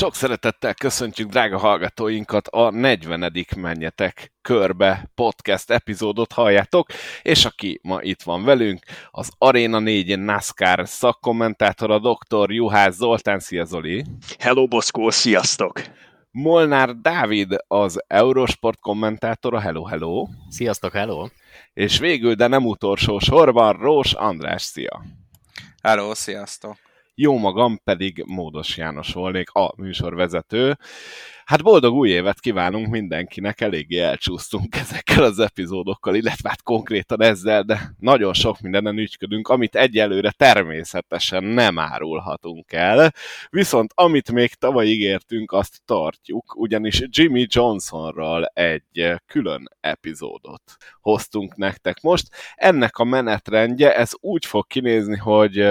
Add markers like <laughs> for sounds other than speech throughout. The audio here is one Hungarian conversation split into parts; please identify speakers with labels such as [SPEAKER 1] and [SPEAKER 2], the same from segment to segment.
[SPEAKER 1] Sok szeretettel köszöntjük drága hallgatóinkat a 40. Menjetek körbe podcast epizódot halljátok, és aki ma itt van velünk, az Arena 4 NASCAR szakkommentátora, dr. Juhász Zoltán. Szia Zoli!
[SPEAKER 2] Hello Boszkó, sziasztok!
[SPEAKER 1] Molnár Dávid, az Eurosport kommentátora, hello, hello!
[SPEAKER 3] Sziasztok, hello!
[SPEAKER 1] És végül, de nem utolsó sorban, Rós András, szia!
[SPEAKER 4] Hello, sziasztok!
[SPEAKER 1] Jó magam pedig Módos János volnék, a műsorvezető. Hát boldog új évet kívánunk mindenkinek, eléggé elcsúsztunk <laughs> ezekkel az epizódokkal, illetve hát konkrétan ezzel, de nagyon sok mindenen ügyködünk, amit egyelőre természetesen nem árulhatunk el, viszont amit még tavaly ígértünk, azt tartjuk, ugyanis Jimmy Johnsonról egy külön epizódot hoztunk nektek most. Ennek a menetrendje, ez úgy fog kinézni, hogy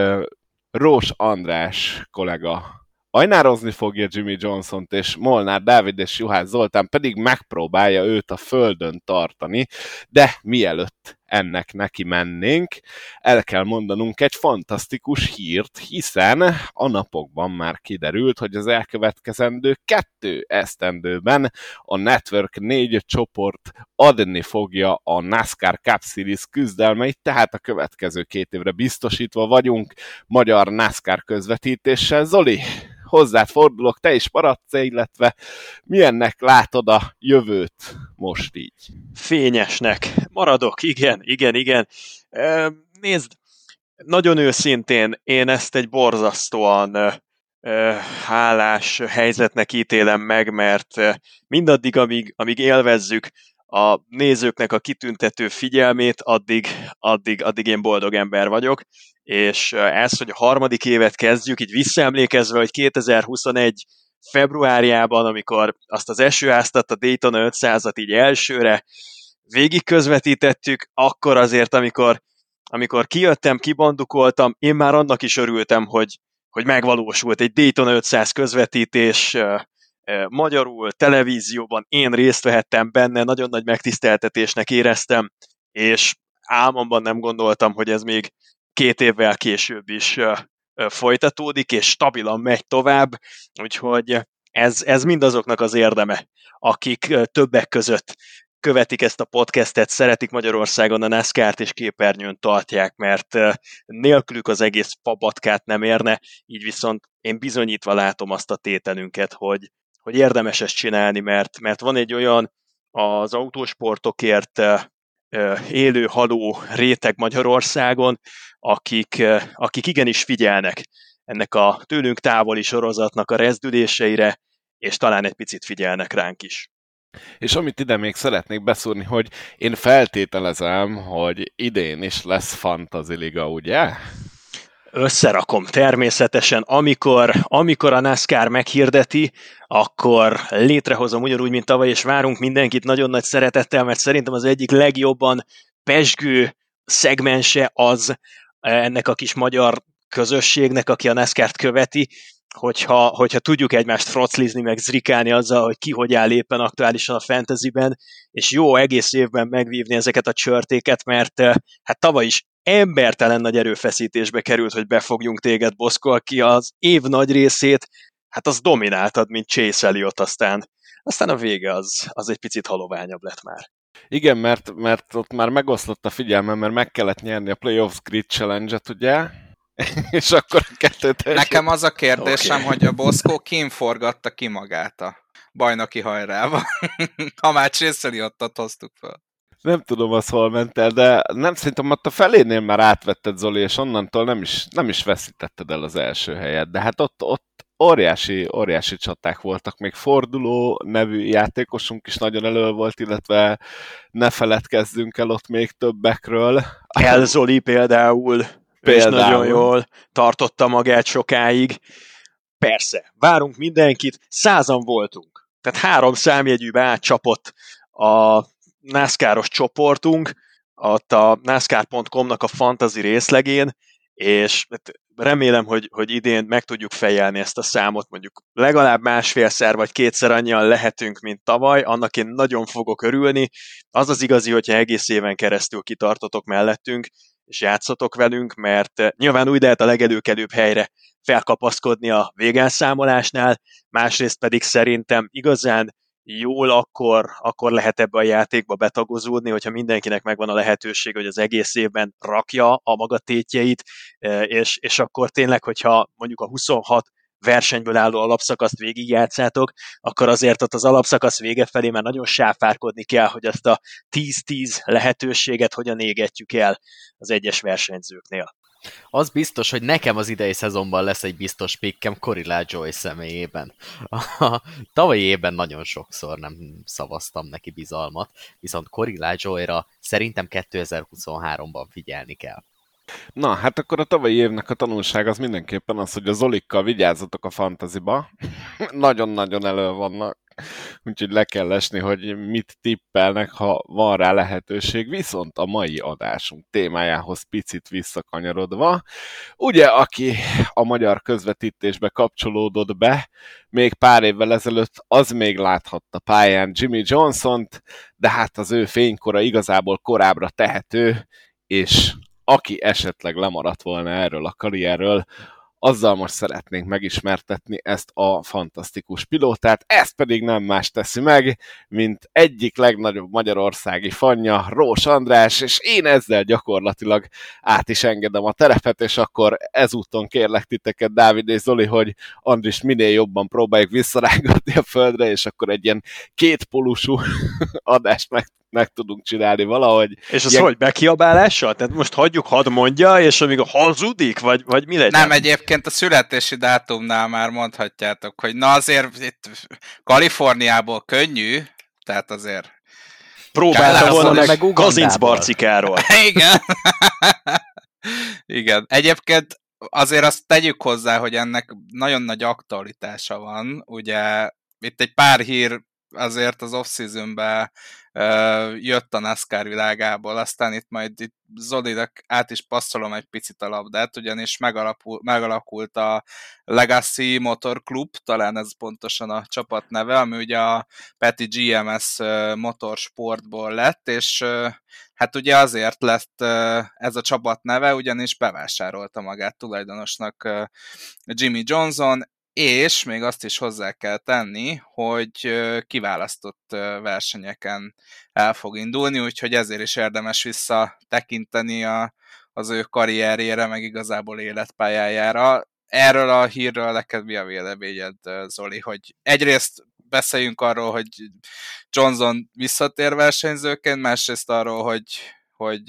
[SPEAKER 1] Rós András kollega ajnározni fogja Jimmy Johnson-t, és Molnár Dávid és Juhász Zoltán pedig megpróbálja őt a földön tartani, de mielőtt ennek neki mennénk, el kell mondanunk egy fantasztikus hírt, hiszen a napokban már kiderült, hogy az elkövetkezendő kettő esztendőben a Network 4 csoport adni fogja a NASCAR Cup Series küzdelmeit, tehát a következő két évre biztosítva vagyunk magyar NASCAR közvetítéssel. Zoli, hozzád fordulok, te is maradsz illetve milyennek látod a jövőt most így?
[SPEAKER 2] Fényesnek. Maradok, igen, igen, igen. Nézd, nagyon őszintén én ezt egy borzasztóan hálás helyzetnek ítélem meg, mert mindaddig, amíg, amíg élvezzük a nézőknek a kitüntető figyelmét, addig, addig, addig én boldog ember vagyok, és ez, hogy a harmadik évet kezdjük, így visszaemlékezve, hogy 2021 februárjában, amikor azt az esőáztat a Daytona 500-at így elsőre végig közvetítettük, akkor azért, amikor, amikor kijöttem, kibandukoltam, én már annak is örültem, hogy, hogy megvalósult egy Daytona 500 közvetítés, magyarul, televízióban én részt vehettem benne, nagyon nagy megtiszteltetésnek éreztem, és álmomban nem gondoltam, hogy ez még két évvel később is folytatódik, és stabilan megy tovább, úgyhogy ez, ez mindazoknak az érdeme, akik többek között követik ezt a podcastet, szeretik Magyarországon a NASCAR-t és képernyőn tartják, mert nélkülük az egész fabatkát nem érne, így viszont én bizonyítva látom azt a tételünket, hogy, hogy érdemes ezt csinálni, mert, mert van egy olyan az autósportokért élő haló réteg Magyarországon, akik, akik igenis figyelnek ennek a tőlünk távoli sorozatnak a rezdüléseire, és talán egy picit figyelnek ránk is.
[SPEAKER 1] És amit ide még szeretnék beszúrni, hogy én feltételezem, hogy idén is lesz Fantasy Liga, ugye?
[SPEAKER 2] Összerakom. Természetesen, amikor, amikor a NASCAR meghirdeti, akkor létrehozom ugyanúgy, mint tavaly, és várunk mindenkit nagyon nagy szeretettel, mert szerintem az egyik legjobban pesgő szegmense az ennek a kis magyar közösségnek, aki a NASCAR-t követi, hogyha, hogyha tudjuk egymást froclizni, meg zrikálni azzal, hogy ki hogy áll éppen aktuálisan a fantasyben, és jó egész évben megvívni ezeket a csörtéket, mert hát tavaly is embertelen nagy erőfeszítésbe került, hogy befogjunk téged, Boszko, aki az év nagy részét, hát az domináltad, mint Chase Elliot, aztán, aztán a vége az, az egy picit haloványabb lett már.
[SPEAKER 1] Igen, mert, mert ott már megoszlott a figyelmem, mert meg kellett nyerni a Playoffs Grid Challenge-et, ugye? <laughs> és akkor a kettőt
[SPEAKER 4] Nekem az a kérdésem, okay. hogy a Boszkó kim forgatta ki magát a bajnoki hajrába. <laughs> ha már Chase ott hoztuk fel.
[SPEAKER 1] Nem tudom, az hol ment el, de nem szerintem ott a felénél már átvetted Zoli, és onnantól nem is, nem is veszítetted el az első helyet. De hát ott, ott óriási, óriási csaták voltak, még Forduló nevű játékosunk is nagyon elő volt, illetve ne feledkezzünk el ott még többekről.
[SPEAKER 2] Elzoli például, például. És nagyon jól tartotta magát sokáig. Persze, várunk mindenkit, százan voltunk. Tehát három számjegyűbe átcsapott a NASCAR-os csoportunk, ott a NASCAR.com-nak a fantasy részlegén, és hát remélem, hogy, hogy idén meg tudjuk fejelni ezt a számot, mondjuk legalább másfélszer vagy kétszer annyian lehetünk, mint tavaly, annak én nagyon fogok örülni. Az az igazi, hogyha egész éven keresztül kitartotok mellettünk, és játszatok velünk, mert nyilván úgy lehet a legelőkelőbb helyre felkapaszkodni a végelszámolásnál, másrészt pedig szerintem igazán jól, akkor, akkor lehet ebbe a játékba betagozódni, hogyha mindenkinek megvan a lehetőség, hogy az egész évben rakja a maga tétjeit, és, és akkor tényleg, hogyha mondjuk a 26 versenyből álló alapszakaszt végigjátszátok, akkor azért ott az alapszakasz vége felé már nagyon sáfárkodni kell, hogy ezt a 10-10 lehetőséget hogyan égetjük el az egyes versenyzőknél.
[SPEAKER 3] Az biztos, hogy nekem az idei szezonban lesz egy biztos pikkem Corilla Joy személyében. A tavalyi évben nagyon sokszor nem szavaztam neki bizalmat, viszont Corilla Joy-ra szerintem 2023-ban figyelni kell.
[SPEAKER 1] Na, hát akkor a tavalyi évnek a tanulság az mindenképpen az, hogy a Zolikkal vigyázzatok a fantaziba. <laughs> Nagyon-nagyon elő vannak. Úgyhogy le kell esni, hogy mit tippelnek, ha van rá lehetőség. Viszont a mai adásunk témájához picit visszakanyarodva, ugye aki a magyar közvetítésbe kapcsolódott be, még pár évvel ezelőtt az még láthatta pályán Jimmy Johnson-t, de hát az ő fénykora igazából korábbra tehető, és aki esetleg lemaradt volna erről a karrierről, azzal most szeretnénk megismertetni ezt a fantasztikus pilótát, ezt pedig nem más teszi meg, mint egyik legnagyobb magyarországi fanya, Rós András, és én ezzel gyakorlatilag át is engedem a terepet, és akkor ezúton kérlek titeket, Dávid és Zoli, hogy Andris minél jobban próbáljuk visszarángatni a földre, és akkor egy ilyen kétpolusú <laughs> adást meg meg tudunk csinálni valahogy.
[SPEAKER 2] És az ilyen... hogy, bekiabálással? Tehát most hagyjuk, hadd mondja, és amíg a hazudik, vagy, vagy mi legyen?
[SPEAKER 4] Nem, egyébként a születési dátumnál már mondhatjátok, hogy na azért itt Kaliforniából könnyű, tehát azért
[SPEAKER 2] Próbálta volna meg, meg Kazinc Barcikáról. <laughs>
[SPEAKER 4] Igen. Igen. Egyébként azért azt tegyük hozzá, hogy ennek nagyon nagy aktualitása van. Ugye itt egy pár hír azért az off-seasonben jött a NASCAR világából, aztán itt majd itt Zolinak át is passzolom egy picit a labdát, ugyanis megalapul, megalakult a Legacy Motor Club, talán ez pontosan a csapat neve, ami ugye a Peti GMS motorsportból lett, és hát ugye azért lett ez a csapat neve, ugyanis bevásárolta magát tulajdonosnak Jimmy Johnson, és még azt is hozzá kell tenni, hogy kiválasztott versenyeken el fog indulni, úgyhogy ezért is érdemes visszatekinteni a, az ő karrierjére, meg igazából életpályájára. Erről a hírről neked mi a véleményed, Zoli, hogy egyrészt beszéljünk arról, hogy Johnson visszatér versenyzőként, másrészt arról, hogy, hogy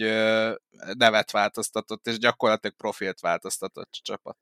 [SPEAKER 4] nevet változtatott, és gyakorlatilag profilt változtatott a csapat.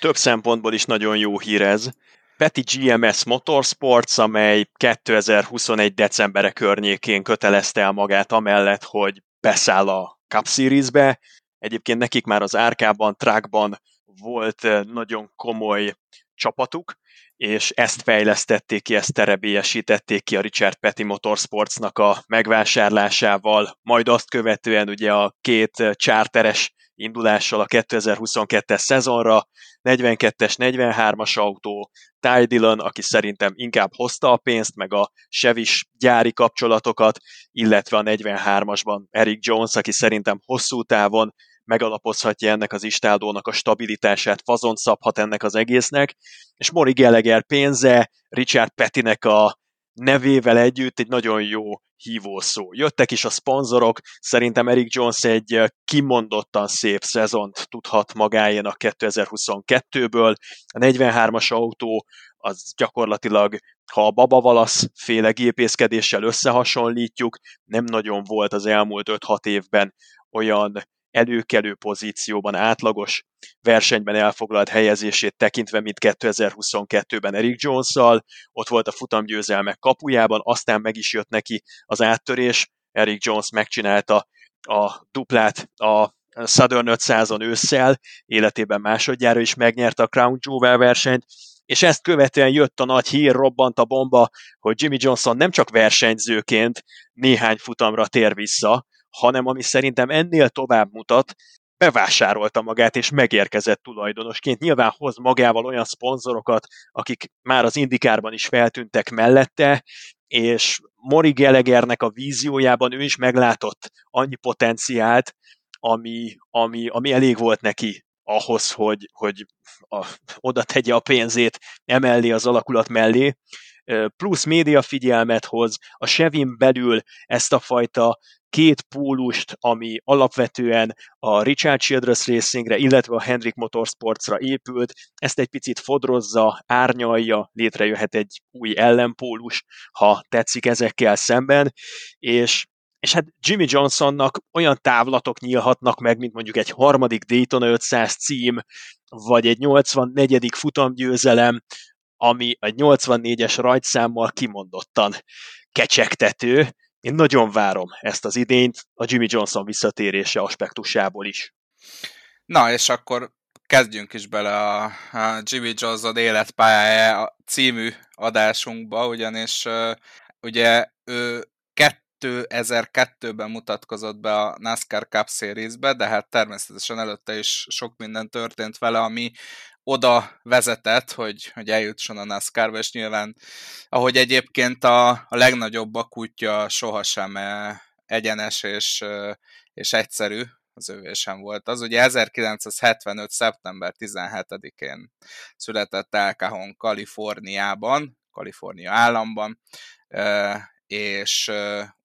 [SPEAKER 2] Több szempontból is nagyon jó hír ez. Peti GMS Motorsports, amely 2021. decembere környékén kötelezte el magát amellett, hogy beszáll a Cup Series-be. Egyébként nekik már az árkában, trackban volt eh, nagyon komoly csapatuk, és ezt fejlesztették ki, ezt terebélyesítették ki a Richard Petty Motorsportsnak a megvásárlásával, majd azt követően ugye a két eh, charteres indulással a 2022-es szezonra, 42-es, 43-as autó, Ty Dillon, aki szerintem inkább hozta a pénzt, meg a Chevis gyári kapcsolatokat, illetve a 43-asban Eric Jones, aki szerintem hosszú távon megalapozhatja ennek az istáldónak a stabilitását, fazon szabhat ennek az egésznek, és Mori Gallagher pénze, Richard Pettinek a nevével együtt egy nagyon jó hívószó. Jöttek is a szponzorok, szerintem Eric Jones egy kimondottan szép szezont tudhat magáénak 2022-ből. A 43-as autó az gyakorlatilag, ha a Baba Valasz féle gépészkedéssel összehasonlítjuk, nem nagyon volt az elmúlt 5-6 évben olyan előkelő pozícióban, átlagos versenyben elfoglalt helyezését tekintve, mint 2022-ben Eric jones ott volt a futamgyőzelmek kapujában, aztán meg is jött neki az áttörés, Eric Jones megcsinálta a duplát a Southern 500-on ősszel, életében másodjára is megnyerte a Crown Jewel versenyt, és ezt követően jött a nagy hír, robbant a bomba, hogy Jimmy Johnson nem csak versenyzőként néhány futamra tér vissza, hanem ami szerintem ennél tovább mutat, bevásárolta magát és megérkezett tulajdonosként. Nyilván hoz magával olyan szponzorokat, akik már az indikárban is feltűntek mellette, és Mori Gelegernek a víziójában ő is meglátott annyi potenciált, ami, ami, ami elég volt neki ahhoz, hogy, hogy a, oda tegye a pénzét emellé az alakulat mellé, plusz média figyelmet hoz, a Chevin belül ezt a fajta két pólust, ami alapvetően a Richard Childress Racingre, illetve a Hendrick Motorsportsra épült, ezt egy picit fodrozza, árnyalja, létrejöhet egy új ellenpólus, ha tetszik ezekkel szemben, és és hát Jimmy Johnsonnak olyan távlatok nyílhatnak meg, mint mondjuk egy harmadik Daytona 500 cím, vagy egy 84. futamgyőzelem, ami egy 84-es rajtszámmal kimondottan kecsegtető. Én nagyon várom ezt az idényt a Jimmy Johnson visszatérése aspektusából is.
[SPEAKER 4] Na, és akkor kezdjünk is bele a, a Jimmy Johnson életpályája című adásunkba, ugyanis ugye ő 2002-ben mutatkozott be a NASCAR Cup Series-be, de hát természetesen előtte is sok minden történt vele, ami oda vezetett, hogy, hogy eljutson a NASCAR-ba, és nyilván, ahogy egyébként a, a legnagyobb a kutya sohasem eh, egyenes és, eh, és egyszerű, az övé sem volt az. Ugye 1975. szeptember 17-én született El Cajon, Kaliforniában, Kalifornia államban, eh, és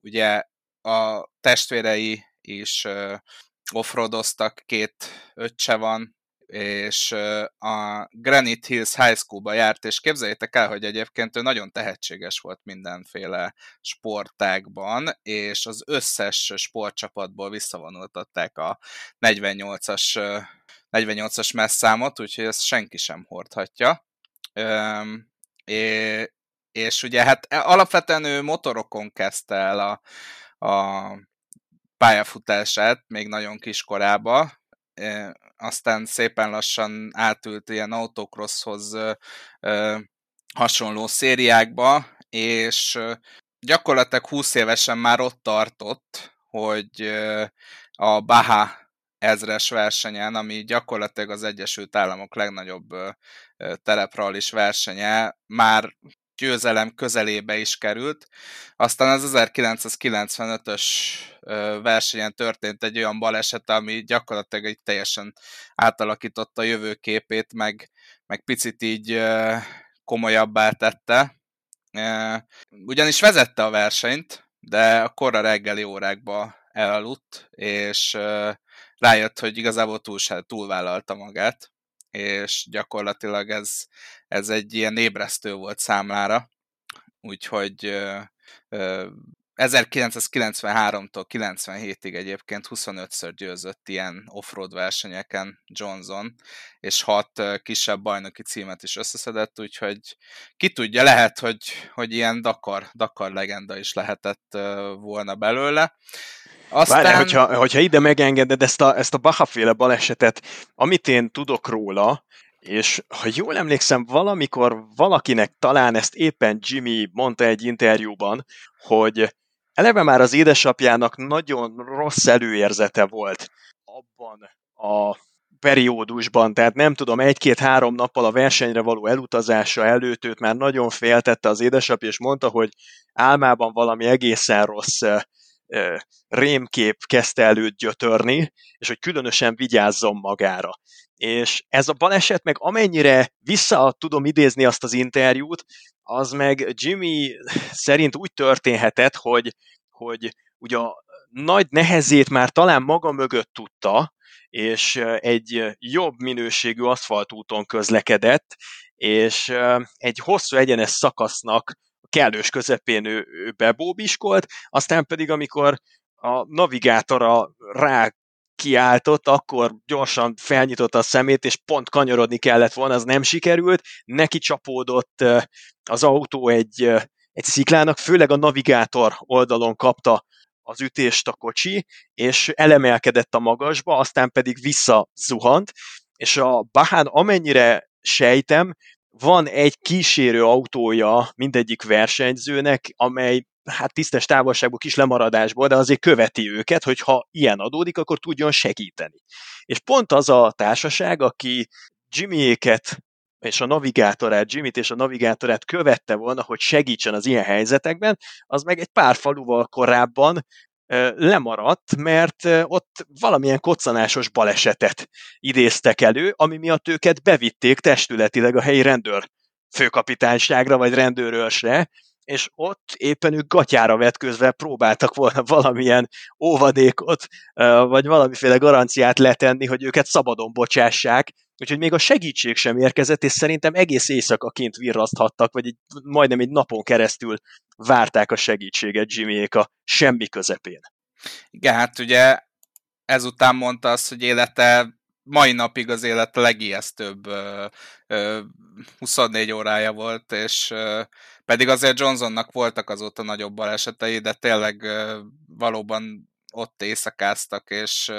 [SPEAKER 4] ugye a testvérei is offroadoztak, két öccse van, és a Granite Hills High School-ba járt, és képzeljétek el, hogy egyébként ő nagyon tehetséges volt mindenféle sportágban, és az összes sportcsapatból visszavonultatták a 48-as 48-as messzámot, úgyhogy ezt senki sem hordhatja. És ugye hát e, alapvetően ő motorokon kezdte el a, a pályafutását még nagyon kiskorába, aztán szépen lassan átült ilyen autocrosshoz hasonló szériákba, és gyakorlatilag 20 évesen már ott tartott, hogy a Baha ezres versenyen, ami gyakorlatilag az Egyesült Államok legnagyobb is versenye, már győzelem közelébe is került. Aztán az 1995-ös versenyen történt egy olyan baleset, ami gyakorlatilag egy teljesen átalakította a jövőképét, meg, meg picit így komolyabbá tette. Ugyanis vezette a versenyt, de a korra reggeli órákba elaludt, és rájött, hogy igazából túl, túlvállalta magát, és gyakorlatilag ez, ez egy ilyen ébresztő volt számlára, úgyhogy 1993-tól 97-ig egyébként 25-ször győzött ilyen offroad versenyeken Johnson, és hat kisebb bajnoki címet is összeszedett, úgyhogy ki tudja, lehet, hogy, hogy ilyen Dakar, Dakar legenda is lehetett volna belőle.
[SPEAKER 2] Aztán... Várjál, hogyha, hogyha ide megengeded ezt a, ezt a Baha-féle balesetet, amit én tudok róla, és ha jól emlékszem, valamikor valakinek talán ezt éppen Jimmy mondta egy interjúban, hogy eleve már az édesapjának nagyon rossz előérzete volt abban a periódusban, tehát nem tudom, egy-két-három nappal a versenyre való elutazása előtt őt már nagyon féltette az édesapja, és mondta, hogy álmában valami egészen rossz rémkép kezdte előtt gyötörni, és hogy különösen vigyázzon magára. És ez a baleset meg amennyire vissza tudom idézni azt az interjút, az meg Jimmy szerint úgy történhetett, hogy, hogy ugye a nagy nehezét már talán maga mögött tudta, és egy jobb minőségű aszfaltúton közlekedett, és egy hosszú egyenes szakasznak kellős közepén ő, ő bebóbiskolt, aztán pedig amikor a navigátora rá kiáltott, akkor gyorsan felnyitotta a szemét, és pont kanyarodni kellett volna, az nem sikerült, neki csapódott az autó egy, egy sziklának, főleg a navigátor oldalon kapta az ütést a kocsi, és elemelkedett a magasba, aztán pedig visszazuhant, és a Bahán amennyire sejtem, van egy kísérő autója mindegyik versenyzőnek, amely hát tisztes távolságú kis lemaradásból, de azért követi őket, hogy ha ilyen adódik, akkor tudjon segíteni. És pont az a társaság, aki Jimmyéket és a navigátorát, Jimmyt és a navigátorát követte volna, hogy segítsen az ilyen helyzetekben, az meg egy pár faluval korábban lemaradt, mert ott valamilyen koccanásos balesetet idéztek elő, ami miatt őket bevitték testületileg a helyi rendőr főkapitányságra vagy rendőrőrsre, és ott éppen ők gatyára vetközve próbáltak volna <laughs> valamilyen óvadékot, vagy valamiféle garanciát letenni, hogy őket szabadon bocsássák, úgyhogy még a segítség sem érkezett, és szerintem egész éjszaka kint virraszthattak, vagy egy, majdnem egy napon keresztül várták a segítséget Jimmyék a semmi közepén.
[SPEAKER 4] Igen, hát ugye ezután mondta azt, hogy élete mai napig az élet legijesztőbb 24 órája volt, és pedig azért Johnsonnak voltak azóta nagyobb balesetei, de tényleg valóban ott éjszakáztak, és,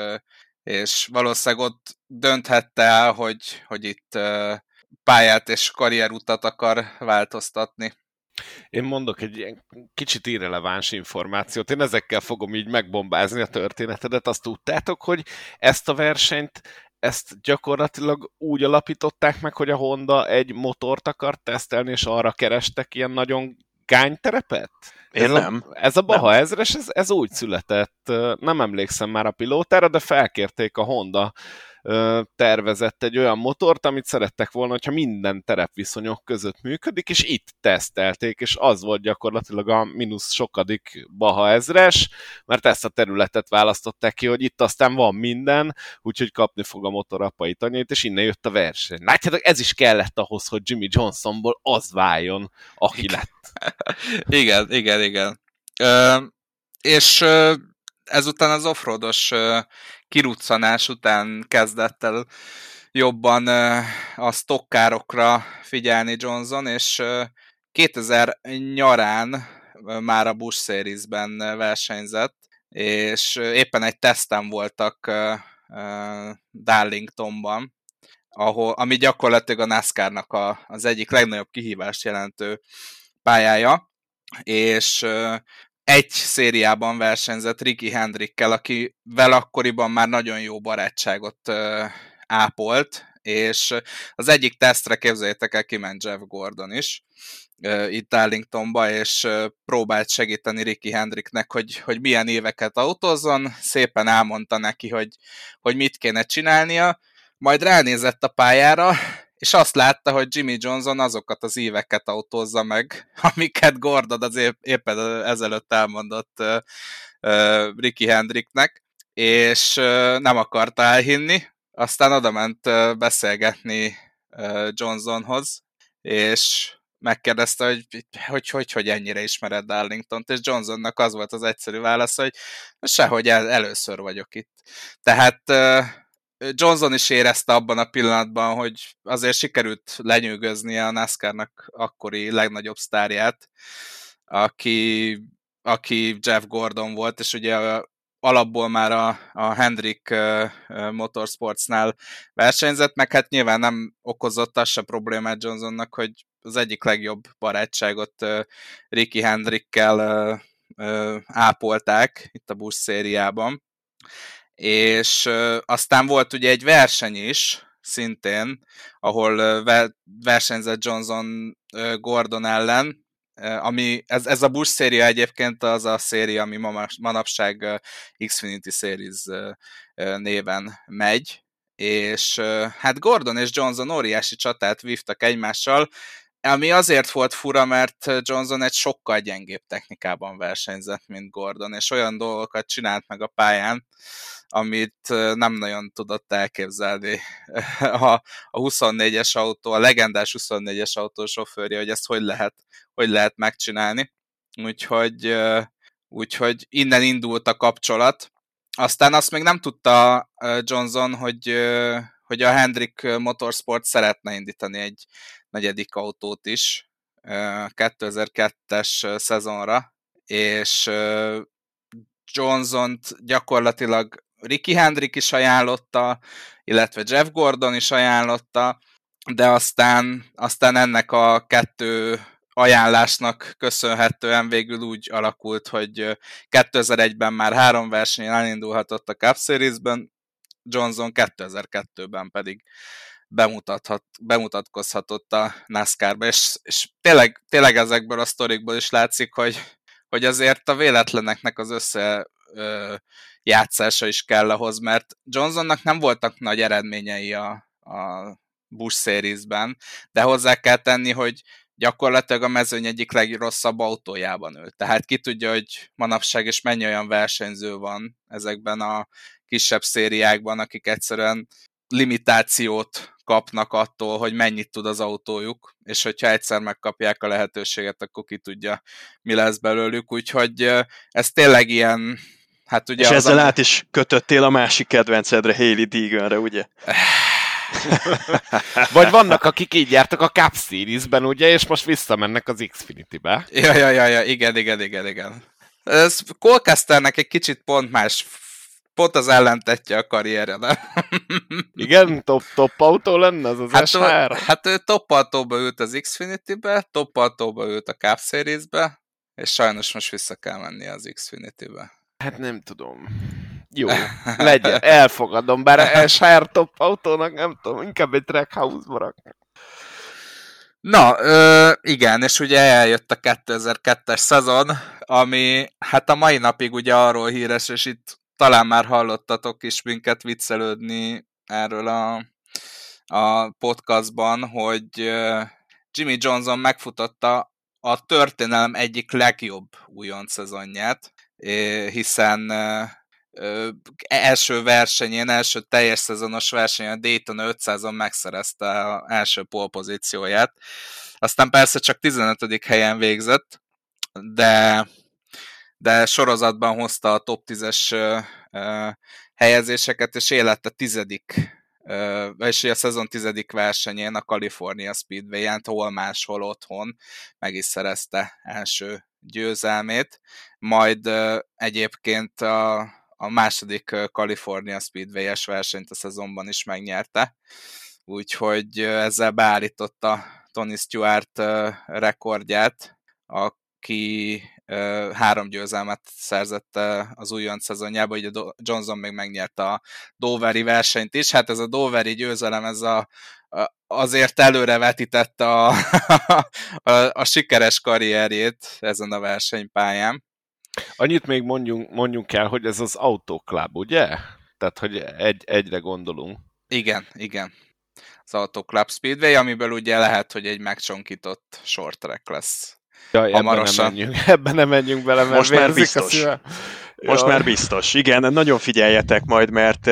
[SPEAKER 4] és valószínűleg ott dönthette el, hogy, hogy itt pályát és karrierutat akar változtatni.
[SPEAKER 1] Én mondok egy ilyen kicsit irreleváns információt. Én ezekkel fogom így megbombázni a történetedet. Azt tudtátok, hogy ezt a versenyt ezt gyakorlatilag úgy alapították meg, hogy a Honda egy motort akar tesztelni, és arra kerestek ilyen nagyon gányterepet?
[SPEAKER 2] Én
[SPEAKER 1] ez
[SPEAKER 2] nem.
[SPEAKER 1] A, ez a Baha nem. ezres, ez, ez úgy született, nem emlékszem már a pilótára, de felkérték a Honda tervezett egy olyan motort, amit szerettek volna, hogyha minden terepviszonyok között működik, és itt tesztelték, és az volt gyakorlatilag a mínusz sokadik Baha ezres, mert ezt a területet választották ki, hogy itt aztán van minden, úgyhogy kapni fog a motor apai tanyait, és innen jött a verseny. Látjátok, ez is kellett ahhoz, hogy Jimmy Johnsonból az váljon, aki lett. <laughs>
[SPEAKER 4] igen, igen, igen. Ö, és ezután az offroados kiruccanás után kezdett el jobban a stokkárokra figyelni Johnson, és 2000 nyarán már a Bush Series-ben versenyzett, és éppen egy tesztem voltak Darlingtonban, ahol, ami gyakorlatilag a NASCAR-nak a, az egyik legnagyobb kihívást jelentő pályája, és egy szériában versenyzett Ricky Hendrickkel, akivel akkoriban már nagyon jó barátságot ápolt, és az egyik tesztre képzeljétek el, kiment Jeff Gordon is itt Arlingtonba, és próbált segíteni Ricky Hendricknek, hogy, hogy milyen éveket autózzon, szépen elmondta neki, hogy, hogy mit kéne csinálnia, majd ránézett a pályára, és azt látta, hogy Jimmy Johnson azokat az éveket autózza meg, <laughs> amiket Gordon az épp, éppen ezelőtt elmondott uh, uh, Ricky Hendricknek, és uh, nem akarta elhinni, aztán oda ment uh, beszélgetni uh, Johnsonhoz, és megkérdezte, hogy hogy, hogy hogy ennyire ismered Darlington-t, és Johnsonnak az volt az egyszerű válasz, hogy sehogy el, először vagyok itt. Tehát uh, Johnson is érezte abban a pillanatban, hogy azért sikerült lenyűgöznie a NASCAR-nak akkori legnagyobb sztárját, aki, aki Jeff Gordon volt, és ugye alapból már a, a Hendrick Motorsportsnál versenyzett, meg hát nyilván nem okozott az se problémát Johnsonnak, hogy az egyik legjobb barátságot Ricky Hendrickkel ápolták itt a busz szériában és aztán volt ugye egy verseny is, szintén, ahol versenyzett Johnson Gordon ellen, ami, ez, ez a Bush széria egyébként az a széria, ami manapság Xfinity Series néven megy, és hát Gordon és Johnson óriási csatát vívtak egymással, ami azért volt fura, mert Johnson egy sokkal gyengébb technikában versenyzett, mint Gordon, és olyan dolgokat csinált meg a pályán, amit nem nagyon tudott elképzelni <laughs> a, a 24-es autó, a legendás 24-es autó sofőrje, hogy ezt hogy lehet, hogy lehet megcsinálni. Úgyhogy, úgyhogy innen indult a kapcsolat. Aztán azt még nem tudta Johnson, hogy, hogy a Hendrick Motorsport szeretne indítani egy negyedik autót is 2002-es szezonra, és Johnson-t gyakorlatilag Ricky Hendrick is ajánlotta, illetve Jeff Gordon is ajánlotta, de aztán, aztán ennek a kettő ajánlásnak köszönhetően végül úgy alakult, hogy 2001-ben már három versenyen elindulhatott a Cup Series-ben, Johnson 2002-ben pedig bemutathat, bemutatkozhatott a NASCAR-ba, és, és tényleg, tényleg ezekből a sztorikból is látszik, hogy, hogy azért a véletleneknek az össze ö, játszása is kell ahhoz, mert Johnsonnak nem voltak nagy eredményei a, a Bush Series-ben, de hozzá kell tenni, hogy gyakorlatilag a mezőny egyik legrosszabb autójában ült. Tehát ki tudja, hogy manapság és mennyi olyan versenyző van ezekben a kisebb szériákban, akik egyszerűen limitációt kapnak attól, hogy mennyit tud az autójuk, és hogyha egyszer megkapják a lehetőséget, akkor ki tudja, mi lesz belőlük. Úgyhogy ez tényleg ilyen, hát ugye...
[SPEAKER 2] És ezzel
[SPEAKER 4] a...
[SPEAKER 2] át is kötöttél a másik kedvencedre, Haley Deeganre, ugye? <laughs>
[SPEAKER 1] Vagy vannak, akik így jártak a Cup Series-ben, ugye, és most visszamennek az Xfinity-be.
[SPEAKER 4] Ja, ja, ja, ja, igen, igen, igen, igen. Ez Colcasternek egy kicsit pont más, pont az ellentetje a karrierje, nem? <laughs>
[SPEAKER 1] Igen, top, top autó lenne az az
[SPEAKER 4] hát,
[SPEAKER 1] SR?
[SPEAKER 4] Hát ő top autóba ült az Xfinity-be, top autóba ült a Cup Series-be, és sajnos most vissza kell menni az Xfinity-be.
[SPEAKER 1] Hát nem tudom. Jó, <laughs> legyen, elfogadom, bár SR top autónak nem tudom, inkább egy trackhouse-ba rakni.
[SPEAKER 4] Na, ö, igen, és ugye eljött a 2002-es szezon, ami hát a mai napig ugye arról híres, és itt talán már hallottatok is minket viccelődni erről a, a podcastban, hogy Jimmy Johnson megfutotta a történelem egyik legjobb újonc szezonját, hiszen első versenyén, első teljes szezonos versenyen a Dayton 500-on megszerezte az első polpozícióját. Aztán persze csak 15. helyen végzett, de, de sorozatban hozta a top 10-es helyezéseket, és élete tizedik és a szezon tizedik versenyén a California Speedway-en, hol máshol otthon meg is szerezte első győzelmét, majd egyébként a, a második California Speedway-es versenyt a szezonban is megnyerte, úgyhogy ezzel beállította Tony Stewart rekordját, aki három győzelmet szerzett az újonc szezonjában, ugye Johnson még megnyerte a Doveri versenyt is. Hát ez a Doveri győzelem, ez a, azért előre vetítette a, <laughs> a, a sikeres karrierjét ezen a versenypályán.
[SPEAKER 1] Annyit még mondjunk, mondjunk el, hogy ez az Autoklub, ugye? Tehát, hogy egy, egyre gondolunk.
[SPEAKER 4] Igen, igen. Az Autoclub Speedway, amiből ugye lehet, hogy egy megcsonkított short track lesz
[SPEAKER 1] Jaj, hamarosan. Ebben nem, menjünk, <laughs> ebben nem menjünk bele, mert
[SPEAKER 2] Most már biztos. Most már biztos. Igen, nagyon figyeljetek majd, mert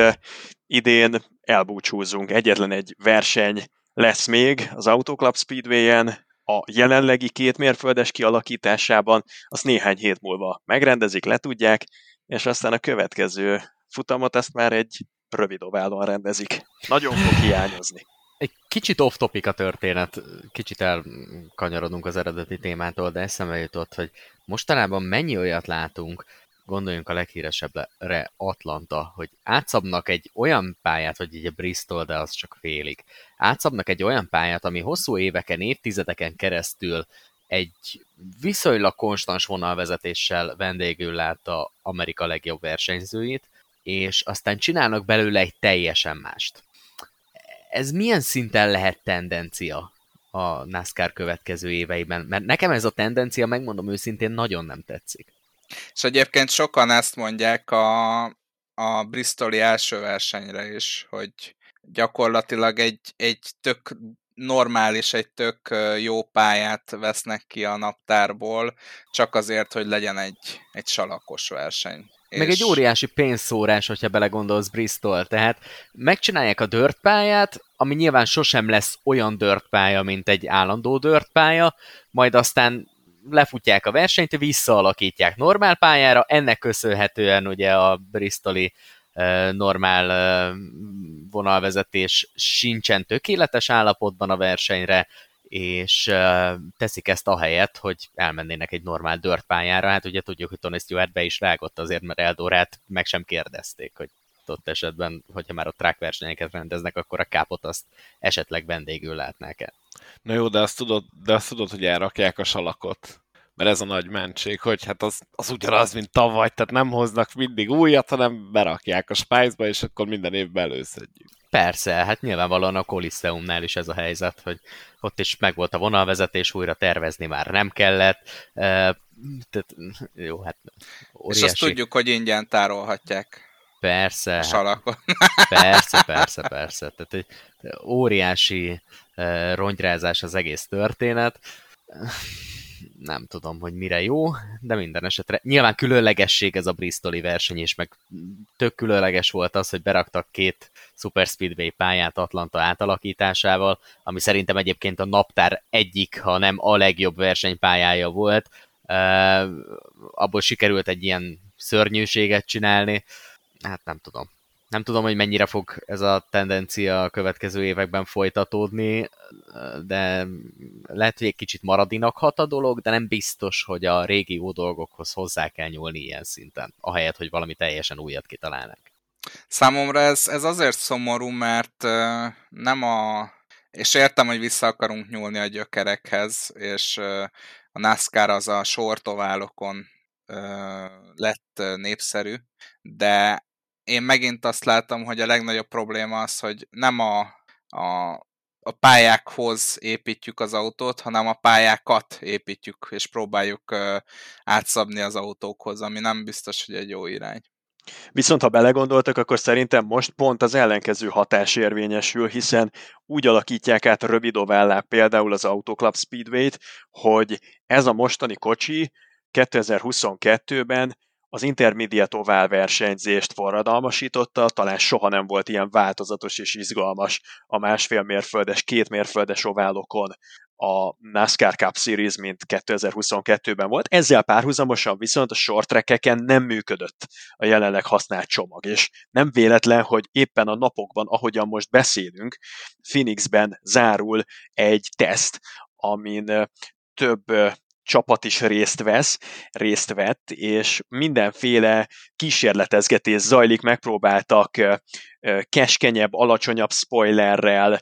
[SPEAKER 2] idén elbúcsúzunk. Egyetlen egy verseny lesz még az Autoclub Speedway-en, a jelenlegi két mérföldes kialakításában, azt néhány hét múlva megrendezik, letudják, és aztán a következő futamot ezt már egy rövid oválon rendezik. Nagyon fog hiányozni.
[SPEAKER 3] Egy kicsit off-topic a történet, kicsit elkanyarodunk az eredeti témától, de eszembe jutott, hogy mostanában mennyi olyat látunk, gondoljunk a leghíresebbre, Atlanta, hogy átszabnak egy olyan pályát, vagy egy Bristol, de az csak félig. Átszabnak egy olyan pályát, ami hosszú éveken, évtizedeken keresztül egy viszonylag konstans vonalvezetéssel vendégül látta Amerika legjobb versenyzőit, és aztán csinálnak belőle egy teljesen mást. Ez milyen szinten lehet tendencia a NASCAR következő éveiben? Mert nekem ez a tendencia, megmondom őszintén, nagyon nem tetszik.
[SPEAKER 4] És egyébként sokan ezt mondják a, a Bristoli első versenyre is, hogy gyakorlatilag egy, egy tök normális, egy tök jó pályát vesznek ki a naptárból, csak azért, hogy legyen egy, egy salakos verseny.
[SPEAKER 3] Meg és... egy óriási pénzszórás, hogyha belegondolsz Bristol. Tehát megcsinálják a dirt pályát, ami nyilván sosem lesz olyan dirt pálya, mint egy állandó dirt pálya, majd aztán lefutják a versenyt, visszaalakítják normál pályára, ennek köszönhetően ugye a Bristoli normál vonalvezetés sincsen tökéletes állapotban a versenyre, és teszik ezt a helyet, hogy elmennének egy normál dirt pályára. Hát ugye tudjuk, hogy Tony Stewart be is rágott azért, mert Eldorát meg sem kérdezték, hogy ott esetben, hogyha már a track versenyeket rendeznek, akkor a kápot azt esetleg vendégül látnák el.
[SPEAKER 1] Na jó, de azt tudod, de azt tudod hogy elrakják a salakot. Mert ez a nagy mentség, hogy hát az, az ugyanaz, mint tavaly, tehát nem hoznak mindig újat, hanem berakják a spice és akkor minden évben előszedjük.
[SPEAKER 3] Persze, hát nyilvánvalóan a Coliseumnál is ez a helyzet, hogy ott is megvolt a vonalvezetés, újra tervezni már nem kellett. Tehát, jó, hát
[SPEAKER 4] óriási. És azt tudjuk, hogy ingyen tárolhatják.
[SPEAKER 3] Persze. A
[SPEAKER 4] hát salakon.
[SPEAKER 3] Persze, persze, persze. Tehát egy óriási rongyrázás az egész történet nem tudom, hogy mire jó, de minden esetre nyilván különlegesség ez a Bristoli verseny, és meg tök különleges volt az, hogy beraktak két Super Speedway pályát Atlanta átalakításával, ami szerintem egyébként a naptár egyik, ha nem a legjobb versenypályája volt. Uh, abból sikerült egy ilyen szörnyűséget csinálni. Hát nem tudom. Nem tudom, hogy mennyire fog ez a tendencia a következő években folytatódni, de lehet, hogy egy kicsit maradinak hat a dolog, de nem biztos, hogy a régi jó dolgokhoz hozzá kell nyúlni ilyen szinten, ahelyett, hogy valami teljesen újat kitalálnak.
[SPEAKER 4] Számomra ez, ez azért szomorú, mert nem a... És értem, hogy vissza akarunk nyúlni a gyökerekhez, és a NASCAR az a sortoválokon lett népszerű, de én megint azt látom, hogy a legnagyobb probléma az, hogy nem a, a, a pályákhoz építjük az autót, hanem a pályákat építjük, és próbáljuk uh, átszabni az autókhoz, ami nem biztos, hogy egy jó irány.
[SPEAKER 2] Viszont ha belegondoltak, akkor szerintem most pont az ellenkező hatás érvényesül, hiszen úgy alakítják át rövid ovellá például az Autoclub Speedway-t, hogy ez a mostani kocsi 2022-ben az intermediate ovál versenyzést forradalmasította, talán soha nem volt ilyen változatos és izgalmas a másfél mérföldes, két mérföldes oválokon a NASCAR Cup Series, mint 2022-ben volt. Ezzel párhuzamosan viszont a short nem működött a jelenleg használt csomag, és nem véletlen, hogy éppen a napokban, ahogyan most beszélünk, Phoenixben zárul egy teszt, amin több csapat is részt vesz, részt vett, és mindenféle kísérletezgetés zajlik, megpróbáltak keskenyebb, alacsonyabb spoilerrel,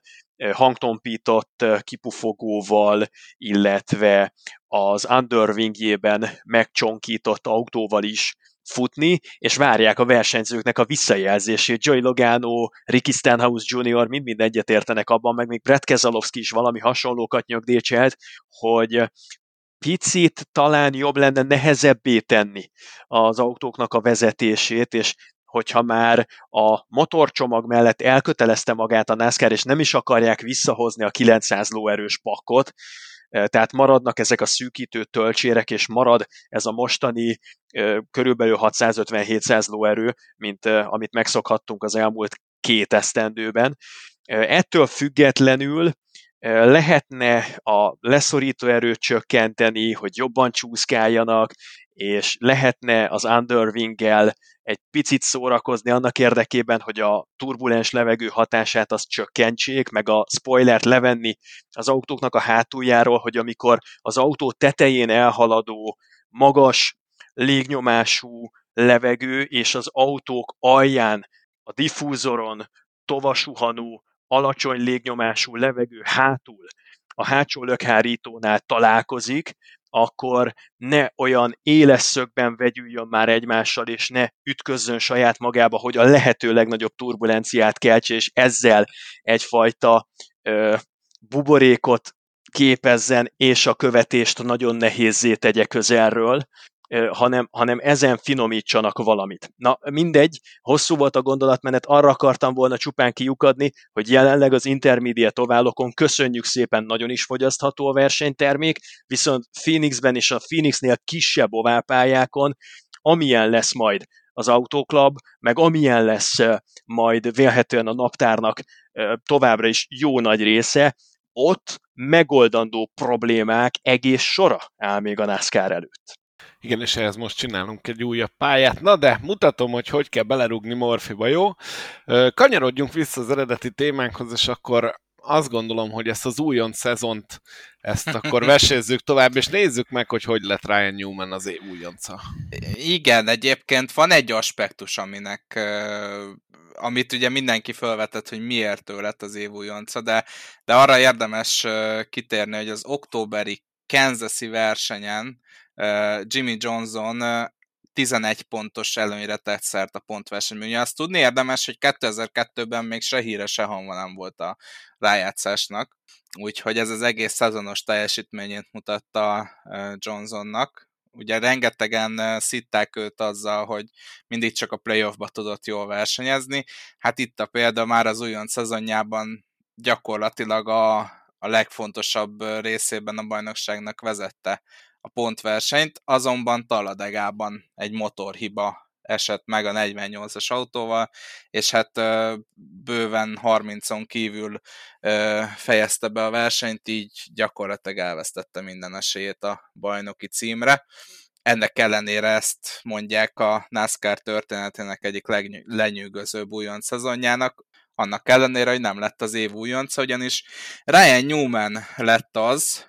[SPEAKER 2] hangtompított kipufogóval, illetve az underwingjében megcsonkított autóval is futni, és várják a versenyzőknek a visszajelzését. Joey Logano, Ricky Stenhouse Jr. mind-mind egyetértenek abban, meg még Brett Keselowski is valami hasonlókat nyögdécselt, hogy picit talán jobb lenne nehezebbé tenni az autóknak a vezetését, és hogyha már a motorcsomag mellett elkötelezte magát a NASCAR, és nem is akarják visszahozni a 900 lóerős pakkot, tehát maradnak ezek a szűkítő töltsérek, és marad ez a mostani körülbelül 650-700 lóerő, mint amit megszokhattunk az elmúlt két esztendőben. Ettől függetlenül lehetne a leszorító erőt csökkenteni, hogy jobban csúszkáljanak, és lehetne az underwing egy picit szórakozni annak érdekében, hogy a turbulens levegő hatását azt csökkentsék, meg a spoilert levenni az autóknak a hátuljáról, hogy amikor az autó tetején elhaladó, magas légnyomású levegő és az autók alján, a diffúzoron tovasuhanó alacsony légnyomású levegő hátul a hátsó lökhárítónál találkozik, akkor ne olyan éles szögben vegyüljön már egymással, és ne ütközzön saját magába, hogy a lehető legnagyobb turbulenciát keltse, és ezzel egyfajta ö, buborékot képezzen, és a követést nagyon nehézzé tegye közelről hanem, hanem ezen finomítsanak valamit. Na mindegy, hosszú volt a gondolatmenet, arra akartam volna csupán kiukadni, hogy jelenleg az intermediate oválokon köszönjük szépen nagyon is fogyasztható a versenytermék, viszont Phoenixben és a Phoenixnél kisebb oválpályákon, amilyen lesz majd az autóklub, meg amilyen lesz majd vélhetően a naptárnak továbbra is jó nagy része, ott megoldandó problémák egész sora áll még a NASCAR előtt.
[SPEAKER 1] Igen, és ehhez most csinálunk egy újabb pályát. Na de, mutatom, hogy hogy kell belerugni Morfiba, jó? Kanyarodjunk vissza az eredeti témánkhoz, és akkor azt gondolom, hogy ezt az újon szezont, ezt akkor <laughs> vesézzük tovább, és nézzük meg, hogy hogy lett Ryan Newman az év újonca.
[SPEAKER 4] Igen, egyébként van egy aspektus, aminek amit ugye mindenki felvetett, hogy miért ő lett az év újonca, de, de arra érdemes kitérni, hogy az októberi Kansas-i versenyen Jimmy Johnson 11 pontos előnyre tett szert a pontversenyben. Ugye azt tudni érdemes, hogy 2002-ben még se híre, se hangva nem volt a rájátszásnak, úgyhogy ez az egész szezonos teljesítményét mutatta Johnsonnak, ugye rengetegen szitták őt azzal, hogy mindig csak a playoffba tudott jól versenyezni. Hát itt a példa már az újon szezonjában gyakorlatilag a, a legfontosabb részében a bajnokságnak vezette a pontversenyt, azonban Taladegában egy motorhiba esett meg a 48-as autóval, és hát bőven 30-on kívül fejezte be a versenyt, így gyakorlatilag elvesztette minden esélyét a bajnoki címre. Ennek ellenére ezt mondják a NASCAR történetének egyik legnyűgözőbb újonc szezonjának, annak ellenére, hogy nem lett az év újonca, ugyanis Ryan Newman lett az,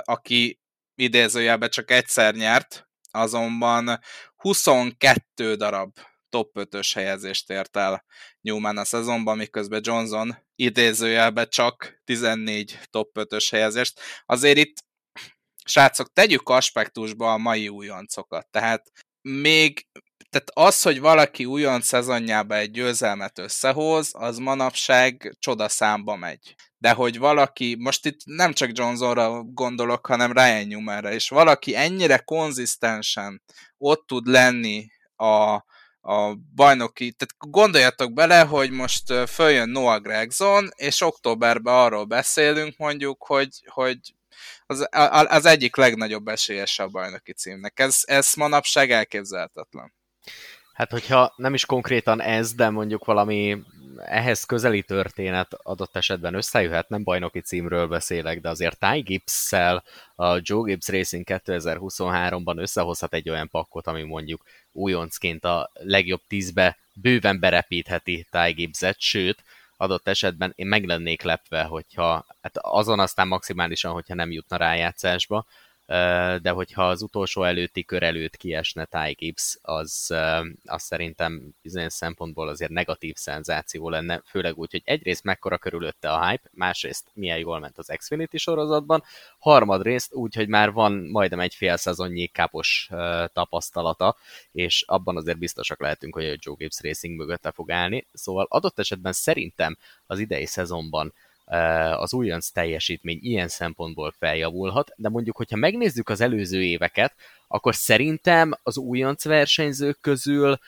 [SPEAKER 4] aki idézőjelben csak egyszer nyert, azonban 22 darab top 5-ös helyezést ért el Newman a szezonban, miközben Johnson idézőjelben csak 14 top 5-ös helyezést. Azért itt, srácok, tegyük aspektusba a mai újoncokat. Tehát még tehát az, hogy valaki újon szezonjába egy győzelmet összehoz, az manapság csodaszámba megy. De hogy valaki, most itt nem csak Johnsonra gondolok, hanem Ryan Newmanra, és valaki ennyire konzisztensen ott tud lenni a, a bajnoki, tehát gondoljatok bele, hogy most följön Noah Gregson, és októberben arról beszélünk mondjuk, hogy, hogy az, az egyik legnagyobb esélyes a bajnoki címnek. Ez, ez manapság elképzelhetetlen.
[SPEAKER 3] Hát, hogyha nem is konkrétan ez, de mondjuk valami ehhez közeli történet adott esetben összejöhet, nem bajnoki címről beszélek, de azért Ty gibbs a Joe Gibbs Racing 2023-ban összehozhat egy olyan pakkot, ami mondjuk újoncként a legjobb tízbe bőven berepítheti Ty Gibbs-et, sőt, adott esetben én meg lennék lepve, hogyha hát azon aztán maximálisan, hogyha nem jutna rájátszásba, de hogyha az utolsó előtti kör előtt kiesne Ty Gibbs, az, az szerintem bizonyos szempontból azért negatív szenzáció lenne, főleg úgy, hogy egyrészt mekkora körülötte a hype, másrészt milyen jól ment az Xfinity sorozatban, harmadrészt úgy, hogy már van majdnem egy fél szezonnyi kápos tapasztalata, és abban azért biztosak lehetünk, hogy a Joe Gibbs Racing mögötte fog állni, szóval adott esetben szerintem az idei szezonban az újonc teljesítmény ilyen szempontból feljavulhat, de mondjuk, hogyha megnézzük az előző éveket, akkor szerintem az újonc versenyzők közül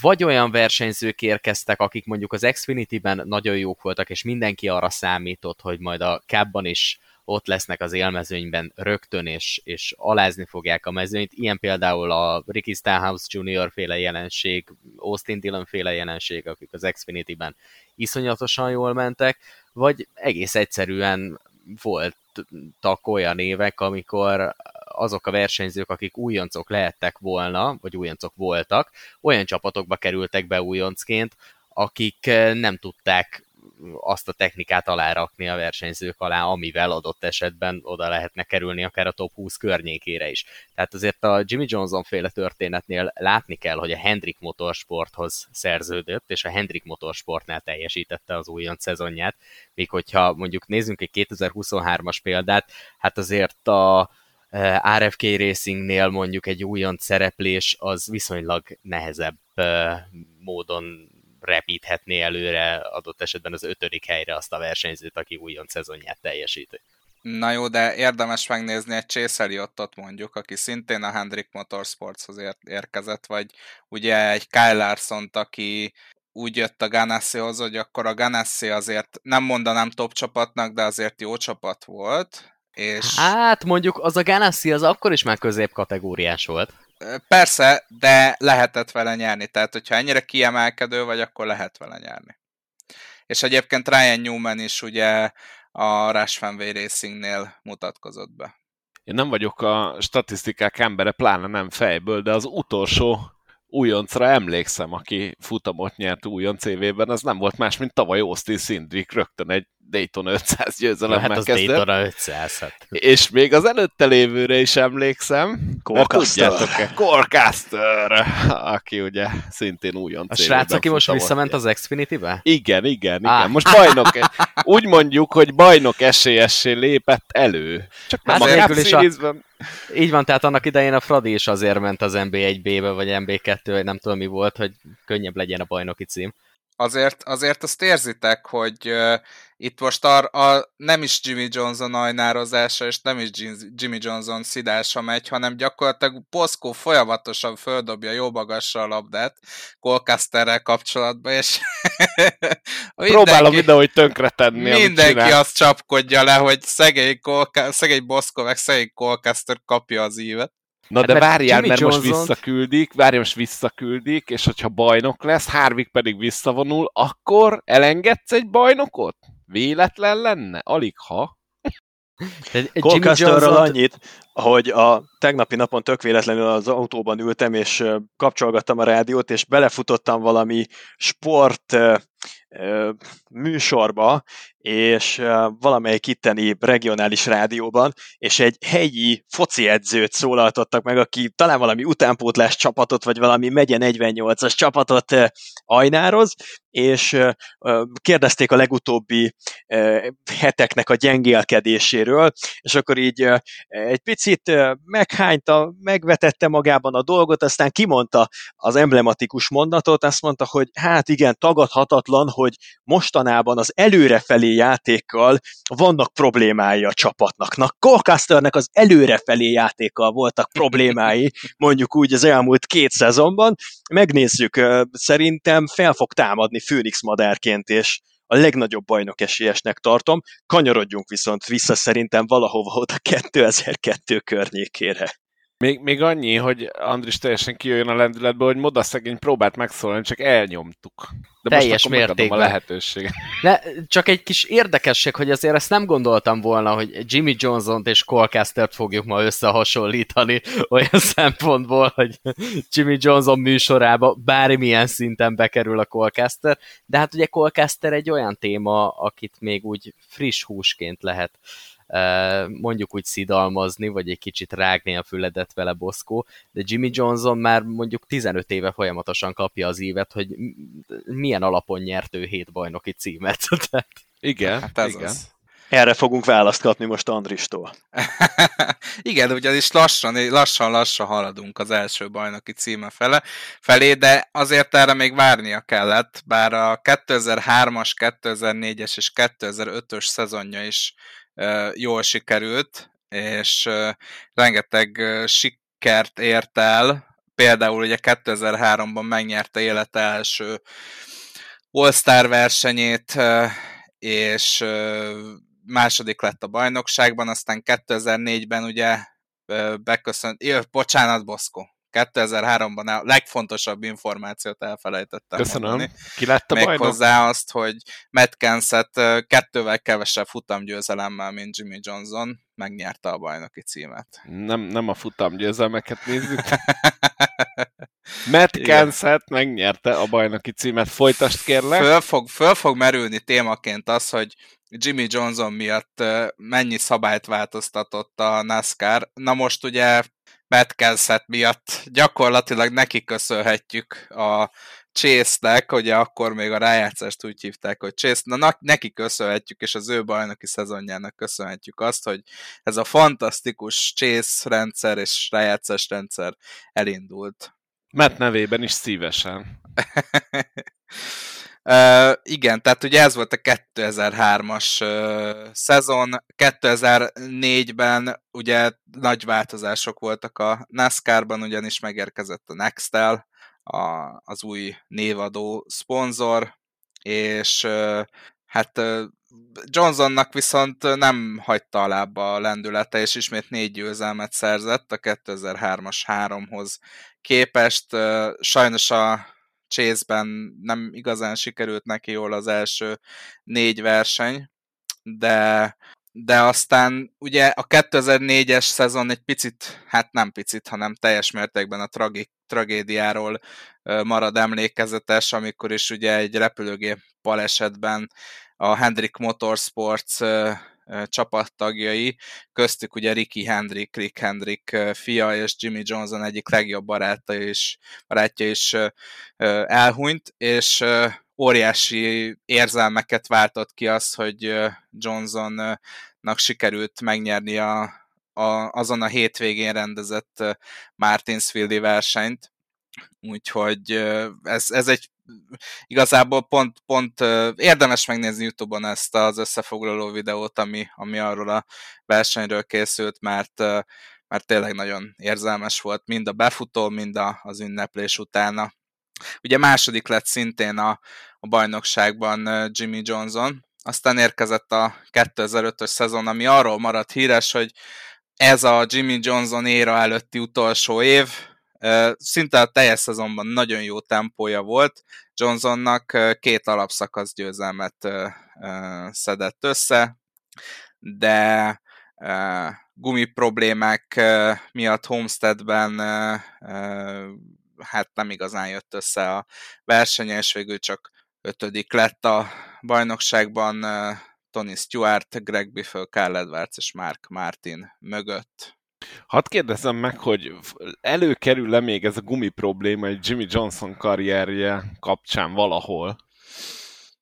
[SPEAKER 3] vagy olyan versenyzők érkeztek, akik mondjuk az Xfinity-ben nagyon jók voltak, és mindenki arra számított, hogy majd a Cabban is ott lesznek az élmezőnyben rögtön, és, és alázni fogják a mezőnyt. Ilyen például a Ricky Stenhouse Jr. féle jelenség, Austin Dillon féle jelenség, akik az Xfinity-ben iszonyatosan jól mentek, vagy egész egyszerűen voltak olyan évek, amikor azok a versenyzők, akik újoncok lehettek volna, vagy újoncok voltak, olyan csapatokba kerültek be újoncként, akik nem tudták azt a technikát alárakni a versenyzők alá, amivel adott esetben oda lehetne kerülni akár a top 20 környékére is. Tehát azért a Jimmy Johnson féle történetnél látni kell, hogy a Hendrik Motorsporthoz szerződött, és a Hendrik Motorsportnál teljesítette az újonc szezonját, míg hogyha mondjuk nézzünk egy 2023-as példát, hát azért a eh, RFK Racingnél mondjuk egy újonc szereplés az viszonylag nehezebb eh, módon repíthetné előre adott esetben az ötödik helyre azt a versenyzőt, aki újon szezonját teljesíti.
[SPEAKER 4] Na jó, de érdemes megnézni egy Chase Elliotot mondjuk, aki szintén a Hendrik Motorsportshoz ér- érkezett, vagy ugye egy Kyle larson aki úgy jött a Ganassi-hoz, hogy akkor a Ganassi azért nem mondanám top csapatnak, de azért jó csapat volt. És...
[SPEAKER 3] Hát mondjuk az a Ganassi az akkor is már középkategóriás volt.
[SPEAKER 4] Persze, de lehetett vele nyerni. Tehát, hogyha ennyire kiemelkedő vagy, akkor lehet vele nyerni. És egyébként Ryan Newman is ugye a Rush Fanway Racingnél mutatkozott be.
[SPEAKER 1] Én nem vagyok a statisztikák embere, pláne nem fejből, de az utolsó újoncra emlékszem, aki futamot nyert újonc évében, az nem volt más, mint tavaly Austin Szindrik rögtön egy Dayton 500 győzelemmel
[SPEAKER 3] hát az. Daytona 500, hát.
[SPEAKER 1] És még az előtte lévőre is emlékszem.
[SPEAKER 2] Corcaster.
[SPEAKER 1] Corcaster, aki ugye szintén újonc
[SPEAKER 3] A srác, aki most visszament az Xfinity-be?
[SPEAKER 1] Igen, igen, igen. Ah. Most bajnok, úgy mondjuk, hogy bajnok esélyessé lépett elő.
[SPEAKER 3] Csak nem hát a is a, így van, tehát annak idején a Fradi is azért ment az MB1B-be, vagy MB2, vagy nem tudom mi volt, hogy könnyebb legyen a bajnoki cím.
[SPEAKER 4] Azért, azért azt érzitek, hogy itt most a, a, nem is Jimmy Johnson ajnározása, és nem is Jimmy Johnson szidása megy, hanem gyakorlatilag Poszkó folyamatosan földobja jó magasra a labdát Colcasterrel kapcsolatban, és <laughs>
[SPEAKER 1] Próbálom hogy tönkretenni,
[SPEAKER 4] Mindenki azt csapkodja le, hogy szegény, Colca, szegény Boszkó, meg szegény Colcaster kapja az ívet.
[SPEAKER 1] Na hát de várjál, mert Johnson... most visszaküldik, várjál, most visszaküldik, és hogyha bajnok lesz, Harvick pedig visszavonul, akkor elengedsz egy bajnokot? Véletlen lenne? Alig ha.
[SPEAKER 2] Johnson... annyit, hogy a tegnapi napon tök véletlenül az autóban ültem, és kapcsolgattam a rádiót, és belefutottam valami sport műsorba, és valamelyik itteni regionális rádióban, és egy helyi foci edzőt szólaltottak meg, aki talán valami utánpótlás csapatot, vagy valami megye 48-as csapatot ajnároz, és kérdezték a legutóbbi heteknek a gyengélkedéséről, és akkor így egy picit meghányta, megvetette magában a dolgot, aztán kimondta az emblematikus mondatot, azt mondta, hogy hát igen, tagadhatatlan, hogy mostanában az előrefelé játékkal vannak problémái a csapatnak. Na, Colcasternek az előrefelé játékkal voltak problémái, <laughs> mondjuk úgy az elmúlt két szezonban. Megnézzük, szerintem fel fog támadni Phoenix madárként, és a legnagyobb bajnok esélyesnek tartom. Kanyarodjunk viszont vissza szerintem valahova oda <laughs> 2002 környékére.
[SPEAKER 1] Még, még annyi, hogy Andris teljesen kijöjjön a lendületből, hogy Moda szegény próbált megszólalni, csak elnyomtuk.
[SPEAKER 3] De Teljes most mértékben.
[SPEAKER 1] a lehetőséget.
[SPEAKER 3] De csak egy kis érdekesség, hogy azért ezt nem gondoltam volna, hogy Jimmy Johnson-t és Colcastert fogjuk ma összehasonlítani olyan <laughs> szempontból, hogy Jimmy Johnson műsorába bármilyen szinten bekerül a Colcaster, de hát ugye Colcaster egy olyan téma, akit még úgy friss húsként lehet mondjuk úgy szidalmazni, vagy egy kicsit rágni a füledet vele Boszkó, de Jimmy Johnson már mondjuk 15 éve folyamatosan kapja az évet, hogy milyen alapon nyert ő hét bajnoki címet. <laughs>
[SPEAKER 1] igen, hát ez igen. Az.
[SPEAKER 2] Erre fogunk választ kapni most Andristól. <laughs>
[SPEAKER 4] Igen, ugyanis lassan, lassan, lassan haladunk az első bajnoki címe fele, felé, de azért erre még várnia kellett, bár a 2003-as, 2004-es és 2005-ös szezonja is jól sikerült, és rengeteg sikert ért el, például ugye 2003-ban megnyerte élete első All-Star versenyét, és második lett a bajnokságban, aztán 2004-ben ugye beköszönt, Jö, bocsánat, Boszko, 2003-ban a legfontosabb információt elfelejtettem
[SPEAKER 1] Köszönöm. Mondani. Ki lett a
[SPEAKER 4] Még bajnok? hozzá azt, hogy Matt Kenset kettővel kevesebb futamgyőzelemmel, mint Jimmy Johnson megnyerte a bajnoki címet.
[SPEAKER 1] Nem, nem a futamgyőzelmeket nézzük. <laughs> Matt Kenset megnyerte a bajnoki címet. Folytast kérlek.
[SPEAKER 4] Föl fog, föl fog merülni témaként az, hogy Jimmy Johnson miatt mennyi szabályt változtatott a NASCAR. Na most ugye Kenseth miatt gyakorlatilag neki köszönhetjük a Chase-nek, ugye akkor még a rájátszást úgy hívták, hogy Chase, na neki köszönhetjük, és az ő bajnoki szezonjának köszönhetjük azt, hogy ez a fantasztikus Chase rendszer és rájátszás rendszer elindult.
[SPEAKER 1] Matt nevében is szívesen. <laughs>
[SPEAKER 4] Uh, igen, tehát ugye ez volt a 2003-as uh, szezon, 2004-ben ugye nagy változások voltak a NASCAR-ban, ugyanis megérkezett a Nextel, a, az új névadó szponzor, és uh, hát uh, Johnsonnak viszont nem hagyta a a lendülete, és ismét négy győzelmet szerzett a 2003-as háromhoz képest. Uh, sajnos a Chase-ben nem igazán sikerült neki jól az első négy verseny, de, de aztán ugye a 2004-es szezon egy picit, hát nem picit, hanem teljes mértékben a tragi, tragédiáról marad emlékezetes, amikor is ugye egy repülőgép balesetben a Hendrik Motorsports csapattagjai, köztük ugye Ricky Hendrick, Rick Hendrick fia és Jimmy Johnson egyik legjobb baráta és barátja is elhunyt, és óriási érzelmeket váltott ki az, hogy Johnsonnak sikerült megnyerni a, a, azon a hétvégén rendezett Martinsfieldi versenyt, úgyhogy ez, ez egy igazából pont, pont érdemes megnézni Youtube-on ezt az összefoglaló videót, ami, ami arról a versenyről készült, mert, mert tényleg nagyon érzelmes volt, mind a befutó, mind a, az ünneplés utána. Ugye második lett szintén a, a bajnokságban Jimmy Johnson, aztán érkezett a 2005-ös szezon, ami arról maradt híres, hogy ez a Jimmy Johnson éra előtti utolsó év, szinte a teljes szezonban nagyon jó tempója volt. Johnsonnak két alapszakasz győzelmet szedett össze, de gumi problémák miatt Homesteadben hát nem igazán jött össze a verseny, és végül csak ötödik lett a bajnokságban Tony Stewart, Greg Biffle, Carl Edwards és Mark Martin mögött.
[SPEAKER 1] Hadd kérdezzem meg, hogy előkerül-e még ez a gumi probléma egy Jimmy Johnson karrierje kapcsán valahol?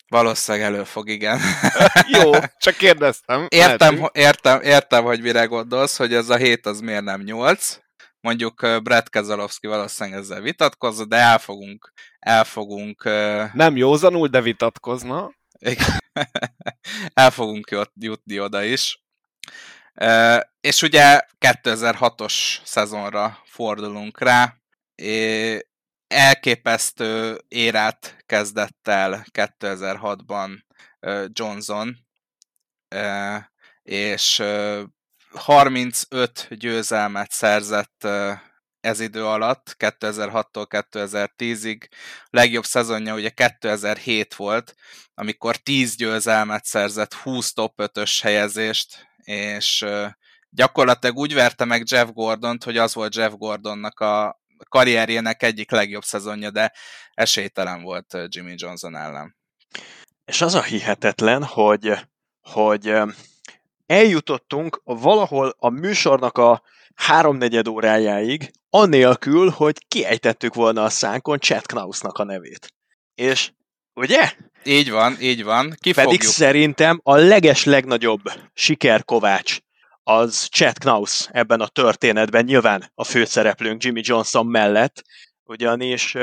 [SPEAKER 4] Valószínűleg elő fog, igen. <laughs>
[SPEAKER 1] Jó, csak kérdeztem.
[SPEAKER 4] Értem, értem, értem, hogy mire gondolsz, hogy ez a hét az miért nem nyolc. Mondjuk Brett Keselowski valószínűleg ezzel vitatkozza, de elfogunk, elfogunk...
[SPEAKER 1] Nem józanul, de vitatkozna. <laughs>
[SPEAKER 4] El fogunk jutni oda is. És ugye 2006-os szezonra fordulunk rá, elképesztő érát kezdett el 2006-ban Johnson, és 35 győzelmet szerzett ez idő alatt, 2006-tól 2010-ig. A legjobb szezonja ugye 2007 volt, amikor 10 győzelmet szerzett, 20 top 5-ös helyezést, és gyakorlatilag úgy verte meg Jeff Gordont, hogy az volt Jeff Gordonnak a karrierjének egyik legjobb szezonja, de esélytelen volt Jimmy Johnson ellen.
[SPEAKER 2] És az a hihetetlen, hogy, hogy eljutottunk valahol a műsornak a háromnegyed órájáig, anélkül, hogy kiejtettük volna a szánkon Chad Knausnak a nevét. És, ugye?
[SPEAKER 4] Így van, így van.
[SPEAKER 2] Ki Pedig szerintem a leges legnagyobb sikerkovács az Chad Knaus ebben a történetben, nyilván a főszereplőnk Jimmy Johnson mellett, ugyanis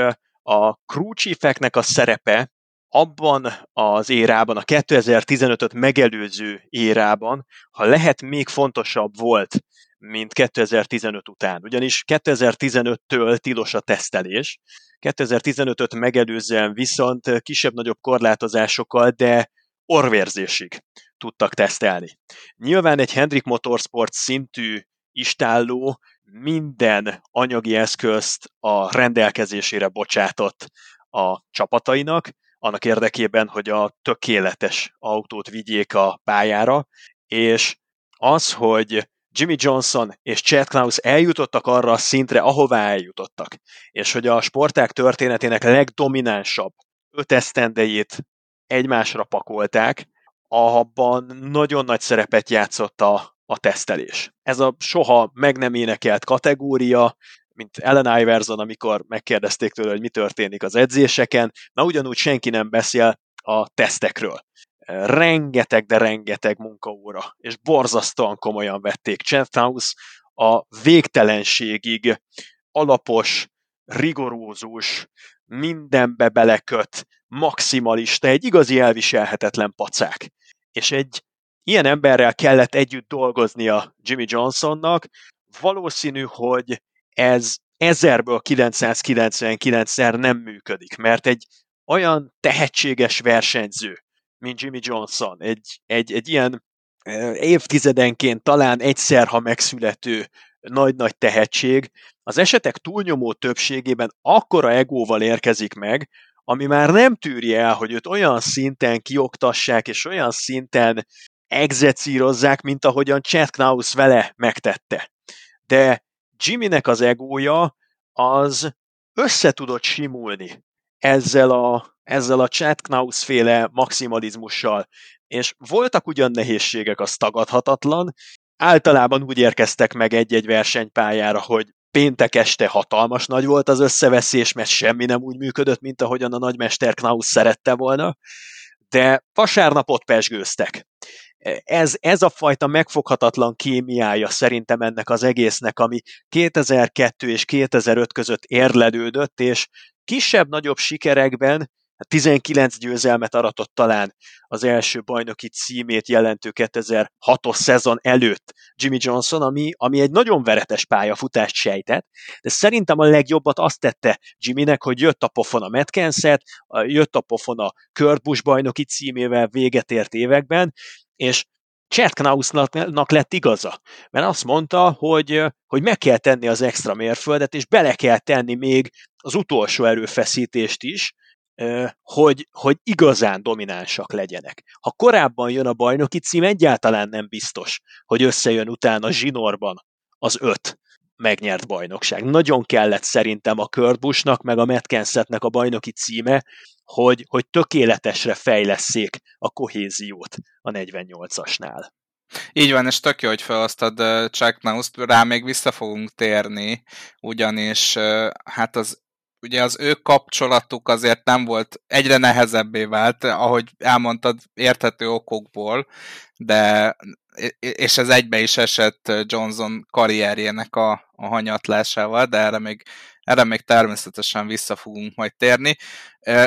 [SPEAKER 2] a crew chiefeknek a szerepe abban az érában, a 2015-öt megelőző érában, ha lehet, még fontosabb volt, mint 2015 után. Ugyanis 2015-től tilos a tesztelés, 2015-öt megelőzően viszont kisebb-nagyobb korlátozásokkal, de orvérzésig tudtak tesztelni. Nyilván egy Hendrik Motorsport szintű istálló minden anyagi eszközt a rendelkezésére bocsátott a csapatainak, annak érdekében, hogy a tökéletes autót vigyék a pályára, és az, hogy Jimmy Johnson és Chad Klaus eljutottak arra a szintre, ahová eljutottak, és hogy a sporták történetének legdominánsabb öt esztendejét egymásra pakolták, abban nagyon nagy szerepet játszott a, a tesztelés. Ez a soha meg nem énekelt kategória, mint Ellen Iverson, amikor megkérdezték tőle, hogy mi történik az edzéseken, na ugyanúgy senki nem beszél a tesztekről. Rengeteg, de rengeteg munkaóra, és borzasztóan komolyan vették. House a végtelenségig alapos, rigorózus, mindenbe beleköt, maximalista, egy igazi elviselhetetlen pacák. És egy ilyen emberrel kellett együtt dolgoznia Jimmy Johnsonnak, valószínű, hogy ez ezerből 999-szer nem működik, mert egy olyan tehetséges versenyző, mint Jimmy Johnson, egy, egy, egy ilyen évtizedenként talán egyszer, ha megszülető nagy-nagy tehetség, az esetek túlnyomó többségében akkora egóval érkezik meg, ami már nem tűri el, hogy őt olyan szinten kioktassák, és olyan szinten egzecírozzák, mint ahogyan Chad Knaus vele megtette. De Jimmynek az egója az össze tudott simulni ezzel a, ezzel a Chad Knaus féle maximalizmussal. És voltak ugyan nehézségek, az tagadhatatlan, általában úgy érkeztek meg egy-egy versenypályára, hogy péntek este hatalmas nagy volt az összeveszés, mert semmi nem úgy működött, mint ahogyan a nagymester Knaus szerette volna, de vasárnapot pesgőztek ez, ez a fajta megfoghatatlan kémiája szerintem ennek az egésznek, ami 2002 és 2005 között érlelődött, és kisebb-nagyobb sikerekben 19 győzelmet aratott talán az első bajnoki címét jelentő 2006-os szezon előtt Jimmy Johnson, ami, ami egy nagyon veretes pályafutást sejtett, de szerintem a legjobbat azt tette Jimmynek, hogy jött a pofon a Metkenset, jött a pofon a Kurt Busch bajnoki címével véget ért években, és Chad Knausnak lett igaza, mert azt mondta, hogy, hogy meg kell tenni az extra mérföldet, és bele kell tenni még az utolsó erőfeszítést is, hogy, hogy igazán dominánsak legyenek. Ha korábban jön a bajnoki cím, egyáltalán nem biztos, hogy összejön utána zsinorban az öt megnyert bajnokság. Nagyon kellett szerintem a Körbusnak, meg a Metkensetnek a bajnoki címe, hogy, hogy tökéletesre fejleszék a kohéziót a 48-asnál.
[SPEAKER 4] Így van, és tök jó, hogy felhoztad Chuck norris rá még vissza fogunk térni, ugyanis hát az ugye az ő kapcsolatuk azért nem volt, egyre nehezebbé vált, ahogy elmondtad, érthető okokból, de és ez egybe is esett Johnson karrierjének a, a hanyatlásával, de erre még, erre még természetesen vissza fogunk majd térni.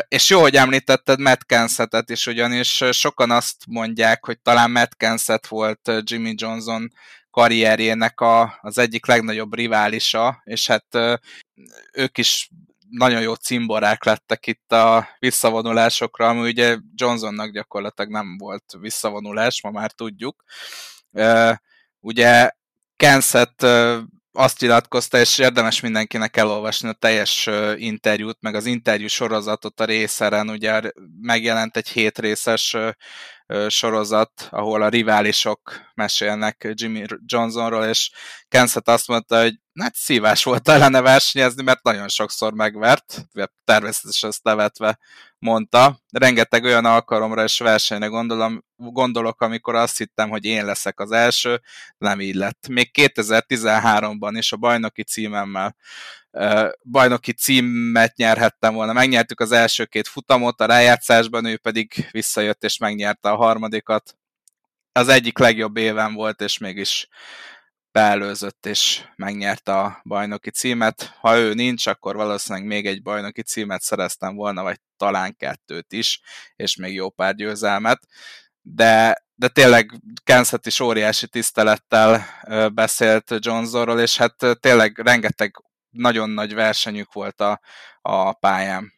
[SPEAKER 4] És jó, hogy említetted Matt Kensetet is, ugyanis sokan azt mondják, hogy talán Matt volt Jimmy Johnson karrierjének a, az egyik legnagyobb riválisa, és hát ők is nagyon jó cimborák lettek itt a visszavonulásokra, ami ugye Johnsonnak gyakorlatilag nem volt visszavonulás, ma már tudjuk. Ugye Kenset azt nyilatkozta, és érdemes mindenkinek elolvasni a teljes interjút, meg az interjú sorozatot a részeren, ugye megjelent egy hétrészes sorozat, ahol a riválisok mesélnek Jimmy Johnsonról, és Kenset azt mondta, hogy hát szívás volt ellene versenyezni, mert nagyon sokszor megvert, természetesen ezt levetve mondta. Rengeteg olyan alkalomra és versenyre gondolom, gondolok, amikor azt hittem, hogy én leszek az első, nem így lett. Még 2013-ban is a bajnoki címemmel bajnoki címet nyerhettem volna. Megnyertük az első két futamot a rájátszásban, ő pedig visszajött és megnyerte a harmadikat. Az egyik legjobb éven volt, és mégis beelőzött és megnyerte a bajnoki címet. Ha ő nincs, akkor valószínűleg még egy bajnoki címet szereztem volna, vagy talán kettőt is, és még jó pár győzelmet. De, de tényleg Kenset is óriási tisztelettel beszélt Johnsonról, és hát tényleg rengeteg nagyon nagy versenyük volt a, a pályán.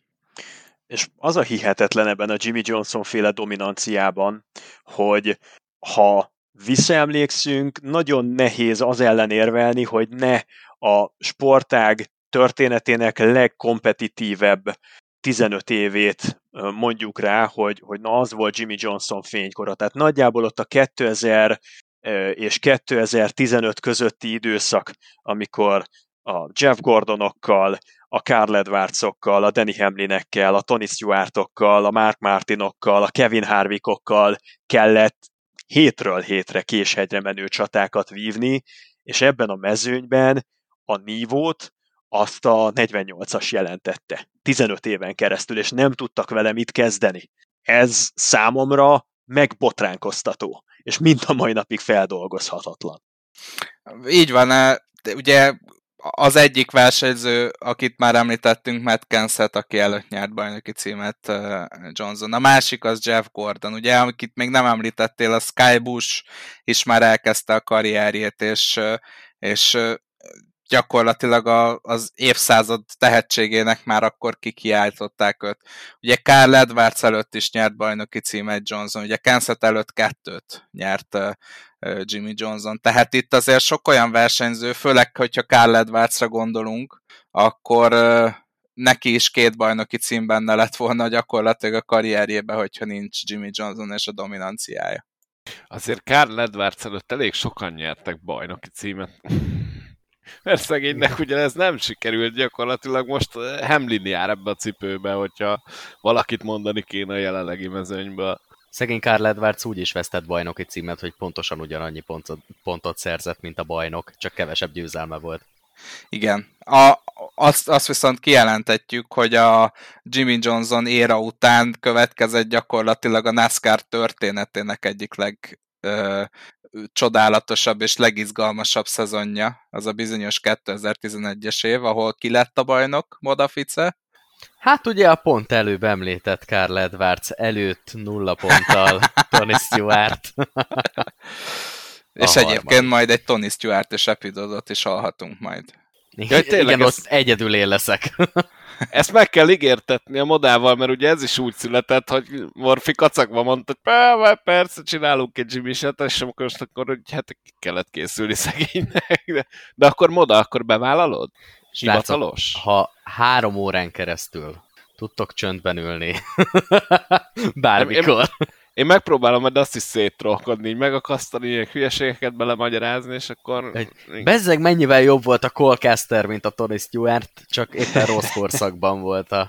[SPEAKER 2] És az a hihetetlen ebben a Jimmy Johnson féle dominanciában, hogy ha visszaemlékszünk, nagyon nehéz az ellen érvelni, hogy ne a sportág történetének legkompetitívebb 15 évét mondjuk rá, hogy, hogy na az volt Jimmy Johnson fénykora. Tehát nagyjából ott a 2000 és 2015 közötti időszak, amikor a Jeff Gordonokkal, a Carl Edwardsokkal, a Danny Hamlinekkel, a Tony Stewartokkal, a Mark Martinokkal, a Kevin Harvickokkal kellett hétről hétre késhegyre menő csatákat vívni, és ebben a mezőnyben a nívót azt a 48-as jelentette. 15 éven keresztül, és nem tudtak vele mit kezdeni. Ez számomra megbotránkoztató, és mind a mai napig feldolgozhatatlan.
[SPEAKER 4] Így van, eh, ugye az egyik versenyző, akit már említettünk, Matt Kenseth, aki előtt nyert bajnoki címet Johnson. A másik az Jeff Gordon, ugye, akit még nem említettél, a Sky Bush is már elkezdte a karrierjét, és, és gyakorlatilag a, az évszázad tehetségének már akkor kikiáltották őt. Ugye Carl Edwards előtt is nyert bajnoki címet Johnson, ugye Kansas előtt kettőt nyert Jimmy Johnson. Tehát itt azért sok olyan versenyző, főleg, hogyha Carl Edwardsra gondolunk, akkor neki is két bajnoki cím benne lett volna gyakorlatilag a karrierjében, hogyha nincs Jimmy Johnson és a dominanciája.
[SPEAKER 1] Azért Carl Edwards előtt elég sokan nyertek bajnoki címet. <laughs> mert szegénynek ugye ez nem sikerült gyakorlatilag most Hamlin jár ebbe a cipőbe, hogyha valakit mondani kéne a jelenlegi mezőnyből.
[SPEAKER 3] Szegény Karl Edwards úgy is vesztett bajnoki címet, hogy pontosan ugyanannyi pontot, pontot szerzett, mint a bajnok, csak kevesebb győzelme volt.
[SPEAKER 4] Igen. A, azt, azt viszont kijelentetjük, hogy a Jimmy Johnson éra után következett gyakorlatilag a NASCAR történetének egyik leg, ö, csodálatosabb és legizgalmasabb szezonja, az a bizonyos 2011-es év, ahol ki lett a bajnok, Modafice.
[SPEAKER 3] Hát ugye a pont előbb említett Carl Edwards előtt nulla ponttal <laughs> Tony Stewart. <laughs>
[SPEAKER 4] És egyébként majd egy Tony Stewart-es epizódot is hallhatunk majd.
[SPEAKER 3] Ja, Igen, ezt... ott egyedül én leszek. <laughs>
[SPEAKER 1] Ezt meg kell ígértetni a modával, mert ugye ez is úgy született, hogy Morfi kacagva mondta, hogy persze csinálunk egy Jimmy set és akkor most akkor hogy hát kellett készülni szegénynek. De, de akkor moda, akkor bevállalod? Hivatalos?
[SPEAKER 3] Ha három órán keresztül tudtok csöndben ülni, <laughs> bármikor.
[SPEAKER 1] Én, én megpróbálom majd azt is széttrollkodni, így megakasztani, ilyen hülyeségeket belemagyarázni, és akkor...
[SPEAKER 3] Bezzeg mennyivel jobb volt a Colcaster, mint a Tony Stewart, csak éppen rossz korszakban volt a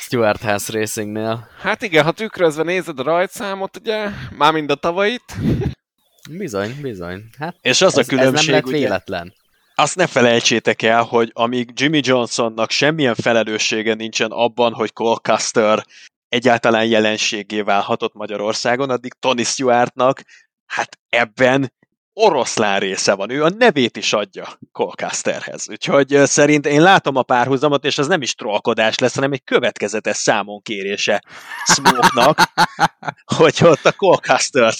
[SPEAKER 3] Stewart House Racingnél.
[SPEAKER 1] Hát igen, ha tükrözve nézed a rajtszámot, ugye, már mind a tavait.
[SPEAKER 3] Bizony, bizony. Hát
[SPEAKER 2] és az ez, a különbség, ez nem
[SPEAKER 3] lett véletlen. Ugye,
[SPEAKER 2] azt ne felejtsétek el, hogy amíg Jimmy Johnsonnak semmilyen felelőssége nincsen abban, hogy Colcaster egyáltalán jelenségé válhatott Magyarországon, addig Tony Stewartnak hát ebben oroszlán része van. Ő a nevét is adja Colcasterhez. Úgyhogy szerint én látom a párhuzamot, és ez nem is trollkodás lesz, hanem egy következetes számon kérése Smoke-nak, hogy ott a Colcaster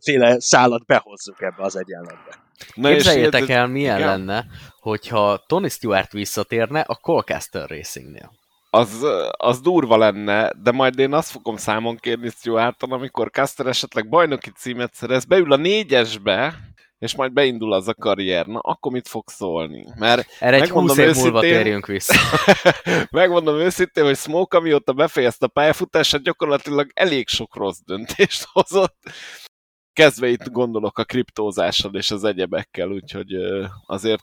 [SPEAKER 2] féle szállat behozzuk ebbe az egyenletbe.
[SPEAKER 3] Na Képzeljétek el, milyen igen? lenne, hogyha Tony Stewart visszatérne a Colcaster Racingnél
[SPEAKER 1] az, az durva lenne, de majd én azt fogom számon kérni Stuarton, amikor Caster esetleg bajnoki címet szerez, beül a négyesbe, és majd beindul az a karrier, na akkor mit fog szólni? Mert
[SPEAKER 3] Erre egy 20 év őszintén, múlva térjünk vissza. <laughs>
[SPEAKER 1] megmondom őszintén, hogy Smoke, amióta befejezte a pályafutását, gyakorlatilag elég sok rossz döntést hozott, kezdve itt gondolok a kriptózással és az egyebekkel, úgyhogy azért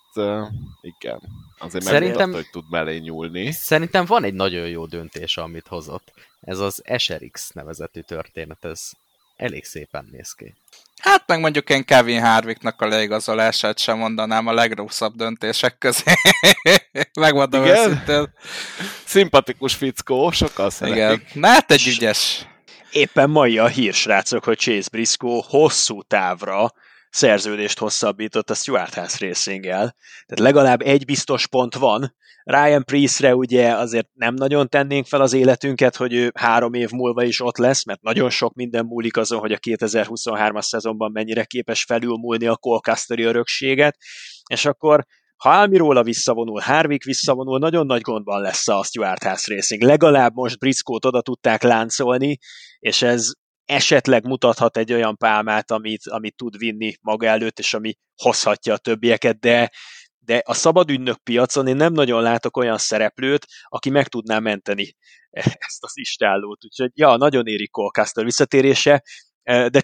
[SPEAKER 1] igen, azért szerintem, hogy tud mellé nyúlni.
[SPEAKER 3] Szerintem van egy nagyon jó döntés, amit hozott. Ez az SRX nevezetű történet, ez elég szépen néz ki.
[SPEAKER 4] Hát meg mondjuk én Kevin Harvicknak a leigazolását sem mondanám a legrosszabb döntések közé. <laughs> Megmondom Igen? őszintén.
[SPEAKER 1] Szimpatikus fickó, sokkal szeretik. Igen.
[SPEAKER 4] Na hát egy ügyes
[SPEAKER 2] éppen mai a hír, srácok, hogy Chase Briscoe hosszú távra szerződést hosszabbított a Stuart House racing -el. Tehát legalább egy biztos pont van. Ryan Priestre ugye azért nem nagyon tennénk fel az életünket, hogy ő három év múlva is ott lesz, mert nagyon sok minden múlik azon, hogy a 2023-as szezonban mennyire képes felülmúlni a Colcasteri örökséget, és akkor ha Almiróla visszavonul, Harvick visszavonul, nagyon nagy gondban lesz a Stuart House Racing. Legalább most Briscoe-t oda tudták láncolni, és ez esetleg mutathat egy olyan pálmát, amit, amit tud vinni maga előtt, és ami hozhatja a többieket, de, de a szabadügynök piacon én nem nagyon látok olyan szereplőt, aki meg tudná menteni <laughs> ezt az istállót. Úgyhogy ja, nagyon éri Colcaster visszatérése, de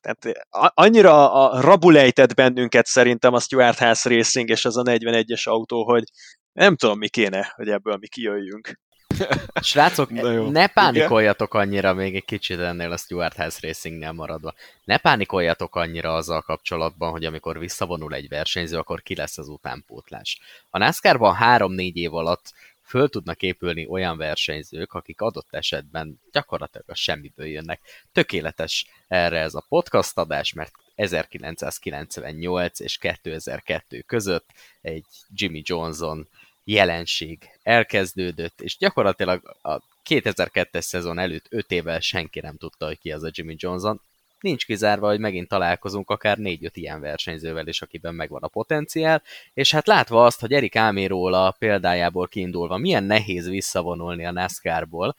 [SPEAKER 2] Tehát annyira a rabulejtett bennünket szerintem a Stuart House Racing és az a 41-es autó, hogy nem tudom, mi kéne, hogy ebből mi kijöjjünk. <laughs>
[SPEAKER 3] Srácok, ne pánikoljatok annyira még egy kicsit ennél a Stuart House Racingnél maradva. Ne pánikoljatok annyira azzal kapcsolatban, hogy amikor visszavonul egy versenyző, akkor ki lesz az utánpótlás. A NASCAR-ban 3-4 év alatt föl tudnak épülni olyan versenyzők, akik adott esetben gyakorlatilag a semmiből jönnek. Tökéletes erre ez a podcast adás, mert 1998 és 2002 között egy Jimmy Johnson jelenség elkezdődött, és gyakorlatilag a 2002-es szezon előtt 5 évvel senki nem tudta, hogy ki az a Jimmy Johnson. Nincs kizárva, hogy megint találkozunk akár 4-5 ilyen versenyzővel is, akiben megvan a potenciál, és hát látva azt, hogy Erik Áméról a példájából kiindulva milyen nehéz visszavonulni a NASCAR-ból,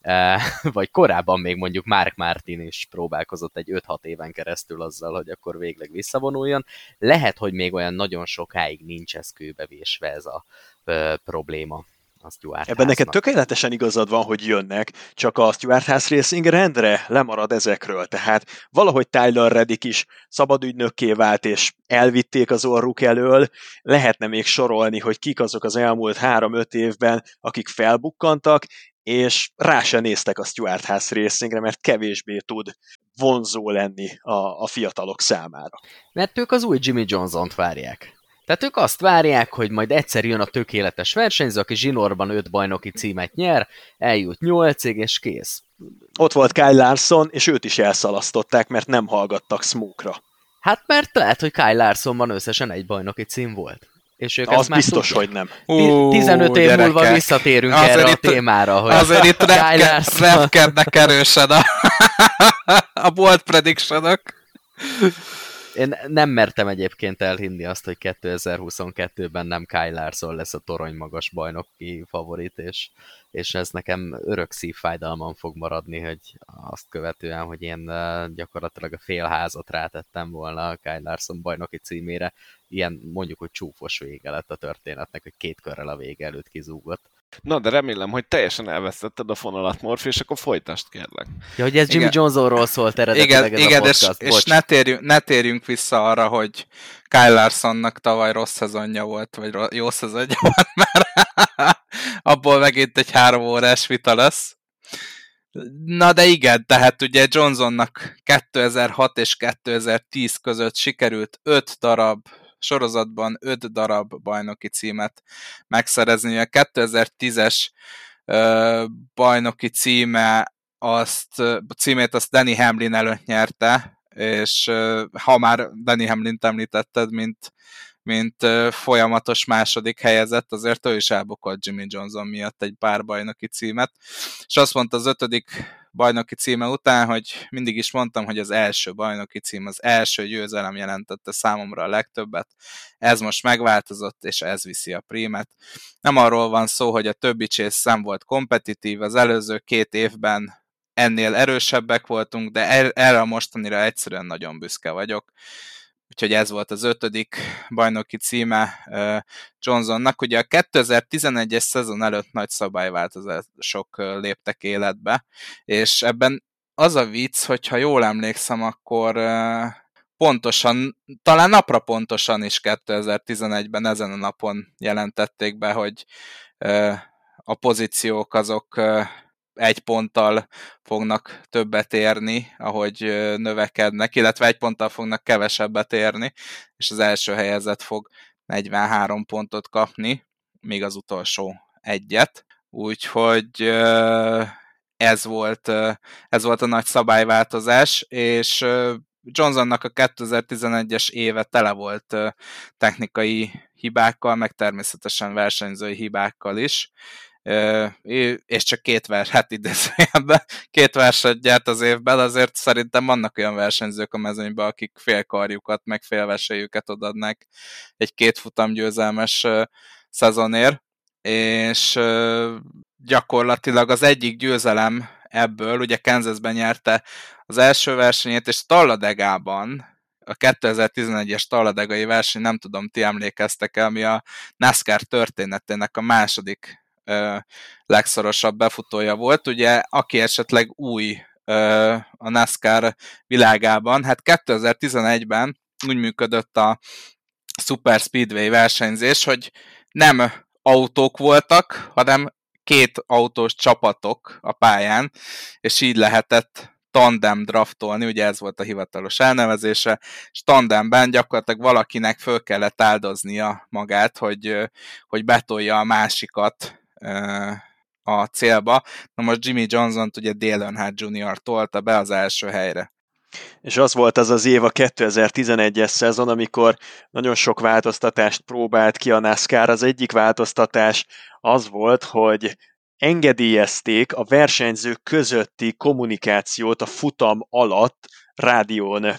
[SPEAKER 3] <laughs> vagy korábban még mondjuk Mark Martin is próbálkozott egy 5-6 éven keresztül azzal, hogy akkor végleg visszavonuljon. Lehet, hogy még olyan nagyon sokáig nincs ez kőbevésve ez a ö, probléma a Stuart
[SPEAKER 2] Ebben neked tökéletesen igazad van, hogy jönnek, csak a Stuart House Racing rendre lemarad ezekről, tehát valahogy Tyler Reddick is szabadügynökké vált, és elvitték az orruk elől, lehetne még sorolni, hogy kik azok az elmúlt három-öt évben, akik felbukkantak, és rá se néztek a Stuart House Racingre, mert kevésbé tud vonzó lenni a, a fiatalok számára.
[SPEAKER 3] Mert ők az új Jimmy Johnson-t várják. Tehát ők azt várják, hogy majd egyszer jön a tökéletes versenyző, aki zsinórban öt bajnoki címet nyer, eljut nyolcig, és kész.
[SPEAKER 2] Ott volt Kyle Larson, és őt is elszalasztották, mert nem hallgattak Smoke-ra.
[SPEAKER 3] Hát mert lehet, hogy Kyle Larsonban összesen egy bajnoki cím volt. És ők
[SPEAKER 2] Az biztos,
[SPEAKER 3] tudják.
[SPEAKER 2] hogy nem.
[SPEAKER 3] Ti- 15 év
[SPEAKER 4] gyerekek.
[SPEAKER 3] múlva visszatérünk
[SPEAKER 4] Azért
[SPEAKER 3] erre
[SPEAKER 4] itt-
[SPEAKER 3] a témára, hogy
[SPEAKER 4] Azért itt repkednek erősen a, <laughs> a bold prediction
[SPEAKER 3] Én nem mertem egyébként elhinni azt, hogy 2022-ben nem Kyle Larson lesz a torony magas bajnoki favorit, és, és ez nekem örök szívfájdalmam fog maradni, hogy azt követően, hogy én eh, gyakorlatilag a félházat rátettem volna a Kyle Larson bajnoki címére, ilyen mondjuk, hogy csúfos vége lett a történetnek, hogy két körrel a vége előtt kizúgott.
[SPEAKER 1] Na, de remélem, hogy teljesen elvesztetted a fonalat, Morfi, és akkor folytasd, kérlek.
[SPEAKER 3] Ja, hogy ez Jimmy
[SPEAKER 4] Igen.
[SPEAKER 3] Johnsonról szólt eredetileg
[SPEAKER 4] Igen,
[SPEAKER 3] ez
[SPEAKER 4] igen
[SPEAKER 3] a
[SPEAKER 4] és,
[SPEAKER 3] podcast.
[SPEAKER 4] és
[SPEAKER 3] Bocs.
[SPEAKER 4] ne, térjünk, ne térjünk vissza arra, hogy Kyle Larsonnak tavaly rossz szezonja volt, vagy jó szezonja <laughs> volt, mert abból megint egy három órás vita lesz. Na de igen, tehát ugye Johnsonnak 2006 és 2010 között sikerült 5 darab sorozatban 5 darab bajnoki címet megszerezni. A 2010-es ö, bajnoki címe azt, címét azt Danny Hamlin előtt nyerte, és ha már Danny Hamlin-t említetted, mint, mint folyamatos második helyezett, azért ő is elbukolt Jimmy Johnson miatt egy pár bajnoki címet, és azt mondta az ötödik bajnoki címe után, hogy mindig is mondtam, hogy az első bajnoki cím, az első győzelem jelentette számomra a legtöbbet. Ez most megváltozott, és ez viszi a prímet. Nem arról van szó, hogy a többi chase szem volt kompetitív, az előző két évben ennél erősebbek voltunk, de er- erre a mostanira egyszerűen nagyon büszke vagyok. Úgyhogy ez volt az ötödik bajnoki címe Johnsonnak. Ugye a 2011-es szezon előtt nagy szabályváltozások léptek életbe, és ebben az a vicc, hogyha jól emlékszem, akkor pontosan, talán napra pontosan is 2011-ben ezen a napon jelentették be, hogy a pozíciók azok egy ponttal fognak többet érni, ahogy növekednek, illetve egy ponttal fognak kevesebbet érni, és az első helyezett fog 43 pontot kapni, még az utolsó egyet. Úgyhogy ez volt, ez volt a nagy szabályváltozás, és Johnsonnak a 2011-es éve tele volt technikai hibákkal, meg természetesen versenyzői hibákkal is, és csak két vers, hát idézőjelben, két verset gyert az évben, azért szerintem vannak olyan versenyzők a mezőnyben, akik félkarjukat, meg félvesélyüket odadnak egy két futam győzelmes szezonért, és gyakorlatilag az egyik győzelem ebből, ugye Kansasben nyerte az első versenyét, és Talladegában, a 2011-es Talladegai verseny, nem tudom, ti emlékeztek el, mi a NASCAR történetének a második legszorosabb befutója volt. Ugye, aki esetleg új a NASCAR világában, hát 2011-ben úgy működött a Super Speedway versenyzés, hogy nem autók voltak, hanem két autós csapatok a pályán, és így lehetett tandem draftolni, ugye ez volt a hivatalos elnevezése, és tandemben gyakorlatilag valakinek föl kellett áldoznia magát, hogy, hogy betolja a másikat a célba. Na most Jimmy Johnson-t ugye Dale Earnhardt Jr. tolta be az első helyre.
[SPEAKER 2] És az volt az az év a 2011-es szezon, amikor nagyon sok változtatást próbált ki a NASCAR. Az egyik változtatás az volt, hogy engedélyezték a versenyzők közötti kommunikációt a futam alatt rádión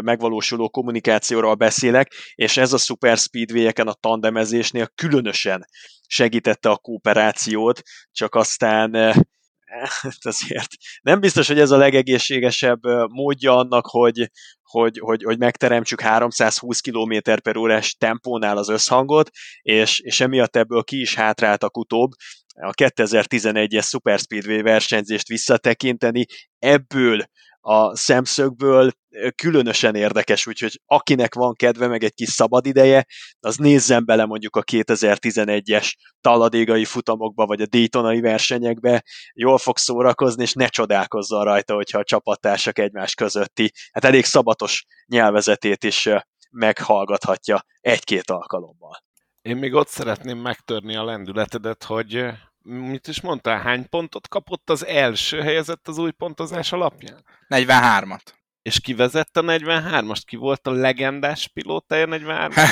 [SPEAKER 2] megvalósuló kommunikációról beszélek, és ez a Super Speedway-eken a tandemezésnél különösen segítette a kooperációt, csak aztán ö, hát nem biztos, hogy ez a legegészségesebb módja annak, hogy, hogy, hogy, hogy megteremtsük 320 km per órás tempónál az összhangot, és, és emiatt ebből ki is hátráltak utóbb. A 2011-es Super Speedway versenyzést visszatekinteni, ebből a szemszögből különösen érdekes, úgyhogy akinek van kedve, meg egy kis szabad ideje, az nézzen bele mondjuk a 2011-es taladégai futamokba, vagy a Daytonai versenyekbe, jól fog szórakozni, és ne csodálkozzon rajta, hogyha a csapattársak egymás közötti, hát elég szabatos nyelvezetét is meghallgathatja egy-két alkalommal.
[SPEAKER 1] Én még ott szeretném megtörni a lendületedet, hogy mit is mondtál, hány pontot kapott az első helyezett az új pontozás alapján?
[SPEAKER 4] 43-at.
[SPEAKER 1] És ki vezette a 43-ast? Ki volt a legendás pilótája 43 <laughs>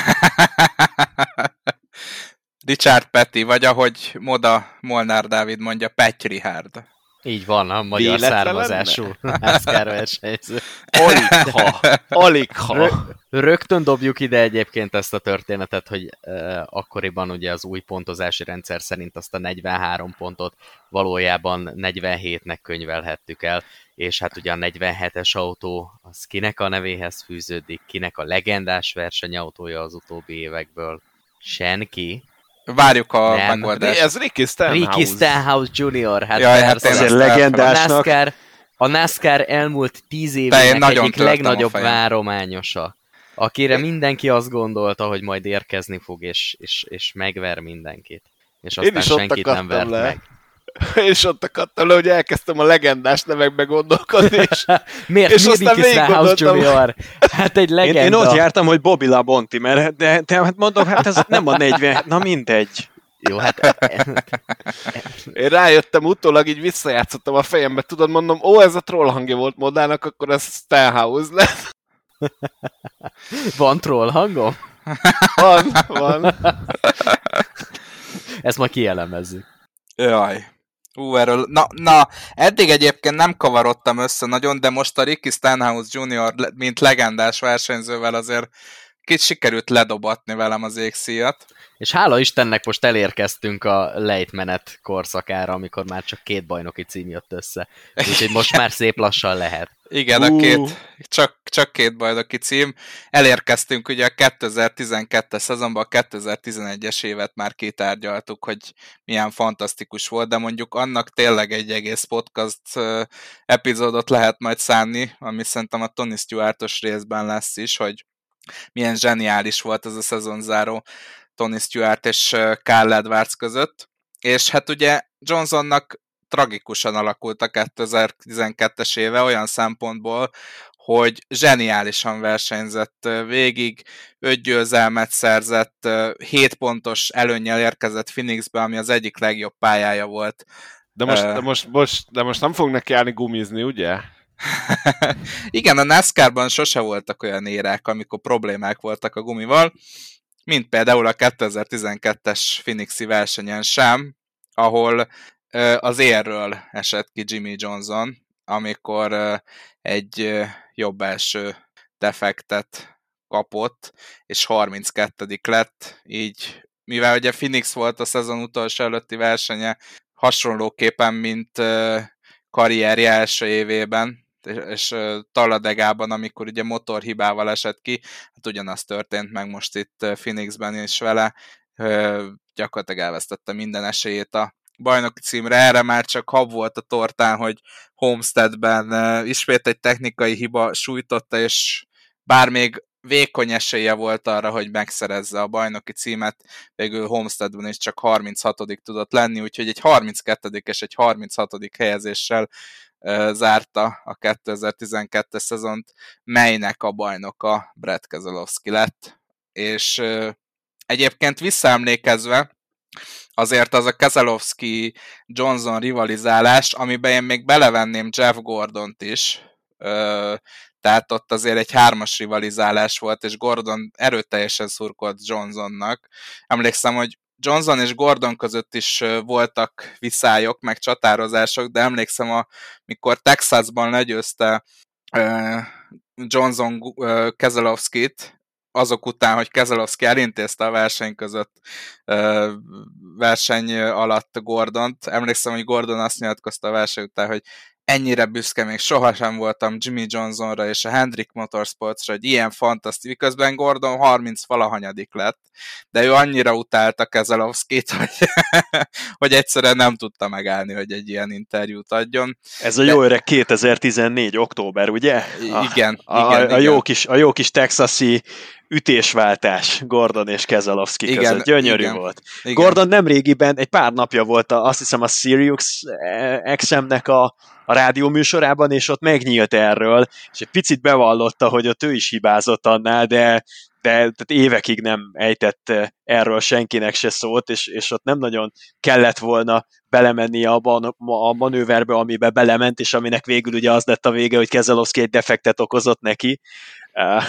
[SPEAKER 4] Richard Petty, vagy ahogy Moda Molnár Dávid mondja, Petty Richard.
[SPEAKER 3] Így van, a magyar
[SPEAKER 1] Véletlen
[SPEAKER 3] származású NASCAR <laughs> versenyző.
[SPEAKER 1] Alig ha. Alig ha.
[SPEAKER 3] Rö- Rögtön dobjuk ide egyébként ezt a történetet, hogy uh, akkoriban ugye az új pontozási rendszer szerint azt a 43 pontot valójában 47-nek könyvelhettük el, és hát ugye a 47-es autó az kinek a nevéhez fűződik, kinek a legendás versenyautója az utóbbi évekből? Senki.
[SPEAKER 4] Várjuk a
[SPEAKER 3] Nem.
[SPEAKER 4] megoldást.
[SPEAKER 1] Ez Ricky Stenhouse.
[SPEAKER 3] Ricky Stenhouse Jr. Hát
[SPEAKER 4] Jaj, hát
[SPEAKER 3] persze.
[SPEAKER 4] én
[SPEAKER 2] Azért
[SPEAKER 4] ezt
[SPEAKER 3] a
[SPEAKER 2] legendásnak.
[SPEAKER 3] NASCAR, a NASCAR elmúlt tíz
[SPEAKER 4] én
[SPEAKER 3] évének egyik legnagyobb várományosa, akire mindenki azt gondolta, hogy majd érkezni fog, és, és, és megver mindenkit. És
[SPEAKER 1] Én
[SPEAKER 3] aztán
[SPEAKER 1] is ott
[SPEAKER 3] senkit nem vert
[SPEAKER 1] le.
[SPEAKER 3] meg. <laughs>
[SPEAKER 1] És ott akadtam le, hogy elkezdtem a legendás nevekbe gondolkodni, és <laughs>
[SPEAKER 3] Miért
[SPEAKER 1] És
[SPEAKER 3] mi
[SPEAKER 1] aztán
[SPEAKER 3] Stenhouse
[SPEAKER 1] végiggondoltam.
[SPEAKER 3] Jr.? Hát egy
[SPEAKER 2] Én,
[SPEAKER 3] legenda.
[SPEAKER 2] én ott jártam, hogy Bobby Labonti, mert de, de hát mondom, hát ez nem a 40, na mindegy.
[SPEAKER 3] Jó, hát
[SPEAKER 1] én rájöttem utólag, így visszajátszottam a fejembe, tudod, mondom, ó, ez a troll hangja volt modának, akkor ez Stenhouse lesz.
[SPEAKER 3] van troll hangom?
[SPEAKER 1] Van, van.
[SPEAKER 3] Ezt ma kielemezzük.
[SPEAKER 4] Jaj. Ú, erről, na, na, eddig egyébként nem kavarodtam össze nagyon, de most a Ricky Stenhouse Jr., mint legendás versenyzővel azért kicsit sikerült ledobatni velem az égszíjat.
[SPEAKER 3] És hála Istennek most elérkeztünk a lejtmenet korszakára, amikor már csak két bajnoki cím jött össze. Úgyhogy most már szép lassan lehet.
[SPEAKER 4] Igen, a
[SPEAKER 2] Ú.
[SPEAKER 4] két, csak, csak két bajnoki cím. Elérkeztünk ugye a 2012-es szezonban, a 2011-es évet már kitárgyaltuk, hogy milyen fantasztikus volt, de mondjuk annak tényleg egy egész podcast epizódot lehet majd szánni, ami szerintem a Tony Stewartos részben lesz is, hogy milyen zseniális volt ez a szezonzáró Tony Stewart és Carl Edwards között. És hát ugye Johnsonnak tragikusan alakult a 2012-es éve olyan szempontból, hogy zseniálisan versenyzett végig, öt győzelmet szerzett, ö, 7 pontos előnnyel érkezett Phoenixbe, ami az egyik legjobb pályája volt.
[SPEAKER 1] De most, de most, most, de most nem fognak járni gumizni, ugye? <laughs>
[SPEAKER 4] Igen, a NASCAR-ban sose voltak olyan érák, amikor problémák voltak a gumival, mint például a 2012-es Phoenixi versenyen sem, ahol az érről esett ki Jimmy Johnson, amikor egy jobb első defektet kapott, és 32 lett, így mivel ugye Phoenix volt a szezon utolsó előtti versenye, hasonlóképpen, mint karrierje első évében, és, Talladegában, amikor ugye motorhibával esett ki, hát ugyanaz történt meg most itt Phoenixben is vele, gyakorlatilag elvesztette minden esélyét a bajnoki címre, erre már csak hab volt a tortán, hogy Homesteadben ö, ismét egy technikai hiba sújtotta, és bár még vékony esélye volt arra, hogy megszerezze a bajnoki címet, végül Homesteadben is csak 36 tudott lenni, úgyhogy egy 32 és egy 36 helyezéssel ö, zárta a 2012-es szezont, melynek a bajnoka Brett Keselowski lett, és ö, egyébként visszaemlékezve, azért az a Keselowski-Johnson rivalizálás, amiben én még belevenném Jeff Gordont is, tehát ott azért egy hármas rivalizálás volt, és Gordon erőteljesen szurkolt Johnsonnak. Emlékszem, hogy Johnson és Gordon között is voltak viszályok, meg csatározások, de emlékszem, amikor Texasban legyőzte Johnson ö, Keselowskit, azok után, hogy Keselowski elintézte a verseny között verseny alatt Gordont. Emlékszem, hogy Gordon azt nyilatkozta a verseny után, hogy ennyire büszke még sohasem voltam Jimmy Johnsonra és a Hendrick Motorsportsra, hogy ilyen fantasztikus, miközben Gordon 30 valahanyadik lett, de ő annyira utálta Keselowskit, <laughs> hogy, hogy egyszerűen nem tudta megállni, hogy egy ilyen interjút adjon.
[SPEAKER 2] Ez a jó öreg 2014. október, ugye? A,
[SPEAKER 4] Igen,
[SPEAKER 2] a,
[SPEAKER 4] igen,
[SPEAKER 2] a,
[SPEAKER 4] igen.
[SPEAKER 2] jó kis, a jó kis texasi ütésváltás Gordon és Keselowski
[SPEAKER 4] Igen,
[SPEAKER 2] között. Gyönyörű
[SPEAKER 4] igen.
[SPEAKER 2] volt.
[SPEAKER 4] igen.
[SPEAKER 2] Gordon nem régiben, egy pár napja volt a, azt hiszem a Sirius eh, XM-nek a, a rádió műsorában, és ott megnyílt erről, és egy picit bevallotta, hogy ott ő is hibázott annál, de de tehát évekig nem ejtett erről senkinek se szót, és, és ott nem nagyon kellett volna belemenni abban a manőverbe, amibe belement, és aminek végül ugye az lett a vége, hogy Kezelowski egy defektet okozott neki,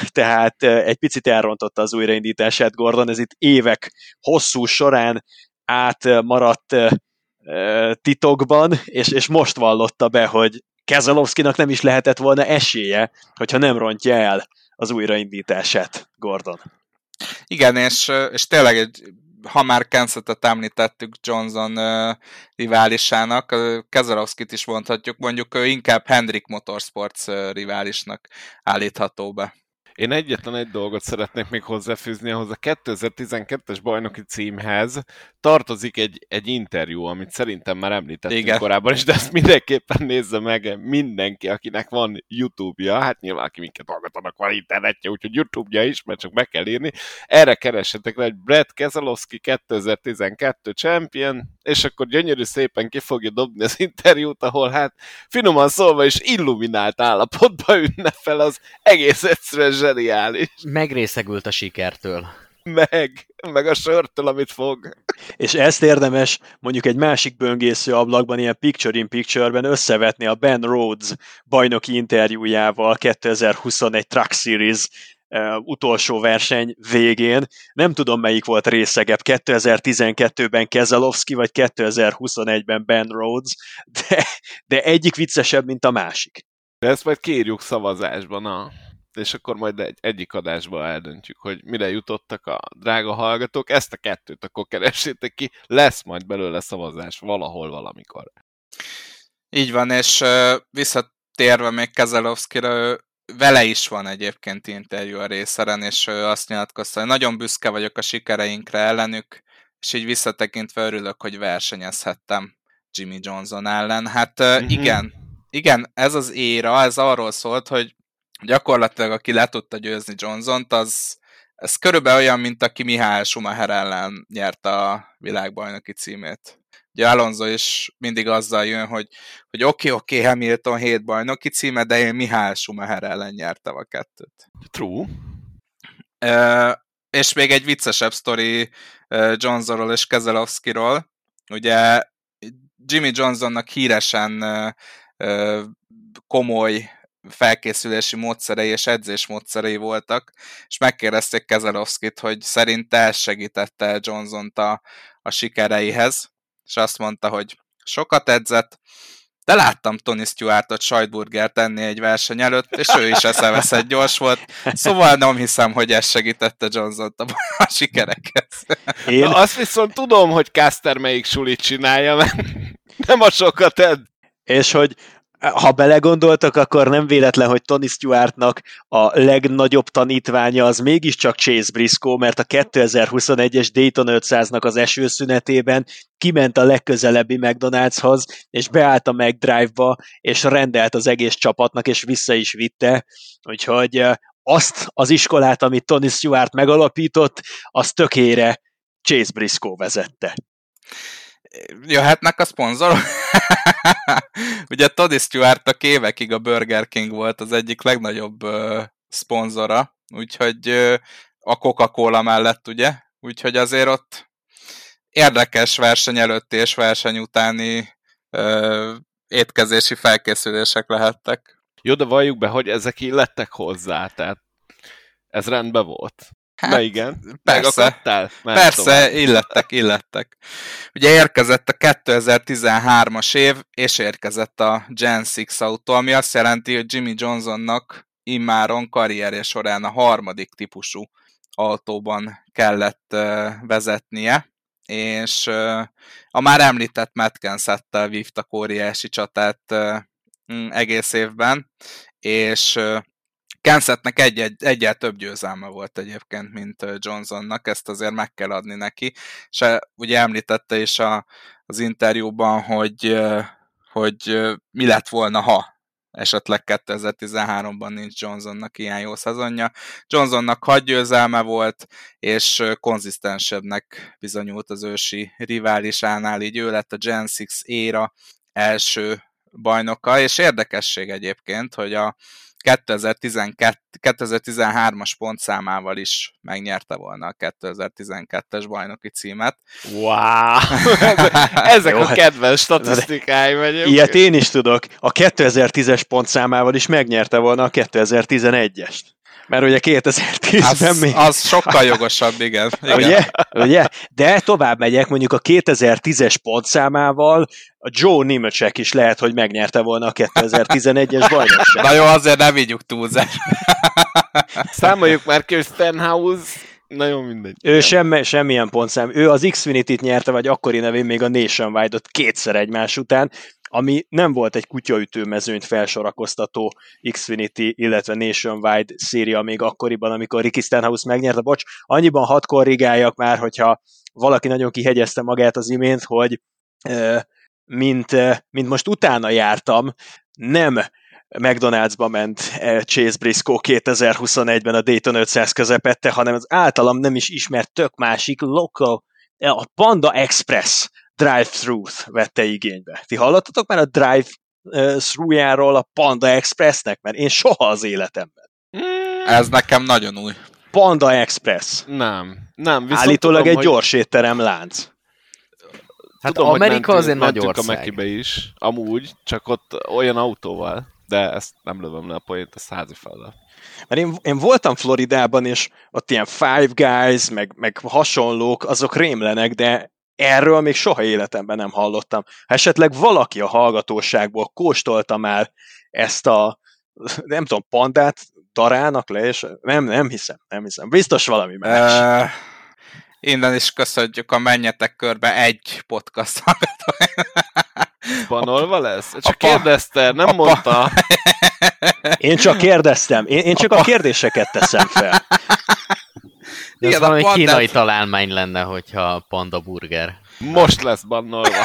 [SPEAKER 2] tehát egy picit elrontotta az újraindítását Gordon, ez itt évek hosszú során átmaradt titokban, és, és most vallotta be, hogy Kezelowskinak nem is lehetett volna esélye, hogyha nem rontja el az újraindítását Gordon.
[SPEAKER 4] Igen, és, és tényleg egy ha már Kensetet említettük Johnson uh, riválisának, uh, Kezelowskit is mondhatjuk, mondjuk ő inkább Hendrik Motorsports uh, riválisnak állítható be.
[SPEAKER 1] Én egyetlen egy dolgot szeretnék még hozzáfűzni, ahhoz a 2012-es bajnoki címhez tartozik egy, egy interjú, amit szerintem már említettünk Igen. korábban is, de ezt mindenképpen nézze meg mindenki, akinek van YouTube-ja, hát nyilván aki minket hallgatanak, van internetje, úgyhogy YouTube-ja is, mert csak meg kell írni. Erre keressetek le egy Brad Keselowski 2012 champion, és akkor gyönyörű szépen ki fogja dobni az interjút, ahol hát finoman szólva is illuminált állapotba ünnepel az egész egyszerűen zseniális.
[SPEAKER 3] Megrészegült a sikertől.
[SPEAKER 1] Meg, meg a sörtől, amit fog.
[SPEAKER 2] És ezt érdemes mondjuk egy másik böngésző ablakban, ilyen picture-in-picture-ben összevetni a Ben Rhodes bajnoki interjújával 2021 Truck Series uh, utolsó verseny végén. Nem tudom, melyik volt részegebb, 2012-ben Kezelowski, vagy 2021-ben Ben Rhodes, de, de egyik viccesebb, mint a másik.
[SPEAKER 1] De ezt majd kérjük szavazásban, na és akkor majd egy, egyik adásban eldöntjük, hogy mire jutottak a drága hallgatók. Ezt a kettőt akkor keressétek ki, lesz majd belőle szavazás valahol, valamikor.
[SPEAKER 4] Így van, és uh, visszatérve még Kezelowskira, vele is van egyébként interjú a részeren, és uh, azt nyilatkozta, hogy nagyon büszke vagyok a sikereinkre ellenük, és így visszatekintve örülök, hogy versenyezhettem Jimmy Johnson ellen. Hát mm-hmm. igen, igen, ez az éra, ez arról szólt, hogy gyakorlatilag aki le tudta győzni Johnson-t, az ez körülbelül olyan, mint aki Mihály Schumacher ellen nyerte a világbajnoki címét. Ugye Alonso is mindig azzal jön, hogy, hogy oké, okay, oké, okay, Hamilton 7 bajnoki címe, de én Mihály Schumacher ellen nyertem a kettőt.
[SPEAKER 1] True.
[SPEAKER 4] Uh, és még egy viccesebb sztori Johnsonról és Keselowskiról. Ugye Jimmy Johnsonnak híresen komoly felkészülési módszerei és edzés módszerei voltak, és megkérdezték Kezelowskit, hogy szerinte ez segítette johnson a, a sikereihez, és azt mondta, hogy sokat edzett, de láttam Tony Stewartot sajtburger tenni egy verseny előtt, és ő is eszeveszett gyors volt, szóval nem hiszem, hogy ez segítette johnson a, a sikerekhez.
[SPEAKER 1] Én Na, azt viszont tudom, hogy Caster melyik sulit csinálja, mert nem a sokat ed.
[SPEAKER 2] És hogy ha belegondoltak, akkor nem véletlen, hogy Tony Stewartnak a legnagyobb tanítványa az mégiscsak Chase Briscoe, mert a 2021-es Dayton 500-nak az esőszünetében kiment a legközelebbi McDonald'shoz, és beállt a McDrive-ba, és rendelt az egész csapatnak, és vissza is vitte. Úgyhogy azt az iskolát, amit Tony Stewart megalapított, az tökére Chase Briscoe vezette
[SPEAKER 4] jöhetnek a szponzorok. <laughs> Ugye Toddy Stewart a évekig a Burger King volt az egyik legnagyobb uh, szponzora, úgyhogy uh, a Coca-Cola mellett, ugye? Úgyhogy azért ott érdekes verseny előtti és verseny utáni uh, étkezési felkészülések lehettek.
[SPEAKER 1] Jó, de valljuk be, hogy ezek illettek hozzá, tehát ez rendben volt. Hát, Na igen,
[SPEAKER 4] persze, persze, tovább. illettek, illettek. Ugye érkezett a 2013-as év, és érkezett a Gen 6 autó, ami azt jelenti, hogy Jimmy Johnsonnak immáron karrierje során a harmadik típusú autóban kellett uh, vezetnie, és uh, a már említett Matt Kenszettel vívtak óriási csatát uh, egész évben, és Kensetnek egy, egy, egyel több győzelme volt egyébként, mint Johnsonnak, ezt azért meg kell adni neki, és ugye említette is a, az interjúban, hogy, hogy mi lett volna, ha esetleg 2013-ban nincs Johnsonnak ilyen jó szezonja. Johnsonnak hat győzelme volt, és konzisztensebbnek bizonyult az ősi riválisánál, így ő lett a Gen 6 éra első bajnoka, és érdekesség egyébként, hogy a 2012, 2013-as pontszámával is megnyerte volna a 2012-es bajnoki címet.
[SPEAKER 1] Wow! <laughs> Ezek a kedves statisztikáim egyébként.
[SPEAKER 2] Ilyet én is tudok. A 2010-es pontszámával is megnyerte volna a 2011-est. Mert ugye 2010-ben
[SPEAKER 4] Az,
[SPEAKER 2] még...
[SPEAKER 4] az sokkal jogosabb, igen. igen.
[SPEAKER 2] Ugye? Ugye? De tovább megyek, mondjuk a 2010-es pontszámával a Joe Nimacek is lehet, hogy megnyerte volna a 2011-es bajnokságot.
[SPEAKER 4] Na jó, azért nem vigyük túlzás. <laughs>
[SPEAKER 1] Számoljuk már ki, hogy Stenhouse nagyon mindegy.
[SPEAKER 2] Ő semmi, semmilyen pontszám. Ő az Xfinity-t nyerte, vagy akkori nevén még a Nationwide-ot kétszer egymás után, ami nem volt egy kutyaütő mezőnyt felsorakoztató Xfinity, illetve Nationwide széria még akkoriban, amikor Ricky Stenhouse megnyerte. Bocs, annyiban hat korrigáljak már, hogyha valaki nagyon kihegyezte magát az imént, hogy mint, mint most utána jártam, nem McDonald'sba ment Chase Briscoe 2021-ben a Dayton 500 közepette, hanem az általam nem is ismert tök másik local, a Panda Express drive-thru-t vette igénybe. Ti hallottatok már a drive-thru-járól a Panda Expressnek? Mert én soha az életemben.
[SPEAKER 4] Ez nekem nagyon új.
[SPEAKER 2] Panda Express.
[SPEAKER 1] Nem. Nem, viszont
[SPEAKER 2] Állítólag
[SPEAKER 1] tudom,
[SPEAKER 2] egy
[SPEAKER 1] hogy-
[SPEAKER 2] gyors étterem lánc.
[SPEAKER 3] Hát
[SPEAKER 1] tudom, hogy
[SPEAKER 3] Amerika
[SPEAKER 1] mentünk-
[SPEAKER 3] azért nagy
[SPEAKER 1] mentünk a
[SPEAKER 3] ország.
[SPEAKER 1] Mekibe is, amúgy, csak ott olyan autóval, de ezt nem lövöm le a poént, ez házi feladat.
[SPEAKER 2] Mert én, én voltam Floridában, és ott ilyen Five Guys, meg, meg hasonlók, azok rémlenek, de erről még soha életemben nem hallottam. Ha esetleg valaki a hallgatóságból kóstolta már ezt a, nem tudom, pandát darának le, és nem, nem hiszem, nem hiszem. Biztos valami más.
[SPEAKER 4] Uh, innen is köszönjük a Menjetek Körbe egy podcast.
[SPEAKER 1] Banolva lesz? Csak
[SPEAKER 4] apa-
[SPEAKER 1] kérdezte, nem
[SPEAKER 4] apa-
[SPEAKER 1] mondta.
[SPEAKER 2] Én csak kérdeztem, én, én csak a kérdéseket teszem fel.
[SPEAKER 3] De ez
[SPEAKER 4] Igen, a
[SPEAKER 3] valami
[SPEAKER 4] pandát-
[SPEAKER 3] kínai találmány lenne, hogyha panda burger.
[SPEAKER 1] Most lesz bannolva. <laughs>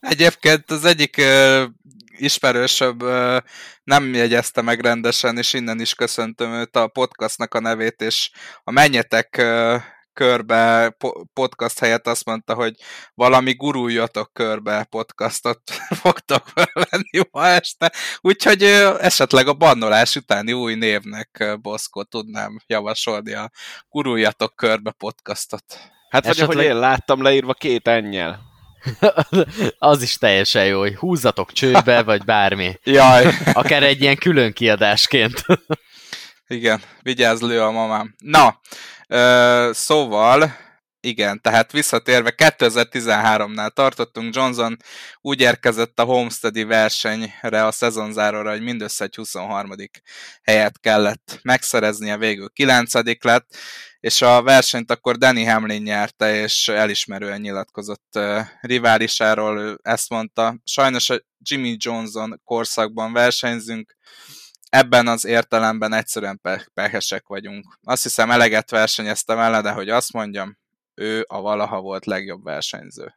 [SPEAKER 4] Egyébként az egyik uh, ismerősöbb uh, nem jegyezte meg rendesen, és innen is köszöntöm őt a podcastnak a nevét, és a Menjetek uh, körbe po- podcast helyett azt mondta, hogy valami guruljatok körbe podcastot <laughs> fogtok felvenni ma este, úgyhogy esetleg a bannolás utáni új névnek Boszkó tudnám javasolni a guruljatok körbe podcastot.
[SPEAKER 1] Hát vagy ahogy
[SPEAKER 3] Esetleg-
[SPEAKER 1] én láttam leírva két ennyel. <laughs>
[SPEAKER 3] az is teljesen jó, hogy húzzatok csőbe, vagy bármi.
[SPEAKER 4] Jaj, <laughs>
[SPEAKER 3] Akár egy ilyen külön kiadásként.
[SPEAKER 4] igen, vigyázz lő a mamám. Na, ö, szóval, igen, tehát visszatérve 2013-nál tartottunk, Johnson úgy érkezett a Homesteadi versenyre, a szezonzáróra, hogy mindössze egy 23. helyet kellett megszereznie, végül 9. lett, és a versenyt akkor Danny Hamlin nyerte, és elismerően nyilatkozott riválisáról, ő ezt mondta. Sajnos a Jimmy Johnson korszakban versenyzünk, ebben az értelemben egyszerűen pe- pehesek vagyunk. Azt hiszem eleget versenyeztem vele, de hogy azt mondjam, ő a valaha volt legjobb versenyző.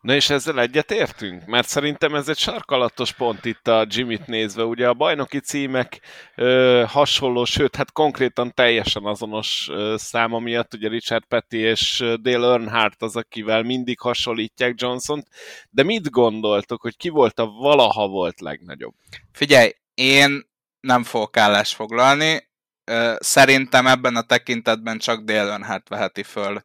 [SPEAKER 1] Na és ezzel egyet értünk? Mert szerintem ez egy sarkalatos pont itt a Jimmy-t nézve. Ugye a bajnoki címek ö, hasonló, sőt, hát konkrétan teljesen azonos ö, száma miatt, ugye Richard Petty és Dale Earnhardt az, akivel mindig hasonlítják Johnson-t. De mit gondoltok, hogy ki volt a valaha volt legnagyobb?
[SPEAKER 4] Figyelj, én nem fogok állást foglalni. Szerintem ebben a tekintetben csak Dale Earnhardt veheti föl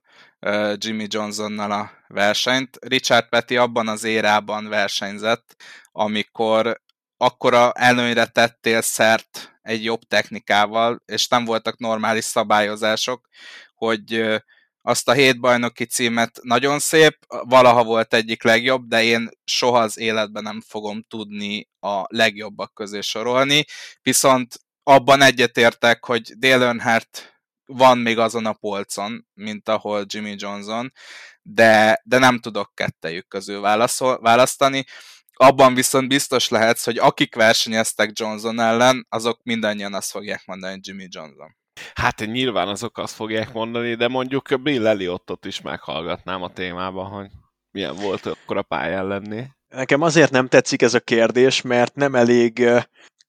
[SPEAKER 4] Jimmy Johnsonnal a versenyt. Richard Petty abban az érában versenyzett, amikor akkora előnyre tettél szert egy jobb technikával, és nem voltak normális szabályozások, hogy azt a hét bajnoki címet nagyon szép, valaha volt egyik legjobb, de én soha az életben nem fogom tudni a legjobbak közé sorolni, viszont abban egyetértek, hogy Dale Earnhardt van még azon a polcon, mint ahol Jimmy Johnson, de, de nem tudok kettejük közül válaszol, választani. Abban viszont biztos lehetsz, hogy akik versenyeztek Johnson ellen, azok mindannyian azt fogják mondani, Jimmy Johnson.
[SPEAKER 1] Hát nyilván azok azt fogják mondani, de mondjuk Bill Elliotot is meghallgatnám a témában, hogy milyen volt akkor a pályán lenni.
[SPEAKER 2] Nekem azért nem tetszik ez a kérdés, mert nem elég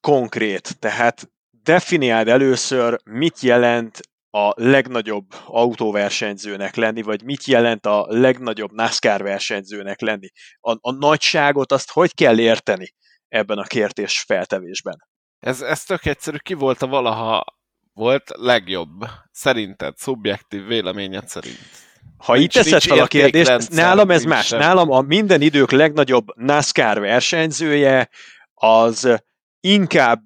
[SPEAKER 2] konkrét. Tehát definiáld először, mit jelent a legnagyobb autóversenyzőnek lenni, vagy mit jelent a legnagyobb NASCAR versenyzőnek lenni. A, a nagyságot azt hogy kell érteni ebben a kérdés feltevésben?
[SPEAKER 1] Ez, ez tök egyszerű. Ki volt a valaha volt legjobb? Szerinted, szubjektív véleményed szerint?
[SPEAKER 2] Ha nincs, itt teszed fel a kérdést, nálam ez más. Sem. Nálam a minden idők legnagyobb NASCAR versenyzője az inkább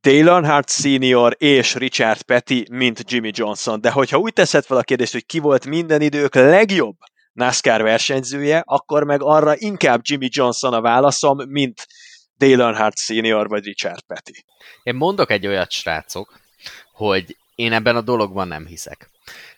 [SPEAKER 2] Dale Earnhardt Senior és Richard Petty, mint Jimmy Johnson. De hogyha úgy teszed fel a kérdést, hogy ki volt minden idők legjobb NASCAR versenyzője, akkor meg arra inkább Jimmy Johnson a válaszom, mint Dale Earnhardt Senior vagy Richard Petty.
[SPEAKER 3] Én mondok egy olyat, srácok, hogy én ebben a dologban nem hiszek.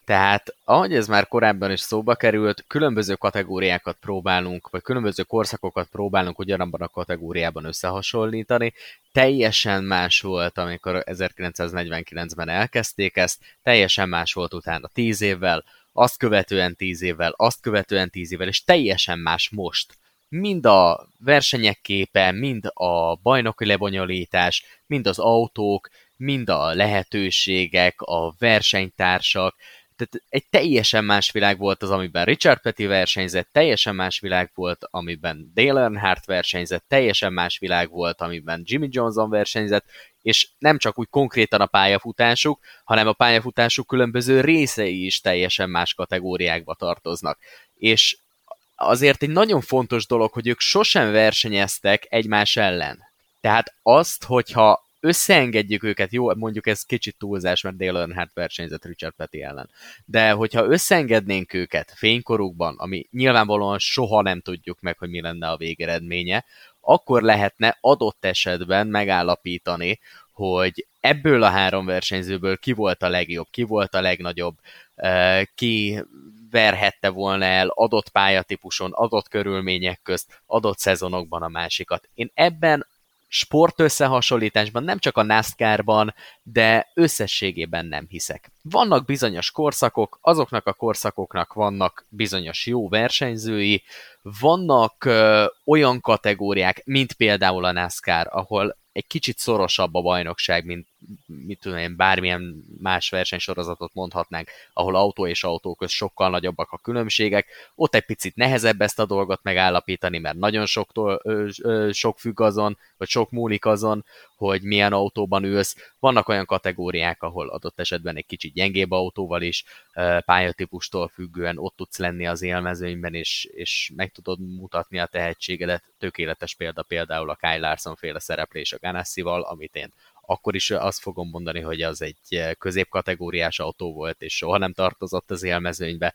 [SPEAKER 3] Tehát, ahogy ez már korábban is szóba került, különböző kategóriákat próbálunk, vagy különböző korszakokat próbálunk ugyanabban a kategóriában összehasonlítani. Teljesen más volt, amikor 1949-ben elkezdték ezt, teljesen más volt utána 10 évvel, azt követően 10 évvel, azt követően 10 évvel, és teljesen más most. Mind a versenyek képe, mind a bajnoki lebonyolítás, mind az autók, mind a lehetőségek, a versenytársak, tehát egy teljesen más világ volt az, amiben Richard Petty versenyzett, teljesen más világ volt, amiben Dale Earnhardt versenyzett, teljesen más világ volt, amiben Jimmy Johnson versenyzett, és nem csak úgy konkrétan a pályafutásuk, hanem a pályafutásuk különböző részei is teljesen más kategóriákba tartoznak. És azért egy nagyon fontos dolog, hogy ők sosem versenyeztek egymás ellen. Tehát azt, hogyha összeengedjük őket, jó, mondjuk ez kicsit túlzás, mert Dale Earnhardt versenyzett Richard Petty ellen, de hogyha összeengednénk őket fénykorukban, ami nyilvánvalóan soha nem tudjuk meg, hogy mi lenne a végeredménye, akkor lehetne adott esetben megállapítani, hogy ebből a három versenyzőből ki volt a legjobb, ki volt a legnagyobb, ki verhette volna el adott pályatípuson, adott körülmények közt, adott szezonokban a másikat. Én ebben sport összehasonlításban, nem csak a NASCAR-ban, de összességében nem hiszek. Vannak bizonyos korszakok, azoknak a korszakoknak vannak bizonyos jó versenyzői, vannak ö, olyan kategóriák, mint például a NASCAR, ahol egy kicsit szorosabb a bajnokság, mint mit tudom én, bármilyen más versenysorozatot mondhatnánk, ahol autó és autó köz sokkal nagyobbak a különbségek. Ott egy picit nehezebb ezt a dolgot megállapítani, mert nagyon sok, ö, ö, sok függ azon, vagy sok múlik azon, hogy milyen autóban ülsz. Vannak olyan kategóriák, ahol adott esetben egy kicsit gyengébb autóval is, pályatípustól függően ott tudsz lenni az élmezőnyben, és, és meg tudod mutatni a tehetségedet. Tökéletes példa például a Kyle Larson féle szereplés a Ganassi-val, amit én akkor is azt fogom mondani, hogy az egy középkategóriás autó volt, és soha nem tartozott az élmezőnybe.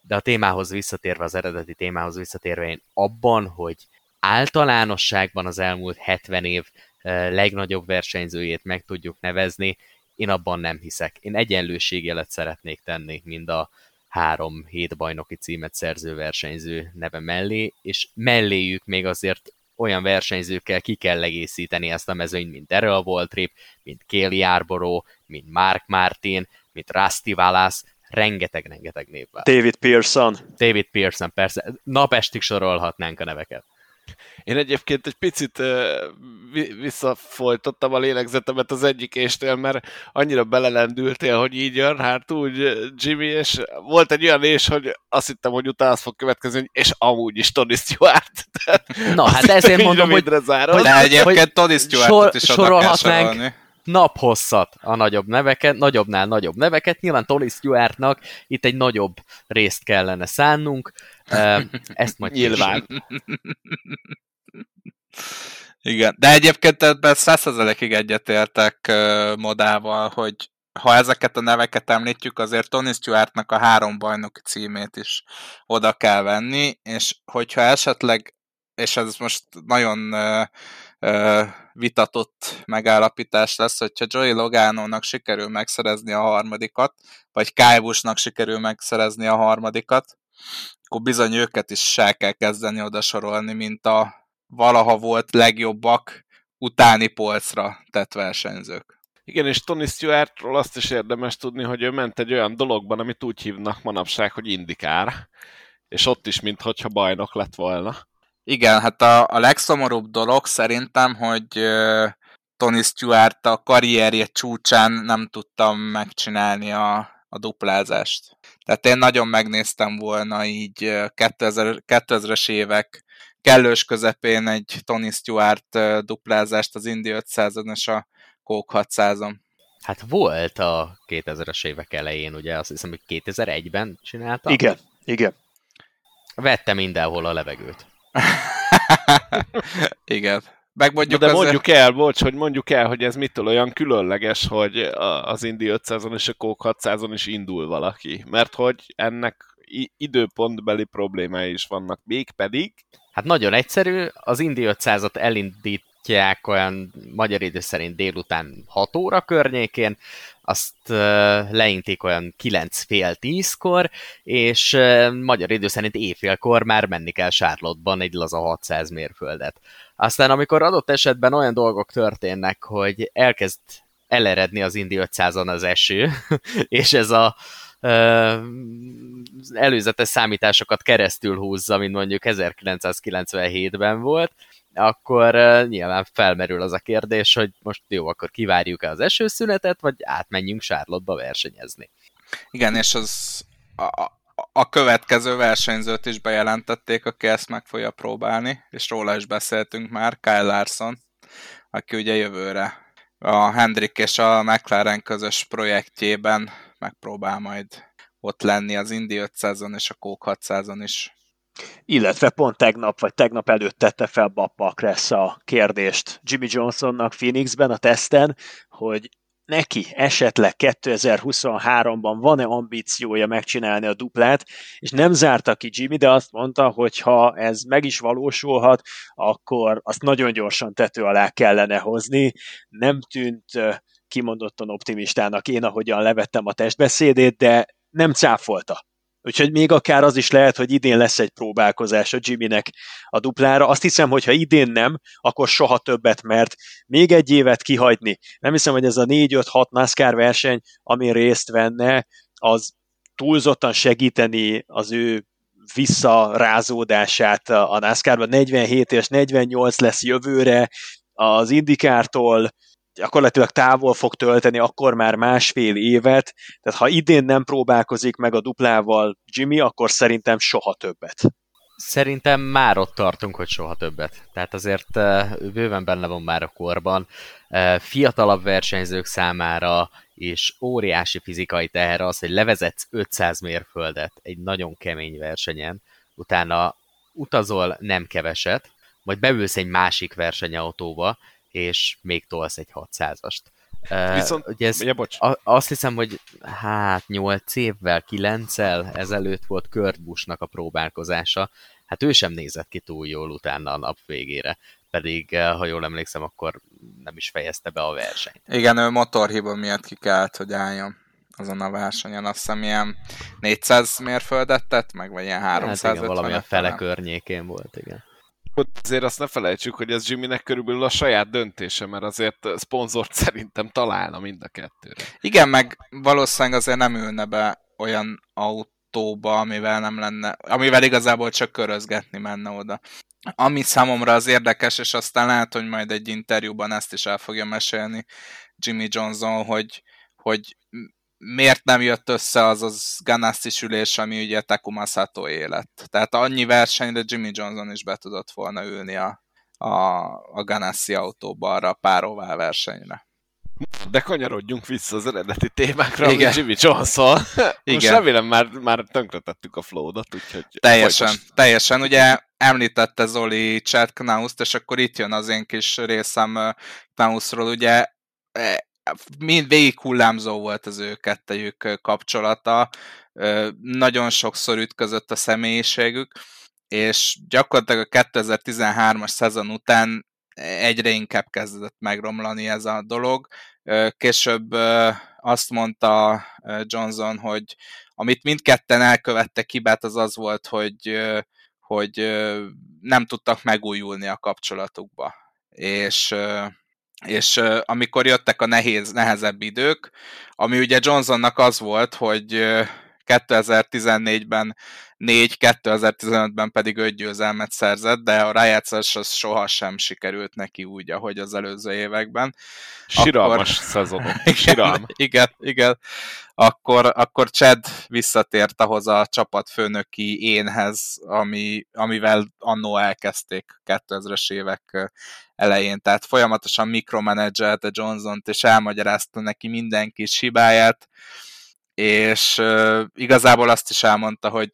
[SPEAKER 3] De a témához visszatérve, az eredeti témához visszatérve, én abban, hogy általánosságban az elmúlt 70 év legnagyobb versenyzőjét meg tudjuk nevezni, én abban nem hiszek. Én egyenlőségjelet szeretnék tenni mind a három hét bajnoki címet szerző versenyző neve mellé, és melléjük még azért olyan versenyzőkkel ki kell egészíteni ezt a mezőnyt, mint Daryl Waltrip, mint Kéli Yarborough, mint Mark Martin, mint Rusty Wallace, rengeteg-rengeteg névvel.
[SPEAKER 2] David Pearson.
[SPEAKER 3] David Pearson, persze. Napestig sorolhatnánk a neveket.
[SPEAKER 1] Én egyébként egy picit visszafolytottam a lélegzetemet az egyik éstél, mert annyira belelendültél, hogy így jön, hát úgy Jimmy, és volt egy olyan és, hogy azt hittem, hogy utána az fog következni, és amúgy is Tony Stewart. <laughs>
[SPEAKER 3] Na, hát ezért mondom, hogy,
[SPEAKER 4] hogy, de egyébként Tony Stewart is sorolhatnánk
[SPEAKER 3] naphosszat a nagyobb neveket, nagyobbnál nagyobb neveket. Nyilván Tony Stewartnak itt egy nagyobb részt kellene szánnunk. Ezt majd
[SPEAKER 1] Nyilván.
[SPEAKER 4] Igen, de egyébként ebben százszerzelékig egyetértek modával, hogy ha ezeket a neveket említjük, azért Tony Stewartnak a három bajnoki címét is oda kell venni, és hogyha esetleg, és ez most nagyon vitatott megállapítás lesz, hogyha Joey Logano-nak sikerül megszerezni a harmadikat, vagy Kyle sikerül megszerezni a harmadikat, akkor bizony őket is el kell kezdeni oda sorolni, mint a valaha volt legjobbak utáni polcra tett versenyzők.
[SPEAKER 1] Igen, és Tony Stewartról azt is érdemes tudni, hogy ő ment egy olyan dologban, amit úgy hívnak manapság, hogy indikár, és ott is, mintha bajnok lett volna.
[SPEAKER 4] Igen, hát a, a legszomorúbb dolog szerintem, hogy Tony Stewart a karrierje csúcsán nem tudtam megcsinálni a, a duplázást. Tehát én nagyon megnéztem volna így 2000, 2000-es évek kellős közepén egy Tony Stewart duplázást az Indy 500-on és a Coke 600-on.
[SPEAKER 3] Hát volt a 2000-es évek elején, ugye azt hiszem, hogy 2001-ben csinálta.
[SPEAKER 2] Igen, igen.
[SPEAKER 3] Vette mindenhol a levegőt. <laughs>
[SPEAKER 4] igen. Meg mondjuk
[SPEAKER 1] de mondjuk el, bocs, hogy mondjuk el, hogy ez mitől olyan különleges, hogy az Indi 500-on és a Coke 600-on is indul valaki. Mert hogy ennek időpontbeli problémái is vannak, pedig.
[SPEAKER 3] Hát nagyon egyszerű, az Indi 500-at elindítják olyan magyar idő szerint délután 6 óra környékén, azt leintik olyan 9 fél 10-kor, és magyar idő szerint éjfélkor már menni kell Charlotte-ban egy laza 600 mérföldet. Aztán amikor adott esetben olyan dolgok történnek, hogy elkezd eleredni az Indi 500-on az eső, <laughs> és ez a előzetes számításokat keresztül húzza, mint mondjuk 1997-ben volt, akkor nyilván felmerül az a kérdés, hogy most jó, akkor kivárjuk-e az esőszünetet, vagy átmenjünk Sárlottba versenyezni.
[SPEAKER 4] Igen, és az a, a következő versenyzőt is bejelentették, aki ezt meg fogja próbálni, és róla is beszéltünk már, Kyle Larson, aki ugye jövőre a Hendrik és a McLaren közös projektjében megpróbál majd ott lenni az Indy 500-on és a Coke 600-on is.
[SPEAKER 2] Illetve pont tegnap, vagy tegnap előtt tette fel Bappa Kressz a kérdést Jimmy Johnsonnak Phoenixben a teszten, hogy neki esetleg 2023-ban van-e ambíciója megcsinálni a duplát, és nem zárta ki Jimmy, de azt mondta, hogy ha ez meg is valósulhat, akkor azt nagyon gyorsan tető alá kellene hozni. Nem tűnt kimondottan optimistának én, ahogyan levettem a testbeszédét, de nem cáfolta. Úgyhogy még akár az is lehet, hogy idén lesz egy próbálkozás a Jimmynek a duplára. Azt hiszem, hogy ha idén nem, akkor soha többet, mert még egy évet kihagyni. Nem hiszem, hogy ez a 4-5-6 NASCAR verseny, amin részt venne, az túlzottan segíteni az ő visszarázódását a NASCAR-ban. 47 és 48 lesz jövőre, az indikártól gyakorlatilag távol fog tölteni akkor már másfél évet, tehát ha idén nem próbálkozik meg a duplával Jimmy, akkor szerintem soha többet.
[SPEAKER 3] Szerintem már ott tartunk, hogy soha többet. Tehát azért ő bőven benne van már a korban. Fiatalabb versenyzők számára és óriási fizikai teher az, hogy levezetsz 500 mérföldet egy nagyon kemény versenyen, utána utazol nem keveset, majd beülsz egy másik versenyautóba, és még tolsz egy 600-ast.
[SPEAKER 1] Viszont, uh, ugye ez, ja, bocs.
[SPEAKER 3] A, azt hiszem, hogy hát 8 évvel, 9 ezelőtt volt Kurt Buschnak a próbálkozása. Hát ő sem nézett ki túl jól utána a nap végére. Pedig, ha jól emlékszem, akkor nem is fejezte be a versenyt.
[SPEAKER 4] Igen, ő motorhiba miatt ki kellett, hogy álljon azon a versenyen. Azt hiszem ilyen 400 mérföldet tett, meg vagy ilyen 350 hát
[SPEAKER 3] igen, valami a fele környékén volt, igen
[SPEAKER 1] azért azt ne felejtsük, hogy ez Jimmynek körülbelül a saját döntése, mert azért szponzort szerintem találna mind a kettőre.
[SPEAKER 4] Igen, meg valószínűleg azért nem ülne be olyan autóba, amivel nem lenne, amivel igazából csak körözgetni menne oda. Ami számomra az érdekes, és aztán lehet, hogy majd egy interjúban ezt is el fogja mesélni Jimmy Johnson, hogy, hogy miért nem jött össze az az Ganassi ülés, ami ugye Takuma Sato élet. Tehát annyi versenyre Jimmy Johnson is be tudott volna ülni a, a, a Ganassi autóba arra a párová versenyre.
[SPEAKER 1] De kanyarodjunk vissza az eredeti témákra, Igen. Jimmy Johnson. <laughs> Igen. Most remélem már, már tönkretettük a flow-ot, úgyhogy...
[SPEAKER 4] Teljesen, folytos. teljesen. Ugye említette Zoli Chad Knauszt, és akkor itt jön az én kis részem Knausról. Ugye mind végig hullámzó volt az ő kettejük kapcsolata, nagyon sokszor ütközött a személyiségük, és gyakorlatilag a 2013-as szezon után egyre inkább kezdett megromlani ez a dolog. Később azt mondta Johnson, hogy amit mindketten elkövettek hibát, az az volt, hogy, hogy nem tudtak megújulni a kapcsolatukba. És és uh, amikor jöttek a nehéz, nehezebb idők, ami ugye Johnsonnak az volt, hogy uh, 2014-ben 4, 2015-ben pedig 5 győzelmet szerzett, de a rájátszás az sohasem sikerült neki úgy, ahogy az előző években.
[SPEAKER 1] Siralmas akkor... szezonok. <laughs> Siralm.
[SPEAKER 4] igen, igen. Akkor, akkor Chad visszatért ahhoz a csapatfőnöki énhez, ami, amivel annó elkezdték 2000-es évek elején. Tehát folyamatosan mikromanedzselte Johnson-t, és elmagyarázta neki minden kis hibáját, és uh, igazából azt is elmondta, hogy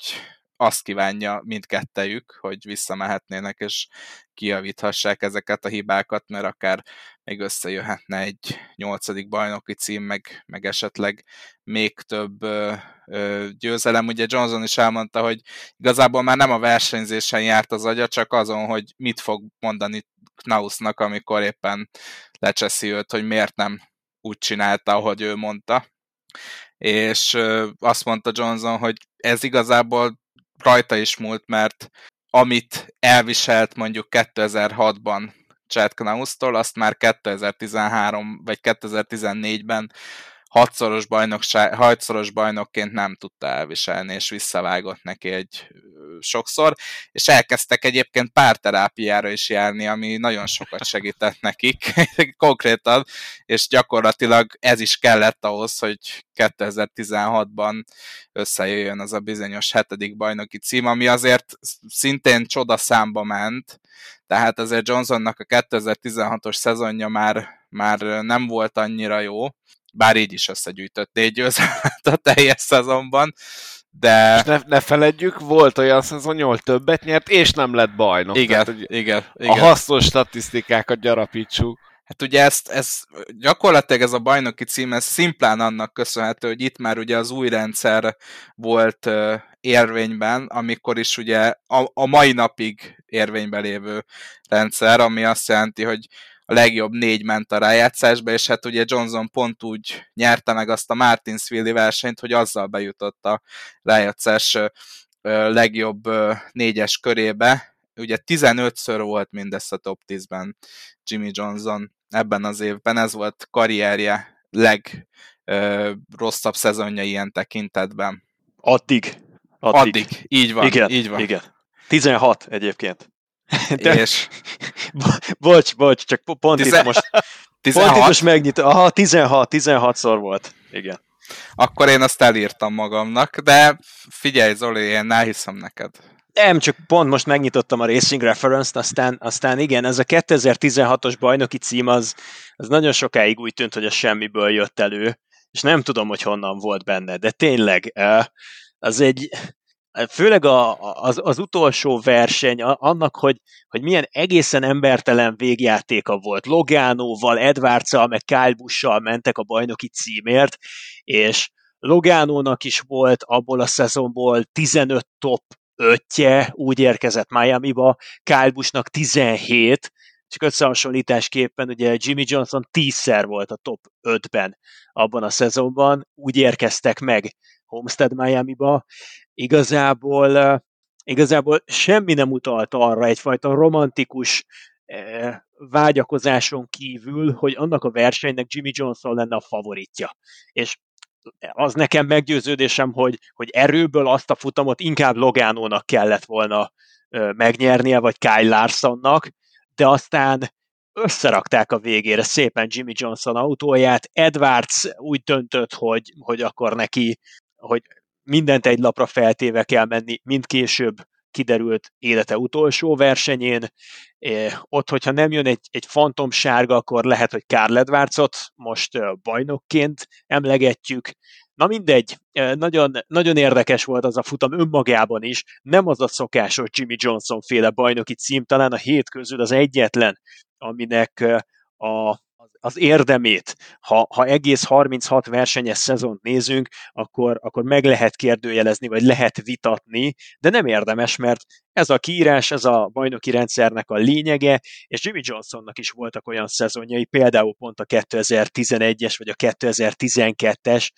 [SPEAKER 4] azt kívánja mindkettejük, hogy visszamehetnének, és kiavíthassák ezeket a hibákat, mert akár még összejöhetne egy nyolcadik bajnoki cím, meg, meg esetleg még több ö, ö, győzelem. Ugye Johnson is elmondta, hogy igazából már nem a versenyzésen járt az agya, csak azon, hogy mit fog mondani Knausnak, amikor éppen lecseszi őt, hogy miért nem úgy csinálta, ahogy ő mondta. És azt mondta Johnson, hogy ez igazából rajta is múlt, mert amit elviselt mondjuk 2006-ban Chad Knaus-tól, azt már 2013 vagy 2014-ben hatszoros, bajnokság, hatszoros bajnokként nem tudta elviselni, és visszavágott neki egy sokszor, és elkezdtek egyébként párterápiára is járni, ami nagyon sokat segített nekik <laughs> konkrétan, és gyakorlatilag ez is kellett ahhoz, hogy 2016-ban összejöjjön az a bizonyos hetedik bajnoki cím, ami azért szintén csoda számba ment, tehát azért Johnsonnak a 2016-os szezonja már, már nem volt annyira jó, bár így is összegyűjtött négy győzelmet a teljes szezonban, de...
[SPEAKER 1] És ne, ne feledjük, volt olyan szezon, ahol többet nyert, és nem lett bajnok.
[SPEAKER 4] Igen, Tehát, igen, igen.
[SPEAKER 1] A hasznos statisztikákat gyarapítsuk.
[SPEAKER 4] Hát ugye ezt, ez, gyakorlatilag ez a bajnoki cím, ez szimplán annak köszönhető, hogy itt már ugye az új rendszer volt uh, érvényben, amikor is ugye a, a mai napig érvényben lévő rendszer, ami azt jelenti, hogy a legjobb négy ment a rájátszásba, és hát ugye Johnson pont úgy nyerte meg azt a Martinsville versenyt, hogy azzal bejutott a rájátszás legjobb négyes körébe. Ugye 15-ször volt mindez a top 10-ben Jimmy Johnson ebben az évben, ez volt karrierje legrosszabb szezonja ilyen tekintetben.
[SPEAKER 2] Addig.
[SPEAKER 4] Addig. Addig. Így van.
[SPEAKER 2] Igen,
[SPEAKER 4] így van.
[SPEAKER 2] igen. 16 egyébként. <laughs>
[SPEAKER 4] De... És...
[SPEAKER 2] bocs, bocs, csak pont Tizen... itt most... <laughs> 16? Pont itt most megnyit... Aha, 16, 16-szor volt. Igen.
[SPEAKER 4] Akkor én azt elírtam magamnak, de figyelj Zoli, én elhiszem neked.
[SPEAKER 2] Nem, csak pont most megnyitottam a Racing Reference-t, aztán, aztán igen, ez a 2016-os bajnoki cím az, az nagyon sokáig úgy tűnt, hogy a semmiből jött elő, és nem tudom, hogy honnan volt benne, de tényleg, az egy, főleg a, az, az utolsó verseny, annak, hogy, hogy milyen egészen embertelen végjátéka volt. Logánóval, Edwardszal, meg Kyle Busch-sal mentek a bajnoki címért, és Logánónak is volt abból a szezonból 15 top 5 úgy érkezett Miami-ba, Kyle Busch-nak 17, csak összehasonlításképpen ugye Jimmy Johnson tízszer volt a top 5-ben abban a szezonban, úgy érkeztek meg Homestead Miami-ba, igazából, igazából semmi nem utalt arra egyfajta romantikus vágyakozáson kívül, hogy annak a versenynek Jimmy Johnson lenne a favoritja. És az nekem meggyőződésem, hogy, hogy erőből azt a futamot inkább Logánónak kellett volna megnyernie, vagy Kyle Larsonnak, de aztán összerakták a végére szépen Jimmy Johnson autóját, Edwards úgy döntött, hogy, hogy akkor neki, hogy mindent egy lapra feltéve kell menni, mint később kiderült élete utolsó versenyén. Ott, hogyha nem jön egy, egy fantom sárga, akkor lehet, hogy Karl Edwardsot most bajnokként emlegetjük. Na mindegy, nagyon, nagyon érdekes volt az a futam önmagában is, nem az a szokásos Jimmy Johnson féle bajnoki cím, talán a hét közül az egyetlen, aminek a az érdemét, ha, ha egész 36 versenyes szezont nézünk, akkor, akkor meg lehet kérdőjelezni, vagy lehet vitatni, de nem érdemes, mert ez a kiírás, ez a bajnoki rendszernek a lényege, és Jimmy Johnsonnak is voltak olyan szezonjai, például pont a 2011-es, vagy a 2012-es,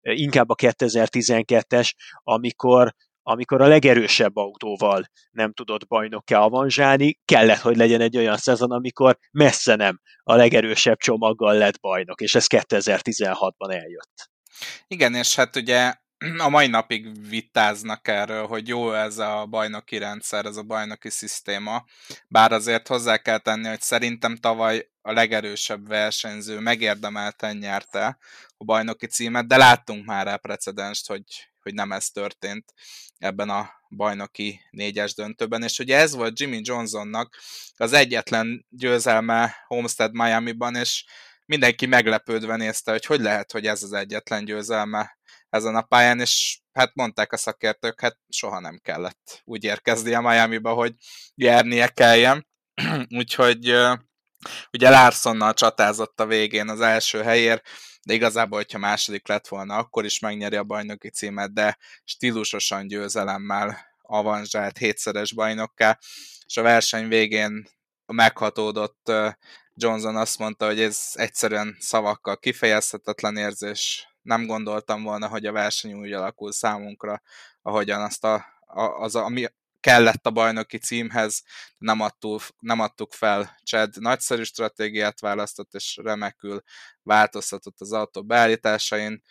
[SPEAKER 2] inkább a 2012-es, amikor amikor a legerősebb autóval nem tudott bajnokká avanzsálni, kellett, hogy legyen egy olyan szezon, amikor messze nem a legerősebb csomaggal lett bajnok, és ez 2016-ban eljött.
[SPEAKER 4] Igen, és hát ugye a mai napig vitáznak erről, hogy jó ez a bajnoki rendszer, ez a bajnoki szisztéma, bár azért hozzá kell tenni, hogy szerintem tavaly a legerősebb versenyző megérdemelten nyerte a bajnoki címet, de láttunk már rá precedenst, hogy, hogy nem ez történt ebben a bajnoki négyes döntőben, és ugye ez volt Jimmy Johnsonnak az egyetlen győzelme Homestead Miami-ban, és mindenki meglepődve nézte, hogy hogy lehet, hogy ez az egyetlen győzelme ezen a pályán, és hát mondták a szakértők, hát soha nem kellett úgy érkezni a Miami-ba, hogy nyernie kelljen. <clears throat> Úgyhogy ugye Larsonnal csatázott a végén az első helyért, de igazából, hogyha második lett volna, akkor is megnyeri a bajnoki címet, de stílusosan győzelemmel avanzsált hétszeres bajnokká, és a verseny végén meghatódott Johnson azt mondta, hogy ez egyszerűen szavakkal kifejezhetetlen érzés, nem gondoltam volna, hogy a verseny úgy alakul számunkra, ahogyan azt a, a, az, ami kellett a bajnoki címhez, nem, adtuk, nem adtuk fel. Chad nagyszerű stratégiát választott, és remekül változtatott az autó beállításain,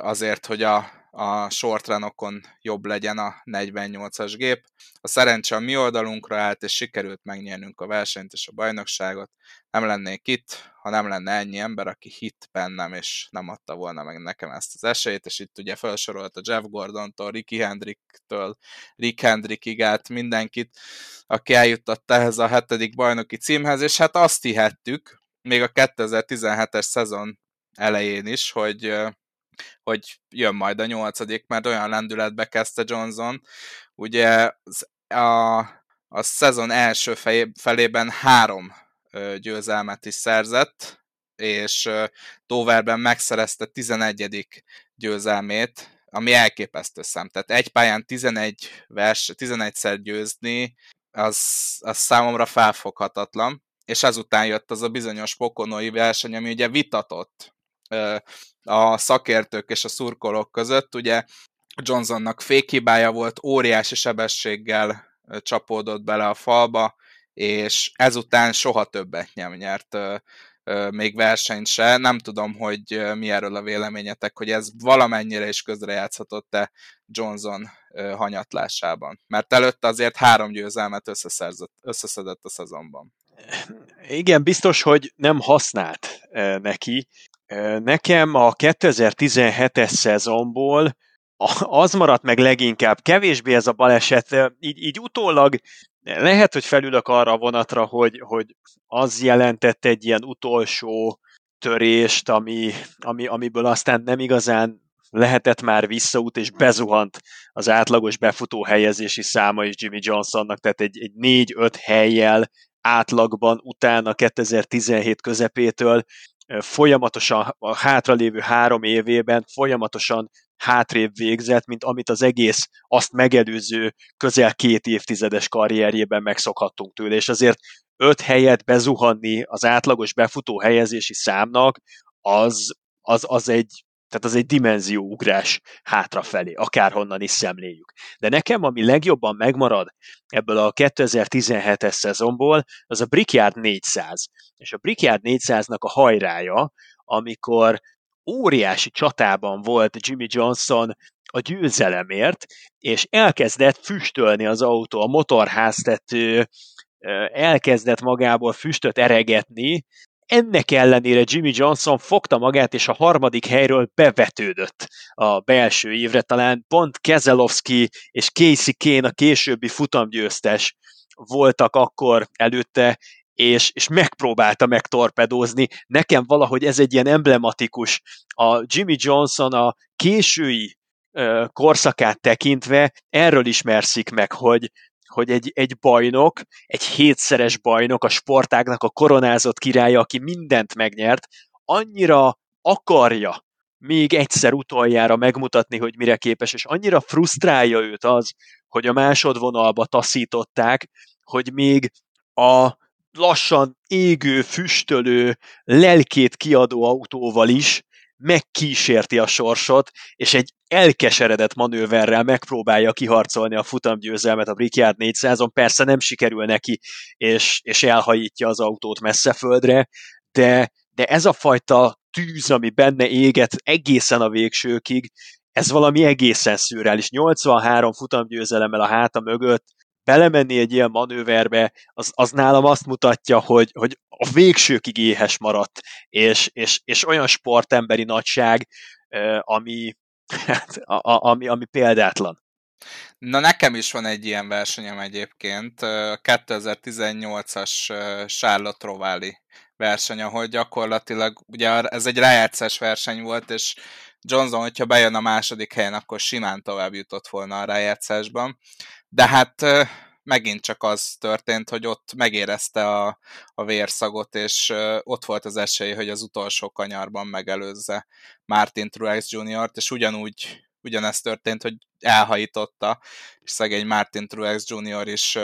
[SPEAKER 4] azért, hogy a, a shortrunokon jobb legyen a 48-as gép. A szerencse a mi oldalunkra állt, és sikerült megnyernünk a versenyt és a bajnokságot. Nem lennék itt, ha nem lenne ennyi ember, aki hit bennem, és nem adta volna meg nekem ezt az esélyt, és itt ugye felsorolt a Jeff Gordontól, Ricky Hendricktől, Rick Hendrickig át mindenkit, aki eljutott ehhez a hetedik bajnoki címhez, és hát azt hihettük, még a 2017-es szezon elején is, hogy hogy jön majd a nyolcadik, mert olyan lendületbe kezdte Johnson. Ugye a, a szezon első felében három győzelmet is szerzett, és Doverben megszerezte 11. győzelmét, ami elképesztő szem. Tehát egy pályán 11 vers, 11-szer győzni, az, az számomra felfoghatatlan, és ezután jött az a bizonyos pokonói verseny, ami ugye vitatott a szakértők és a szurkolók között. Ugye Johnsonnak fékhibája volt, óriási sebességgel csapódott bele a falba, és ezután soha többet nem nyert még versenyt se. Nem tudom, hogy mi erről a véleményetek, hogy ez valamennyire is közrejátszhatott-e Johnson hanyatlásában. Mert előtte azért három győzelmet összeszedett a szezonban.
[SPEAKER 2] Igen, biztos, hogy nem használt neki, Nekem a 2017-es szezonból az maradt meg leginkább, kevésbé ez a baleset, így, így utólag lehet, hogy felülök arra a vonatra, hogy, hogy az jelentett egy ilyen utolsó törést, ami, ami, amiből aztán nem igazán lehetett már visszaút, és bezuhant az átlagos befutó helyezési száma is Jimmy Johnsonnak, tehát egy, egy 4-5 helyjel átlagban utána 2017 közepétől folyamatosan a hátralévő három évében folyamatosan hátrébb végzett, mint amit az egész azt megelőző közel két évtizedes karrierjében megszokhattunk tőle, és azért öt helyet bezuhanni az átlagos befutó helyezési számnak, az, az, az egy tehát az egy dimenzióugrás hátrafelé, akárhonnan is szemléljük. De nekem, ami legjobban megmarad ebből a 2017-es szezonból, az a Brickyard 400. És a Brickyard 400-nak a hajrája, amikor óriási csatában volt Jimmy Johnson a győzelemért, és elkezdett füstölni az autó, a motorháztető elkezdett magából füstöt eregetni, ennek ellenére Jimmy Johnson fogta magát, és a harmadik helyről bevetődött a belső évre. Talán pont Keselowski és Casey Kane a későbbi futamgyőztes voltak akkor előtte, és, és megpróbálta megtorpedózni. Nekem valahogy ez egy ilyen emblematikus. A Jimmy Johnson a késői korszakát tekintve erről ismerszik meg, hogy, hogy egy, egy bajnok, egy hétszeres bajnok, a sportágnak a koronázott királya, aki mindent megnyert, annyira akarja még egyszer utoljára megmutatni, hogy mire képes, és annyira frusztrálja őt az, hogy a másodvonalba taszították, hogy még a lassan égő, füstölő, lelkét kiadó autóval is megkísérti a sorsot, és egy elkeseredett manőverrel megpróbálja kiharcolni a futamgyőzelmet a Brickyard 400-on. Persze nem sikerül neki, és, és elhajítja az autót messze földre, de, de ez a fajta tűz, ami benne éget egészen a végsőkig, ez valami egészen szürreális. 83 futamgyőzelemmel a háta mögött, belemenni egy ilyen manőverbe, az, az nálam azt mutatja, hogy, hogy a végsőkig éhes maradt, és, és, és olyan sportemberi nagyság, ami, <laughs> hát, ami, ami példátlan.
[SPEAKER 4] Na nekem is van egy ilyen versenyem egyébként, 2018-as Charlotte Rováli verseny, ahol gyakorlatilag, ugye ez egy rájátszás verseny volt, és Johnson, hogyha bejön a második helyen, akkor simán tovább jutott volna a rájátszásban. De hát megint csak az történt, hogy ott megérezte a, a vérszagot, és ott volt az esély, hogy az utolsó kanyarban megelőzze Martin Truex Jr.-t, és ugyanúgy ugyanezt történt, hogy elhajította, és szegény Martin Truex Jr. is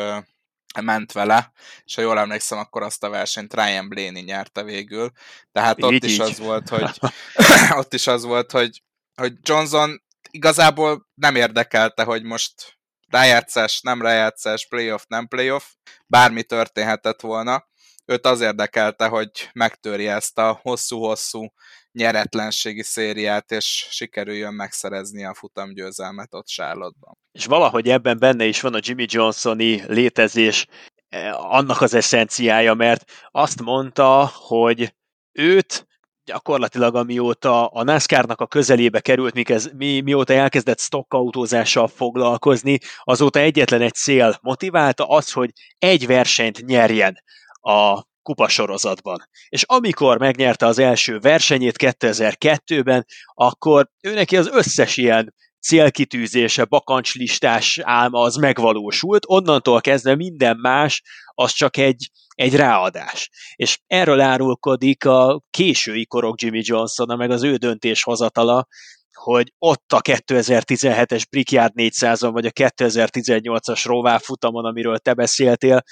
[SPEAKER 4] ment vele, és ha jól emlékszem, akkor azt a versenyt Ryan Blaney nyerte végül. Tehát ott így, is így. az volt, hogy <laughs> ott is az volt, hogy, hogy Johnson igazából nem érdekelte, hogy most rájátszás, nem rájátszás, playoff, nem playoff, bármi történhetett volna. Őt az érdekelte, hogy megtörje ezt a hosszú-hosszú nyeretlenségi szériát, és sikerüljön megszerezni a futamgyőzelmet ott Charlotte-ban.
[SPEAKER 2] És valahogy ebben benne is van a Jimmy Johnsoni létezés, eh, annak az eszenciája, mert azt mondta, hogy őt gyakorlatilag amióta a NASCAR-nak a közelébe került, mikez, mi, mióta elkezdett stockautózással foglalkozni, azóta egyetlen egy cél motiválta az, hogy egy versenyt nyerjen a kupasorozatban. És amikor megnyerte az első versenyét 2002-ben, akkor ő neki az összes ilyen célkitűzése, bakancslistás álma az megvalósult, onnantól kezdve minden más az csak egy, egy ráadás. És erről árulkodik a késői korok Jimmy Johnson, meg az ő döntéshozatala, hogy ott a 2017-es Brickyard 400-on, vagy a 2018-as Rová futamon, amiről te beszéltél,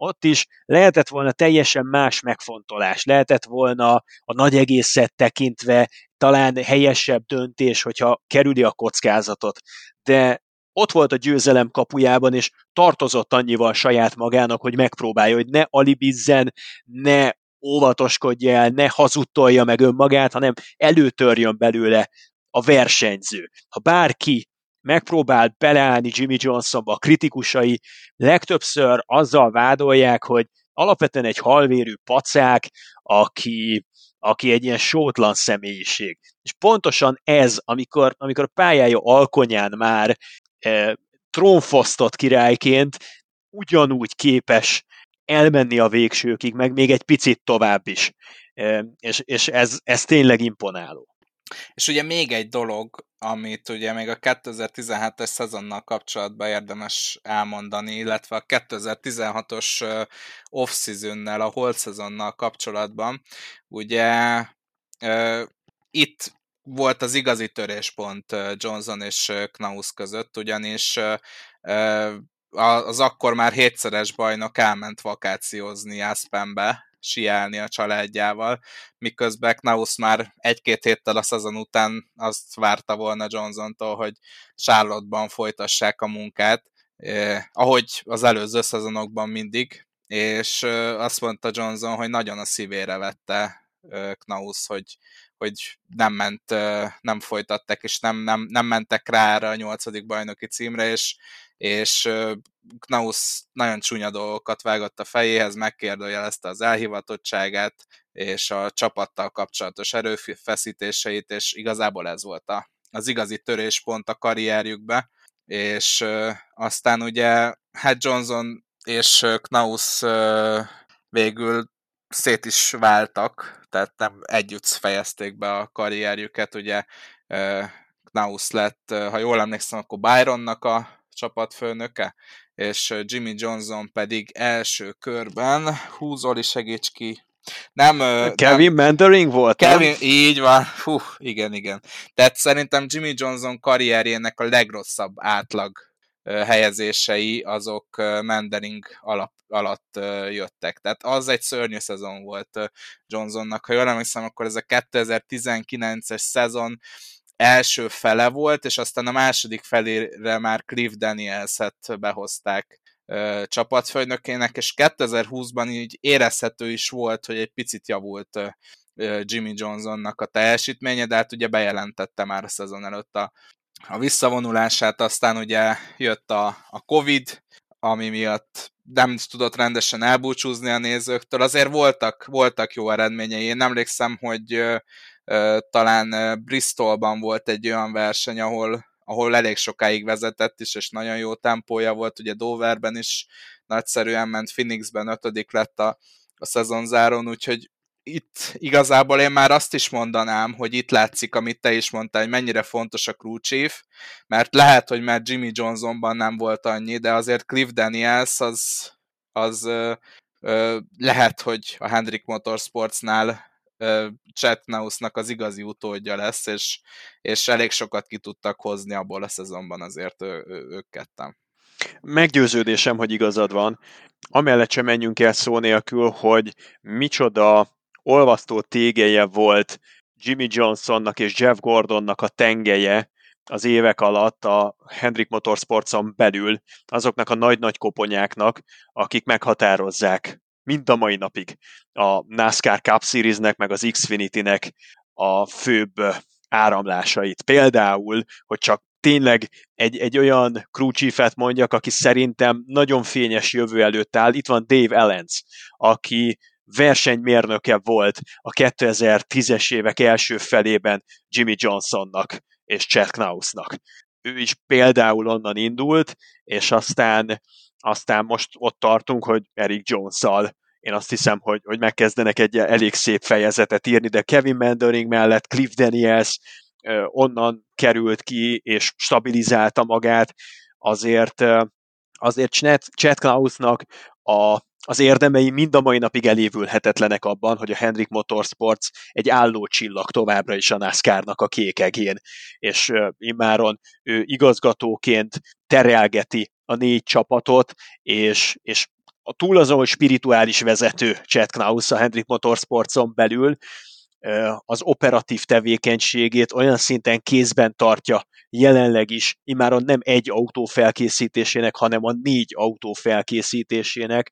[SPEAKER 2] ott is lehetett volna teljesen más megfontolás, lehetett volna a nagy egészet tekintve talán helyesebb döntés, hogyha kerüli a kockázatot, de ott volt a győzelem kapujában, és tartozott annyival saját magának, hogy megpróbálja, hogy ne alibizzen, ne óvatoskodja el, ne hazudtolja meg önmagát, hanem előtörjön belőle a versenyző. Ha bárki megpróbált beleállni Jimmy Johnsonba, a kritikusai legtöbbször azzal vádolják, hogy alapvetően egy halvérű pacák, aki, aki egy ilyen sótlan személyiség. És pontosan ez, amikor, amikor a pályája alkonyán már e, trónfosztott királyként ugyanúgy képes elmenni a végsőkig, meg még egy picit tovább is. E, és és ez, ez tényleg imponáló.
[SPEAKER 4] És ugye még egy dolog, amit ugye még a 2017-es szezonnal kapcsolatban érdemes elmondani, illetve a 2016-os off-seasonnel, a hold szezonnal kapcsolatban, ugye itt volt az igazi töréspont Johnson és Knaus között, ugyanis az akkor már hétszeres bajnok elment vakációzni Aspenbe, siálni a családjával, miközben Knaus már egy-két héttel a szezon után azt várta volna Johnson-tól, hogy Charlotte-ban folytassák a munkát, eh, ahogy az előző szezonokban mindig, és eh, azt mondta Johnson, hogy nagyon a szívére vette eh, Knaus, hogy, hogy nem ment, nem folytattak, és nem, nem, nem mentek rá erre a nyolcadik bajnoki címre, és, és Knaus nagyon csúnya dolgokat vágott a fejéhez, megkérdőjelezte az elhivatottságát, és a csapattal kapcsolatos erőfeszítéseit, és igazából ez volt a, az igazi töréspont a karrierjükbe, és aztán ugye hát Johnson és Knaus végül szét is váltak, tehát nem együtt fejezték be a karrierjüket, ugye Knaus lett, ha jól emlékszem, akkor Byronnak a csapatfőnöke, és Jimmy Johnson pedig első körben, hú, Zoli segíts ki,
[SPEAKER 2] nem, Kevin nem, Mandering volt,
[SPEAKER 4] Kevin, nem? Így van, hú, igen, igen. Tehát szerintem Jimmy Johnson karrierjének a legrosszabb átlag helyezései azok Mandering alap, alatt jöttek. Tehát az egy szörnyű szezon volt Johnsonnak. Ha jól emlékszem, akkor ez a 2019-es szezon első fele volt, és aztán a második felére már Cliff Daniels-et behozták ö, csapatfőnökének, és 2020-ban így érezhető is volt, hogy egy picit javult ö, Jimmy Johnsonnak a teljesítménye, de hát ugye bejelentette már a szezon előtt a a visszavonulását, aztán ugye jött a, a Covid, ami miatt nem tudott rendesen elbúcsúzni a nézőktől. Azért voltak, voltak jó eredményei. Én emlékszem, hogy talán Bristolban volt egy olyan verseny, ahol, ahol elég sokáig vezetett is, és nagyon jó tempója volt, ugye Doverben is nagyszerűen ment, Phoenixben ötödik lett a, a szezonzáron, úgyhogy itt igazából én már azt is mondanám, hogy itt látszik, amit te is mondtál, hogy mennyire fontos a crew chief, mert lehet, hogy már Jimmy Johnsonban nem volt annyi, de azért Cliff Daniels az, az ö, ö, lehet, hogy a Hendrick Motorsportsnál Chad Knausnak az igazi utódja lesz, és, és elég sokat ki tudtak hozni abból a szezonban azért ő, ő, ők kettem.
[SPEAKER 2] Meggyőződésem, hogy igazad van. Amellett sem menjünk el szó nélkül, hogy micsoda olvasztó tégeje volt Jimmy Johnsonnak és Jeff Gordonnak a tengeje az évek alatt a Hendrick Motorsportson belül azoknak a nagy-nagy koponyáknak, akik meghatározzák mind a mai napig a NASCAR Cup Series-nek, meg az Xfinity-nek a főbb áramlásait. Például, hogy csak tényleg egy, egy olyan crew chief-et mondjak, aki szerintem nagyon fényes jövő előtt áll. Itt van Dave Ellens, aki versenymérnöke volt a 2010-es évek első felében Jimmy Johnsonnak és Chad Knausnak. Ő is például onnan indult, és aztán, aztán most ott tartunk, hogy Eric Jones-szal. Én azt hiszem, hogy, hogy megkezdenek egy elég szép fejezetet írni, de Kevin Mandering mellett Cliff Daniels onnan került ki, és stabilizálta magát, azért, azért Chad Klausnak a, az érdemei mind a mai napig elévülhetetlenek abban, hogy a Hendrik Motorsports egy álló csillag továbbra is a NASCAR-nak a kékegén, és immáron ő igazgatóként terelgeti a négy csapatot, és, és a túl azon, hogy spirituális vezető Chad Knaus a Hendrik Motorsportson belül, az operatív tevékenységét olyan szinten kézben tartja jelenleg is, imáron nem egy autó felkészítésének, hanem a négy autó felkészítésének,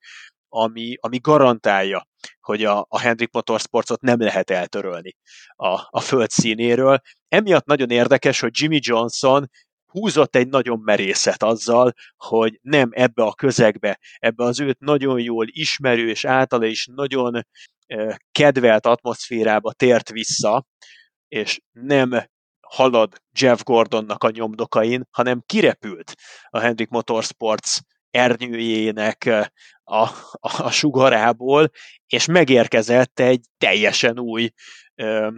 [SPEAKER 2] ami, ami garantálja, hogy a, a Hendrik Motorsportot nem lehet eltörölni a, a föld színéről. Emiatt nagyon érdekes, hogy Jimmy Johnson húzott egy nagyon merészet azzal, hogy nem ebbe a közegbe, ebbe az őt nagyon jól ismerő és általa is nagyon kedvelt atmoszférába tért vissza, és nem halad Jeff Gordonnak a nyomdokain, hanem kirepült a Hendrik Motorsports ernyőjének a, a, a sugarából, és megérkezett egy teljesen új ö,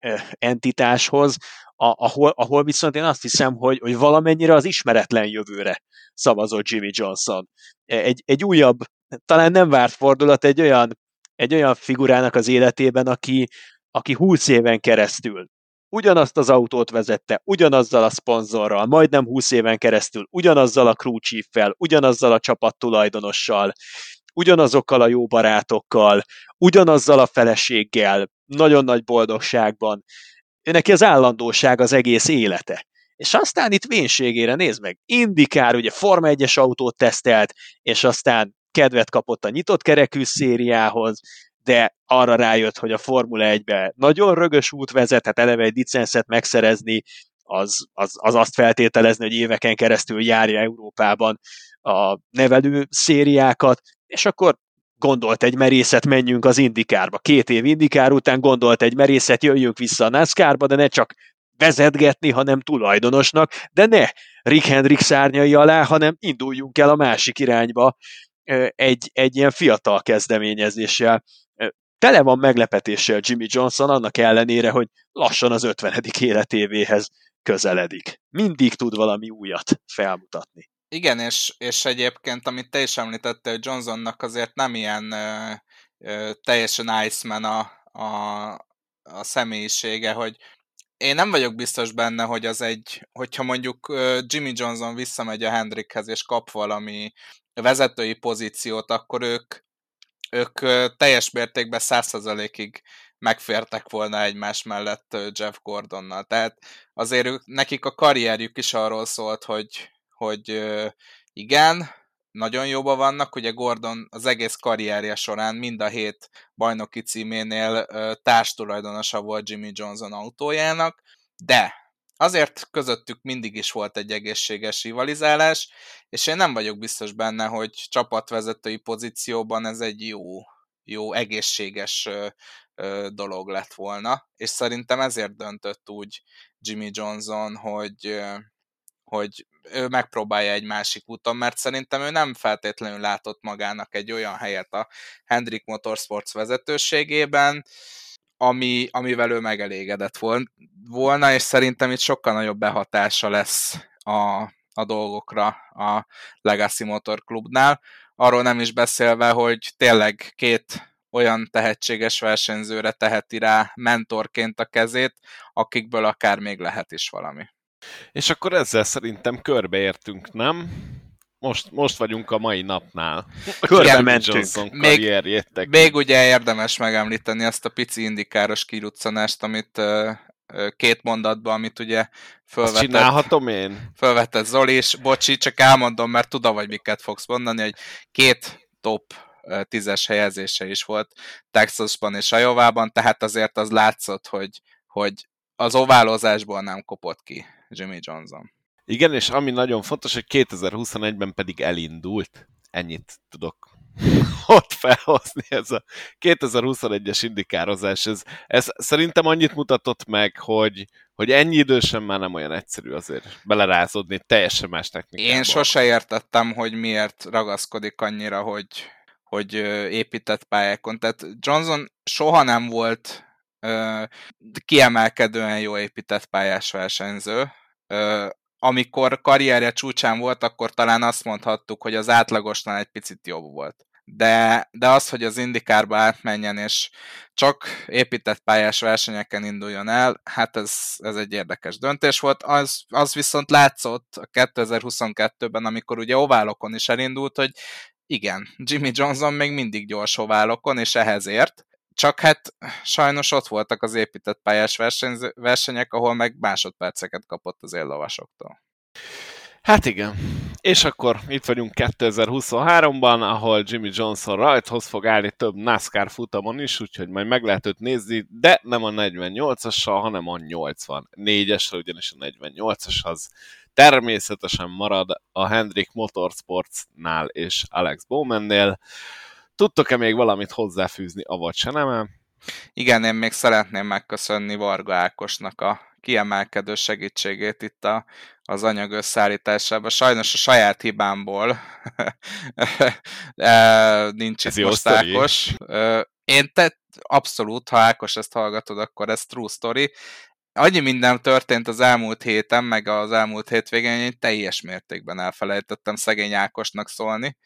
[SPEAKER 2] ö, entitáshoz, a, ahol, ahol viszont én azt hiszem, hogy, hogy valamennyire az ismeretlen jövőre szavazott Jimmy Johnson. Egy, egy újabb, talán nem várt fordulat, egy olyan egy olyan figurának az életében, aki, aki 20 éven keresztül ugyanazt az autót vezette, ugyanazzal a szponzorral, majdnem 20 éven keresztül, ugyanazzal a crew chief-fel, ugyanazzal a csapattulajdonossal, ugyanazokkal a jó barátokkal, ugyanazzal a feleséggel, nagyon nagy boldogságban. Neki az állandóság az egész élete. És aztán itt vénségére nézd meg, Indikár ugye Forma 1-es autót tesztelt, és aztán kedvet kapott a nyitott kerekű szériához, de arra rájött, hogy a Formula 1-be nagyon rögös út vezet, hát eleve egy licenszet megszerezni, az, az, az azt feltételezni, hogy éveken keresztül járja Európában a nevelő szériákat, és akkor gondolt egy merészet, menjünk az Indikárba. Két év Indikár után gondolt egy merészet, jöjjünk vissza a NASCAR-ba, de ne csak vezetgetni, hanem tulajdonosnak, de ne Rick Hendrick szárnyai alá, hanem induljunk el a másik irányba, egy, egy ilyen fiatal kezdeményezéssel. Tele van meglepetéssel Jimmy Johnson, annak ellenére, hogy lassan az 50. életévéhez közeledik. Mindig tud valami újat felmutatni.
[SPEAKER 4] Igen, és, és egyébként, amit te is említettél, hogy Johnsonnak azért nem ilyen ö, ö, teljesen Iceman a, a, a személyisége, hogy én nem vagyok biztos benne, hogy az egy, hogyha mondjuk Jimmy Johnson visszamegy a Hendrickhez és kap valami vezetői pozíciót, akkor ők, ők teljes mértékben százszerzalékig megfértek volna egymás mellett Jeff Gordonnal. Tehát azért ők, nekik a karrierjük is arról szólt, hogy, hogy igen, nagyon jóban vannak, ugye Gordon az egész karrierje során mind a hét bajnoki címénél társtulajdonosa volt Jimmy Johnson autójának, de azért közöttük mindig is volt egy egészséges rivalizálás, és én nem vagyok biztos benne, hogy csapatvezetői pozícióban ez egy jó, jó egészséges dolog lett volna, és szerintem ezért döntött úgy Jimmy Johnson, hogy, hogy ő megpróbálja egy másik úton, mert szerintem ő nem feltétlenül látott magának egy olyan helyet a Hendrik Motorsports vezetőségében, ami, amivel ő megelégedett volna, és szerintem itt sokkal nagyobb behatása lesz a, a dolgokra a Legacy Motor Clubnál. Arról nem is beszélve, hogy tényleg két olyan tehetséges versenyzőre teheti rá mentorként a kezét, akikből akár még lehet is valami.
[SPEAKER 1] És akkor ezzel szerintem körbeértünk, nem? Most, most vagyunk a mai napnál.
[SPEAKER 2] Körbe mentünk.
[SPEAKER 4] Még, még ugye érdemes megemlíteni azt a pici indikáros kiruccanást, amit két mondatban, amit ugye
[SPEAKER 1] fölvetett, Azt csinálhatom én?
[SPEAKER 4] Fölvetett Zoli, és bocsi, csak elmondom, mert tudom, hogy miket fogsz mondani, hogy két top tízes helyezése is volt Texasban és Ajovában, tehát azért az látszott, hogy, hogy az oválozásból nem kopott ki Jimmy Johnson.
[SPEAKER 1] Igen, és ami nagyon fontos, hogy 2021-ben pedig elindult. Ennyit tudok <laughs> ott felhozni. Ez a 2021-es indikározás, ez, ez szerintem annyit mutatott meg, hogy, hogy ennyi idősen már nem olyan egyszerű azért belerázódni teljesen más technikába.
[SPEAKER 4] Én sose értettem, hogy miért ragaszkodik annyira, hogy, hogy épített pályákon. Tehát Johnson soha nem volt kiemelkedően jó épített pályás versenyző amikor karrierje csúcsán volt, akkor talán azt mondhattuk, hogy az átlagosnál egy picit jobb volt. De, de az, hogy az indikárba átmenjen, és csak épített pályás versenyeken induljon el, hát ez, ez egy érdekes döntés volt. Az, az viszont látszott a 2022-ben, amikor ugye oválokon is elindult, hogy igen, Jimmy Johnson még mindig gyors oválokon, és ehhez ért, csak hát sajnos ott voltak az épített pályás versenyek, ahol meg másodperceket kapott az éllovasoktól.
[SPEAKER 1] Hát igen. És akkor itt vagyunk 2023-ban, ahol Jimmy Johnson rajthoz fog állni több NASCAR futamon is, úgyhogy majd meg lehet őt nézni, de nem a 48-assal, hanem a 84-esre, ugyanis a 48-as az természetesen marad a Hendrik Motorsportsnál és Alex Bowmannél. Tudtok-e még valamit hozzáfűzni, avagy se nem?
[SPEAKER 4] Igen, én még szeretném megköszönni Varga Ákosnak a kiemelkedő segítségét itt a, az anyag összeállításában. Sajnos a saját hibámból <laughs> nincs Ez itt most Ákos. Én te, abszolút, ha Ákos ezt hallgatod, akkor ez true story. Annyi minden történt az elmúlt héten, meg az elmúlt hétvégén, én teljes mértékben elfelejtettem szegény Ákosnak szólni,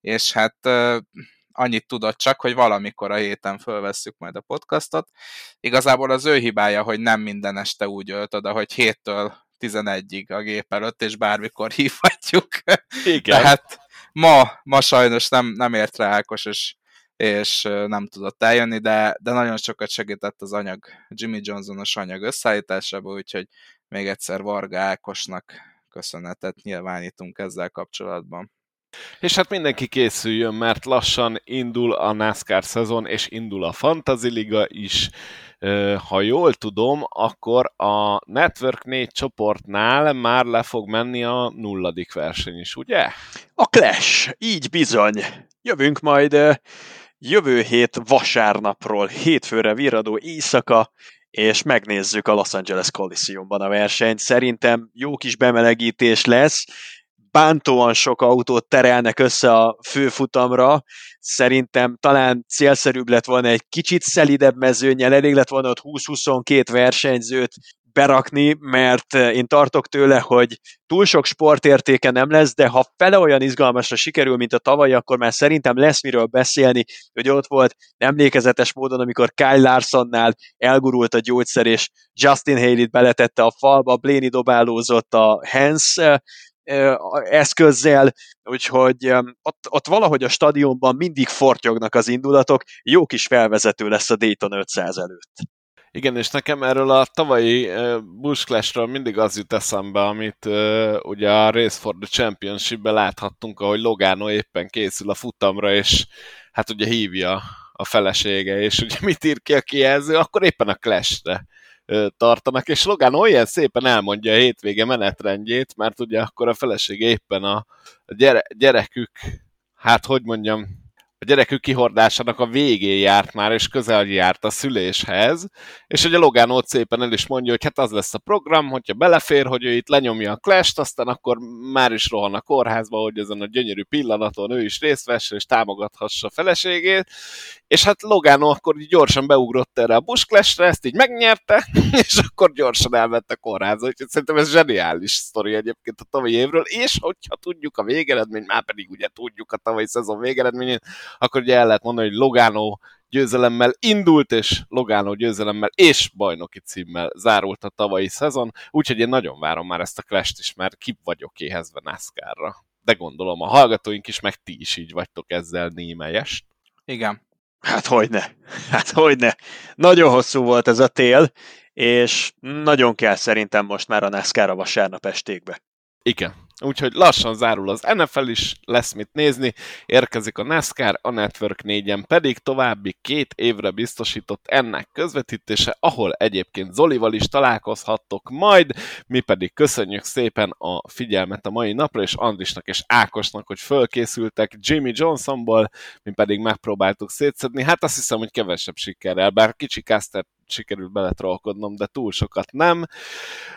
[SPEAKER 4] és hát annyit tudott csak, hogy valamikor a héten fölvesszük majd a podcastot. Igazából az ő hibája, hogy nem minden este úgy ölt oda, hogy héttől 11-ig a gép előtt, és bármikor <laughs> hívhatjuk. Igen. Tehát ma, ma sajnos nem, nem ért rá Ákos, és, és nem tudott eljönni, de, de nagyon sokat segített az anyag, Jimmy Johnsonos anyag összeállításába, úgyhogy még egyszer Varga Ákosnak köszönetet nyilvánítunk ezzel kapcsolatban.
[SPEAKER 1] És hát mindenki készüljön, mert lassan indul a NASCAR szezon, és indul a Fantasy Liga is. Ha jól tudom, akkor a Network 4 csoportnál már le fog menni a nulladik verseny is, ugye?
[SPEAKER 2] A Clash, így bizony. Jövünk majd jövő hét vasárnapról, hétfőre virradó éjszaka, és megnézzük a Los Angeles Coliseumban a versenyt. Szerintem jó kis bemelegítés lesz, bántóan sok autót terelnek össze a főfutamra. Szerintem talán célszerűbb lett volna egy kicsit szelidebb mezőnyel, elég lett volna ott 20-22 versenyzőt berakni, mert én tartok tőle, hogy túl sok sportértéke nem lesz, de ha fele olyan izgalmasra sikerül, mint a tavaly, akkor már szerintem lesz miről beszélni, hogy ott volt emlékezetes módon, amikor Kyle Larsonnál elgurult a gyógyszer, és Justin Haley-t beletette a falba, Blaney dobálózott a Hens eszközzel, úgyhogy ott, ott valahogy a stadionban mindig fortyognak az indulatok, jó kis felvezető lesz a Dayton 500 előtt.
[SPEAKER 1] Igen, és nekem erről a tavalyi uh, Bush Clash-ről mindig az jut eszembe, amit uh, ugye a Race for the Championship-ben láthattunk, ahogy Logano éppen készül a futamra, és hát ugye hívja a felesége, és ugye mit ír ki a kijelző, akkor éppen a Clash-re tartanak, és Logan olyan szépen elmondja a hétvége menetrendjét, mert ugye akkor a felesége éppen a gyere, gyerekük, hát hogy mondjam, a gyerekük kihordásának a végén járt már, és közel járt a szüléshez, és ugye Logan ott szépen el is mondja, hogy hát az lesz a program, hogyha belefér, hogy ő itt lenyomja a clash aztán akkor már is rohan a kórházba, hogy ezen a gyönyörű pillanaton ő is részt vessen, és támogathassa a feleségét, és hát Logano akkor gyorsan beugrott erre a Bush Clash-re, ezt így megnyerte, <laughs> és akkor gyorsan elment a kórházba, úgyhogy szerintem ez zseniális sztori egyébként a tavalyi évről, és hogyha tudjuk a végeredményt, már pedig ugye tudjuk a tavalyi szezon végeredményét, akkor ugye el lehet mondani, hogy Logano győzelemmel indult, és Logano győzelemmel és bajnoki címmel zárult a tavalyi szezon, úgyhogy én nagyon várom már ezt a clash is, mert ki vagyok éhezve NASCAR-ra. De gondolom a hallgatóink is, meg ti is így vagytok ezzel némelyest.
[SPEAKER 4] Igen.
[SPEAKER 2] Hát hogyne, hát hogyne. Nagyon hosszú volt ez a tél, és nagyon kell szerintem most már a NASCAR a vasárnap estékbe.
[SPEAKER 1] Igen, Úgyhogy lassan zárul az NFL is, lesz mit nézni, érkezik a NASCAR, a Network 4-en pedig további két évre biztosított ennek közvetítése, ahol egyébként Zolival is találkozhattok majd, mi pedig köszönjük szépen a figyelmet a mai napra, és Andrisnak és Ákosnak, hogy fölkészültek Jimmy Johnsonból, mi pedig megpróbáltuk szétszedni, hát azt hiszem, hogy kevesebb sikerrel, bár kicsi Caster sikerült beletrolkodnom, de túl sokat nem.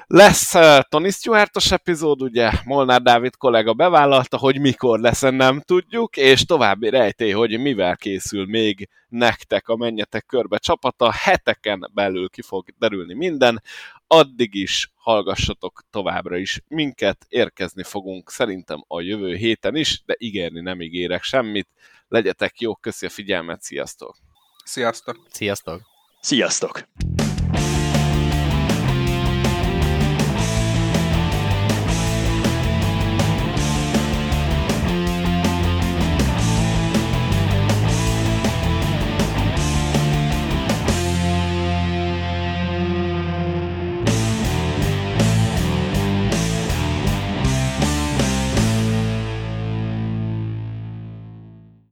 [SPEAKER 1] Lesz uh, Tony Stewart-os epizód, ugye Molnár Dávid kollega bevállalta, hogy mikor lesz, nem tudjuk, és további rejtély, hogy mivel készül még nektek a Menjetek Körbe csapata, heteken belül ki fog derülni minden, addig is hallgassatok továbbra is minket, érkezni fogunk szerintem a jövő héten is, de ígérni nem ígérek semmit. Legyetek jók, köszi a figyelmet, sziasztok!
[SPEAKER 4] Sziasztok!
[SPEAKER 3] Sziasztok!
[SPEAKER 2] Sziasztok!